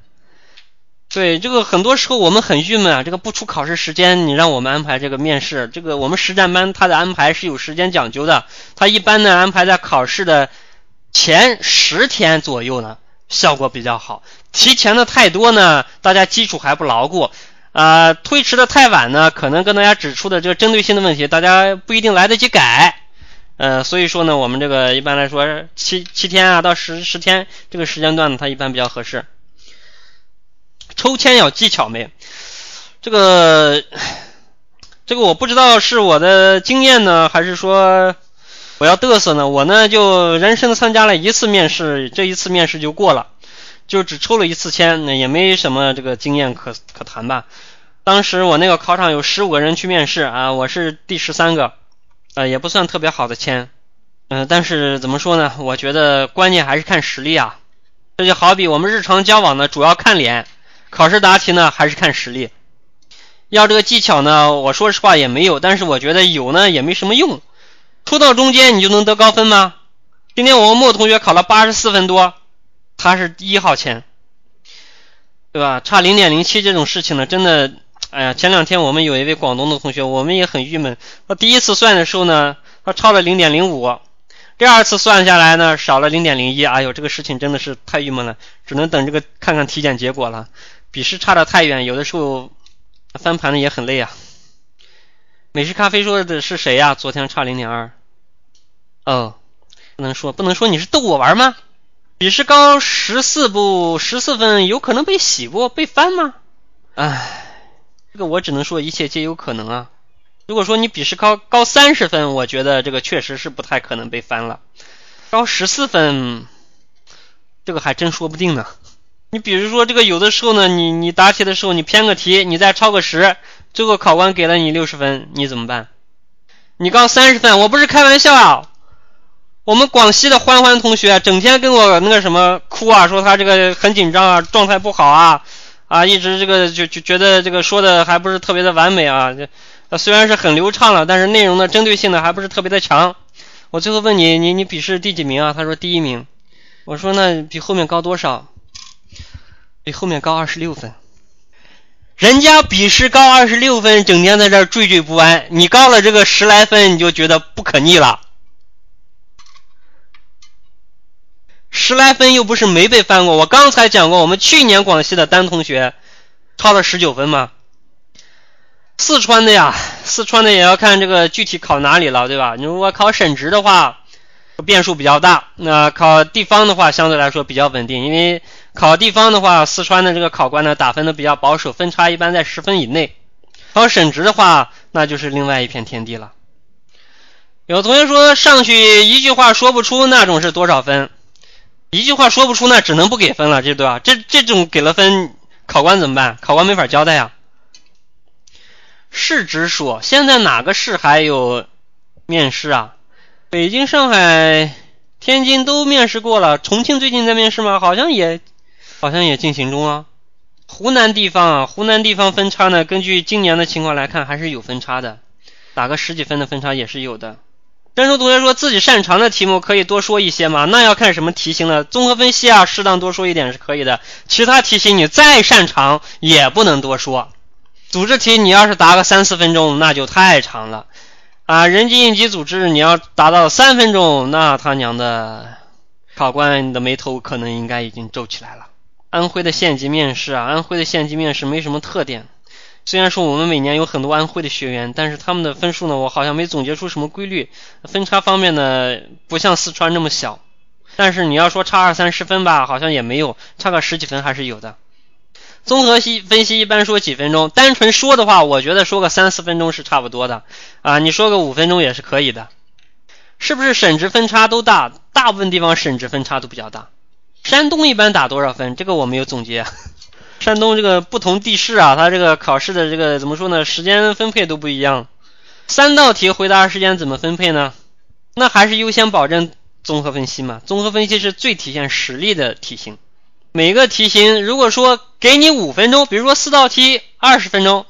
Speaker 1: 对这个很多时候我们很郁闷啊，这个不出考试时间，你让我们安排这个面试，这个我们实战班它的安排是有时间讲究的，它一般呢安排在考试的前十天左右呢，效果比较好。提前的太多呢，大家基础还不牢固啊；推迟的太晚呢，可能跟大家指出的这个针对性的问题，大家不一定来得及改。呃，所以说呢，我们这个一般来说七七天啊到十十天这个时间段呢，它一般比较合适。抽签有技巧没？这个，这个我不知道是我的经验呢，还是说我要嘚瑟呢？我呢就人生参加了一次面试，这一次面试就过了，就只抽了一次签，那也没什么这个经验可可谈吧。当时我那个考场有十五个人去面试啊，我是第十三个，呃，也不算特别好的签，嗯，但是怎么说呢？我觉得关键还是看实力啊。这就好比我们日常交往呢，主要看脸。考试答题呢，还是看实力。要这个技巧呢，我说实话也没有，但是我觉得有呢也没什么用。抽到中间你就能得高分吗？今天我们莫同学考了八十四分多，他是一号签，对吧？差零点零七这种事情呢，真的，哎呀，前两天我们有一位广东的同学，我们也很郁闷。他第一次算的时候呢，他超了零点零五，第二次算下来呢，少了零点零一。哎呦，这个事情真的是太郁闷了，只能等这个看看体检结果了。笔试差的太远，有的时候翻盘的也很累啊。美式咖啡说的是谁呀？昨天差零点二。哦，不能说，不能说你是逗我玩吗？笔试高十四不十四分，有可能被洗过被翻吗？唉，这个我只能说一切皆有可能啊。如果说你笔试高高三十分，我觉得这个确实是不太可能被翻了。高十四分，这个还真说不定呢。你比如说这个有的时候呢，你你答题的时候你偏个题，你再超个十，最后考官给了你六十分，你怎么办？你高三十分，我不是开玩笑啊。我们广西的欢欢同学整天跟我那个什么哭啊，说他这个很紧张啊，状态不好啊啊，一直这个就就觉得这个说的还不是特别的完美啊，虽然是很流畅了，但是内容的针对性呢还不是特别的强。我最后问你，你你笔试第几名啊？他说第一名。我说那比后面高多少？比后面高二十六分，人家笔试高二十六分，整天在这儿惴惴不安。你高了这个十来分，你就觉得不可逆了。十来分又不是没被翻过。我刚才讲过，我们去年广西的丹同学超了十九分嘛。四川的呀，四川的也要看这个具体考哪里了，对吧？你如果考省直的话，变数比较大；那考地方的话，相对来说比较稳定。因为考地方的话，四川的这个考官呢打分的比较保守，分差一般在十分以内。考省直的话，那就是另外一片天地了。有同学说上去一句话说不出那种是多少分？一句话说不出那只能不给分了，这对吧？这这种给了分，考官怎么办？考官没法交代呀。市直说，现在哪个市还有面试啊？北京、上海、天津都面试过了，重庆最近在面试吗？好像也，好像也进行中啊。湖南地方啊，湖南地方分差呢，根据今年的情况来看，还是有分差的，打个十几分的分差也是有的。珍珠同学说自己擅长的题目可以多说一些吗？那要看什么题型了。综合分析啊，适当多说一点是可以的。其他题型你再擅长也不能多说。组织题你要是答个三四分钟，那就太长了啊！人机应急组织你要达到三分钟，那他娘的，考官你的眉头可能应该已经皱起来了。安徽的县级面试啊，安徽的县级面试没什么特点。虽然说我们每年有很多安徽的学员，但是他们的分数呢，我好像没总结出什么规律。分差方面呢，不像四川那么小。但是你要说差二三十分吧，好像也没有，差个十几分还是有的。综合析分析一般说几分钟，单纯说的话，我觉得说个三四分钟是差不多的啊。你说个五分钟也是可以的。是不是省直分差都大？大部分地方省直分差都比较大。山东一般打多少分？这个我没有总结。山东这个不同地势啊，它这个考试的这个怎么说呢？时间分配都不一样。三道题回答时间怎么分配呢？那还是优先保证综合分析嘛。综合分析是最体现实力的题型。每个题型，如果说给你五分钟，比如说四道题二十分钟，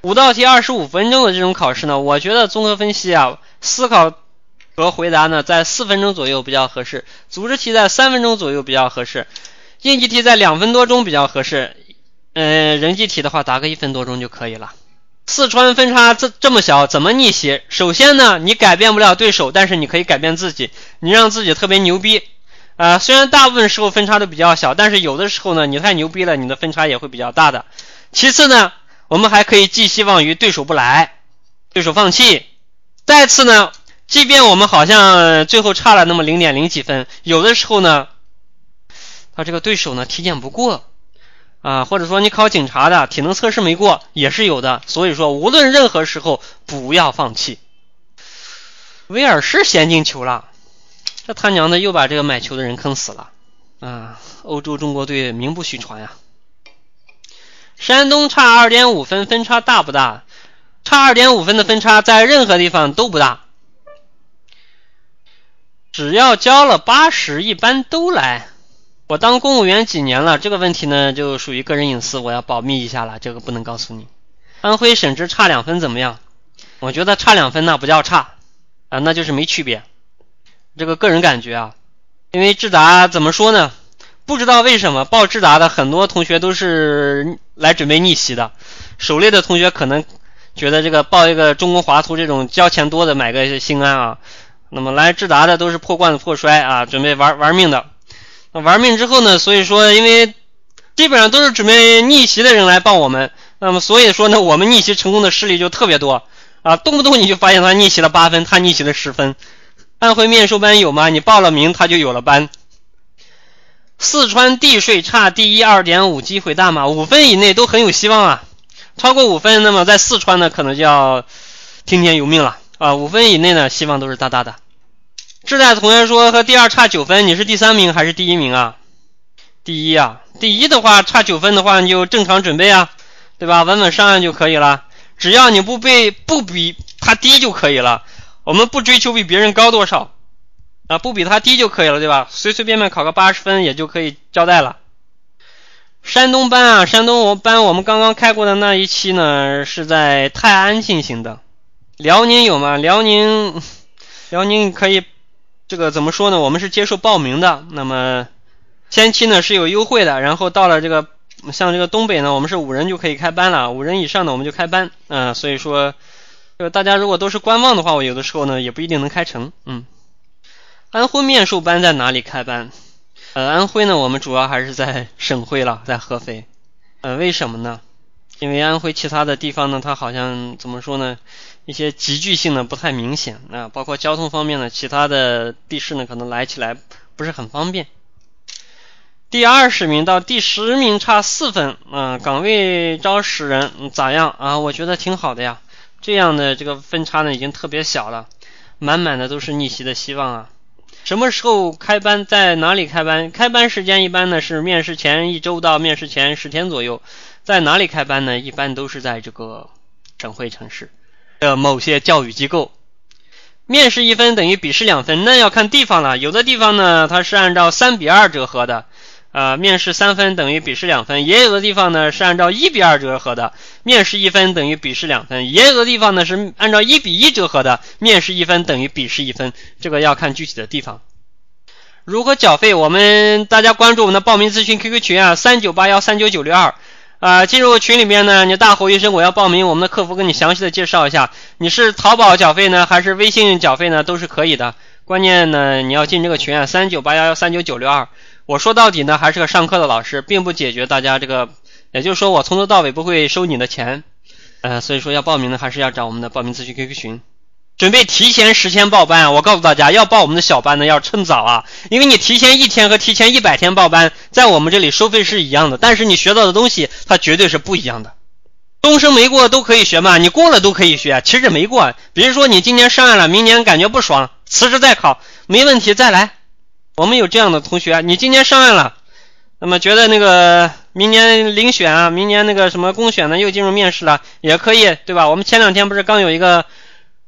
Speaker 1: 五道题二十五分钟的这种考试呢，我觉得综合分析啊，思考和回答呢，在四分钟左右比较合适；组织题在三分钟左右比较合适；应急题在两分多钟比较合适。嗯，人机题的话，答个一分多钟就可以了。四川分差这这么小，怎么逆袭？首先呢，你改变不了对手，但是你可以改变自己，你让自己特别牛逼。啊，虽然大部分时候分差都比较小，但是有的时候呢，你太牛逼了，你的分差也会比较大的。其次呢，我们还可以寄希望于对手不来，对手放弃。再次呢，即便我们好像最后差了那么零点零几分，有的时候呢，他这个对手呢体检不过啊，或者说你考警察的体能测试没过也是有的。所以说，无论任何时候不要放弃。威尔士先进球了。这他娘的又把这个买球的人坑死了啊！欧洲中国队名不虚传呀。山东差二点五分，分差大不大？差二点五分的分差在任何地方都不大，只要交了八十，一般都来。我当公务员几年了，这个问题呢就属于个人隐私，我要保密一下了，这个不能告诉你。安徽省直差两分怎么样？我觉得差两分那不叫差啊，那就是没区别。这个个人感觉啊，因为智达怎么说呢？不知道为什么报智达的很多同学都是来准备逆袭的，守擂的同学可能觉得这个报一个中国华图这种交钱多的买个心安啊。那么来智达的都是破罐子破摔啊，准备玩玩命的。玩命之后呢？所以说，因为基本上都是准备逆袭的人来报我们，那么所以说呢，我们逆袭成功的事例就特别多啊，动不动你就发现他逆袭了八分，他逆袭了十分。安徽面授班有吗？你报了名，他就有了班。四川地税差第一二点五，机会大吗？五分以内都很有希望啊。超过五分，那么在四川呢，可能就要听天由命了啊。五分以内呢，希望都是大大的。志在同学说和第二差九分，你是第三名还是第一名啊？第一啊，第一的话差九分的话，你就正常准备啊，对吧？稳稳上岸就可以了。只要你不被不比他低就可以了。我们不追求比别人高多少啊，不比他低就可以了，对吧？随随便便考个八十分也就可以交代了。山东班啊，山东班我们刚刚开过的那一期呢，是在泰安进行的。辽宁有吗？辽宁，辽宁可以，这个怎么说呢？我们是接受报名的，那么前期呢是有优惠的，然后到了这个像这个东北呢，我们是五人就可以开班了，五人以上的我们就开班，嗯，所以说。就大家如果都是观望的话，我有的时候呢也不一定能开成。嗯，安徽面授班在哪里开班？呃，安徽呢，我们主要还是在省会了，在合肥。呃，为什么呢？因为安徽其他的地方呢，它好像怎么说呢？一些集聚性呢不太明显啊，包括交通方面呢，其他的地市呢可能来起来不是很方便。第二十名到第十名差四分，啊，岗位招十人，咋样啊？我觉得挺好的呀，这样的这个分差呢已经特别小了，满满的都是逆袭的希望啊。什么时候开班？在哪里开班？开班时间一般呢是面试前一周到面试前十天左右。在哪里开班呢？一般都是在这个省会城市的某些教育机构。面试一分等于笔试两分，那要看地方了。有的地方呢，它是按照三比二折合的，呃，面试三分等于笔试两分；也有的地方呢是按照一比二折合的，面试一分等于笔试两分；也有的地方呢是按照一比一折合的，面试一分等于笔试一分。这个要看具体的地方。如何缴费？我们大家关注我们的报名咨询 QQ 群啊，三九八幺三九九六二。啊，进入群里面呢，你大吼一声我要报名，我们的客服跟你详细的介绍一下，你是淘宝缴费呢，还是微信缴费呢，都是可以的。关键呢，你要进这个群啊，三九八幺幺三九九六二。我说到底呢，还是个上课的老师，并不解决大家这个，也就是说我从头到尾不会收你的钱，呃，所以说要报名呢，还是要找我们的报名咨询 QQ 群。准备提前十天报班，我告诉大家，要报我们的小班呢，要趁早啊！因为你提前一天和提前一百天报班，在我们这里收费是一样的，但是你学到的东西它绝对是不一样的。终生没过都可以学嘛，你过了都可以学，其实没过，比如说你今年上岸了，明年感觉不爽，辞职再考没问题，再来。我们有这样的同学，你今年上岸了，那么觉得那个明年遴选啊，明年那个什么公选呢，又进入面试了，也可以，对吧？我们前两天不是刚有一个。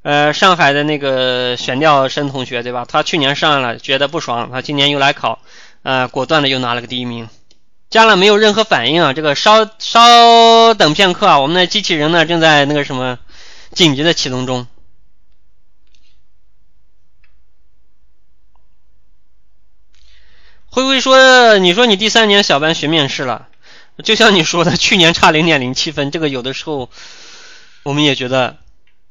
Speaker 1: 呃，上海的那个选调生同学，对吧？他去年上了，觉得不爽，他今年又来考，呃，果断的又拿了个第一名。加了没有任何反应啊？这个稍稍等片刻啊，我们的机器人呢正在那个什么紧急的启动中。灰灰说：“你说你第三年小班学面试了，就像你说的，去年差零点零七分，这个有的时候我们也觉得。”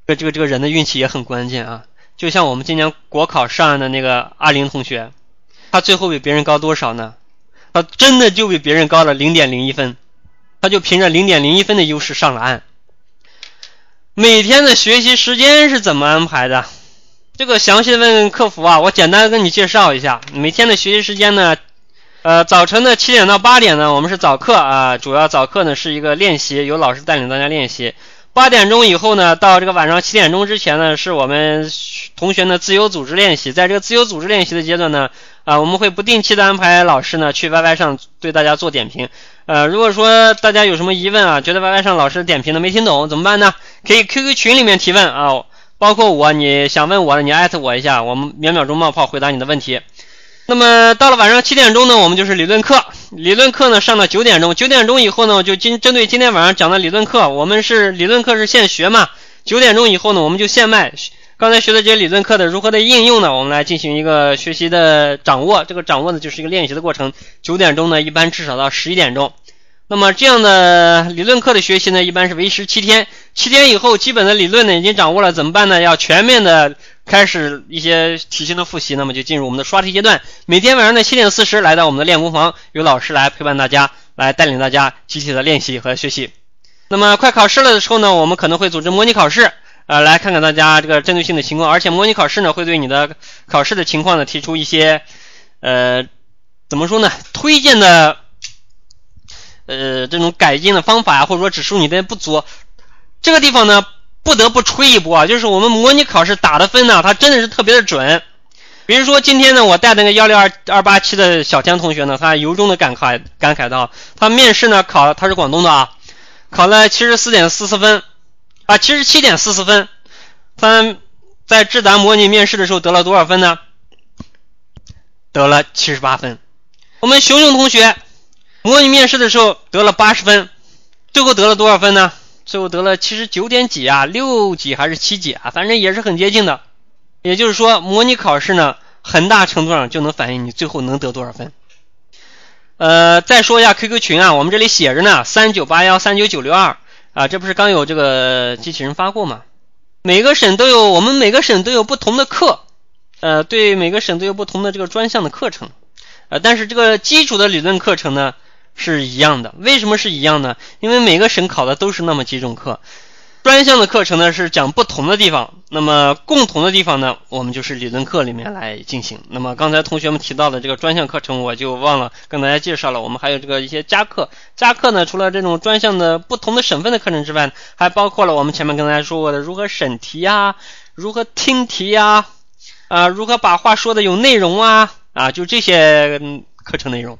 Speaker 1: 这个这个这个人的运气也很关键啊，就像我们今年国考上岸的那个阿林同学，他最后比别人高多少呢？他真的就比别人高了零点零一分，他就凭着零点零一分的优势上了岸。每天的学习时间是怎么安排的？这个详细问客服啊，我简单跟你介绍一下。每天的学习时间呢，呃，早晨的七点到八点呢，我们是早课啊，主要早课呢是一个练习，由老师带领大家练习。八点钟以后呢，到这个晚上七点钟之前呢，是我们同学的自由组织练习。在这个自由组织练习的阶段呢，啊，我们会不定期的安排老师呢去 YY 上对大家做点评。呃，如果说大家有什么疑问啊，觉得 YY 上老师点评的没听懂怎么办呢？可以 QQ 群里面提问啊，包括我，你想问我的，你艾特我一下，我们秒秒钟冒泡回答你的问题。那么到了晚上七点钟呢，我们就是理论课。理论课呢上到九点钟，九点钟以后呢，就今针对今天晚上讲的理论课，我们是理论课是现学嘛。九点钟以后呢，我们就现卖。刚才学的这些理论课的如何的应用呢？我们来进行一个学习的掌握。这个掌握呢，就是一个练习的过程。九点钟呢，一般至少到十一点钟。那么这样的理论课的学习呢，一般是为时七天。七天以后，基本的理论呢已经掌握了，怎么办呢？要全面的。开始一些题型的复习，那么就进入我们的刷题阶段。每天晚上的七点四十来到我们的练功房，有老师来陪伴大家，来带领大家集体的练习和学习。那么快考试了的时候呢，我们可能会组织模拟考试，呃，来看看大家这个针对性的情况。而且模拟考试呢，会对你的考试的情况呢提出一些，呃，怎么说呢？推荐的，呃，这种改进的方法呀，或者说指出你的不足。这个地方呢。不得不吹一波啊！就是我们模拟考试打的分呢，它真的是特别的准。比如说今天呢，我带那个幺六二二八七的小天同学呢，他由衷的感慨感慨到，他面试呢考他是广东的啊，考了七十四点四四分啊，七十七点四四分。他在智达模拟面试的时候得了多少分呢？得了七十八分。我们熊熊同学模拟面试的时候得了八十分，最后得了多少分呢？最后得了七十九点几啊，六几还是七几啊？反正也是很接近的。也就是说，模拟考试呢，很大程度上就能反映你最后能得多少分。呃，再说一下 QQ 群啊，我们这里写着呢，三九八幺三九九六二啊，这不是刚有这个机器人发过吗？每个省都有，我们每个省都有不同的课，呃，对每个省都有不同的这个专项的课程。呃，但是这个基础的理论课程呢是一样的。为什么是一样呢？因为每个省考的都是那么几种课。专项的课程呢是讲不同的地方，那么共同的地方呢，我们就是理论课里面来进行。那么刚才同学们提到的这个专项课程，我就忘了跟大家介绍了。我们还有这个一些加课，加课呢，除了这种专项的不同的省份的课程之外，还包括了我们前面跟大家说过的如何审题呀，如何听题呀，啊，如何把话说的有内容啊，啊，就这些课程内容。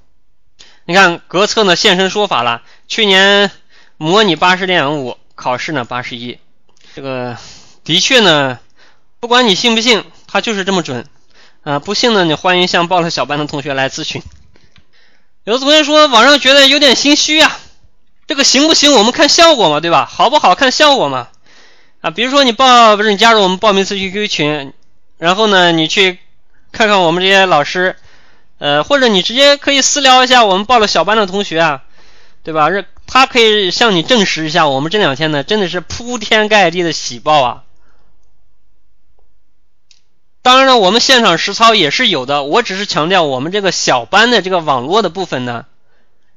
Speaker 1: 你看格策呢现身说法了，去年模拟八十点五。考试呢八十一，这个的确呢，不管你信不信，它就是这么准啊！不信呢，你欢迎向报了小班的同学来咨询。有的同学说网上觉得有点心虚啊，这个行不行？我们看效果嘛，对吧？好不好看效果嘛？啊，比如说你报不是你加入我们报名咨询 QQ 群，然后呢，你去看看我们这些老师，呃，或者你直接可以私聊一下我们报了小班的同学啊，对吧？这。他可以向你证实一下，我们这两天呢真的是铺天盖地的喜报啊！当然了，我们现场实操也是有的，我只是强调我们这个小班的这个网络的部分呢，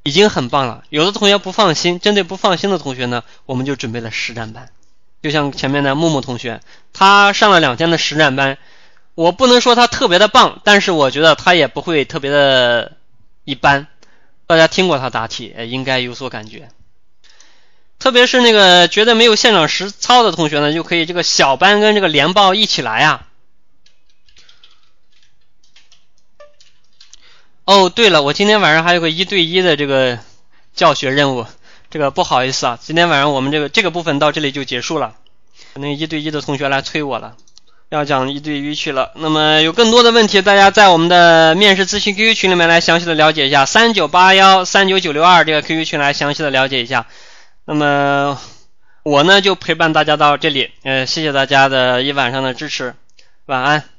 Speaker 1: 已经很棒了。有的同学不放心，针对不放心的同学呢，我们就准备了实战班。就像前面的木木同学，他上了两天的实战班，我不能说他特别的棒，但是我觉得他也不会特别的一般。大家听过他答题，应该有所感觉。特别是那个觉得没有现场实操的同学呢，就可以这个小班跟这个连报一起来啊。哦，对了，我今天晚上还有个一对一的这个教学任务，这个不好意思啊，今天晚上我们这个这个部分到这里就结束了。可能一对一的同学来催我了。要讲一对一去了，那么有更多的问题，大家在我们的面试咨询 QQ 群里面来详细的了解一下，三九八幺三九九六二这个 QQ 群来详细的了解一下。那么我呢就陪伴大家到这里，呃，谢谢大家的一晚上的支持，晚安。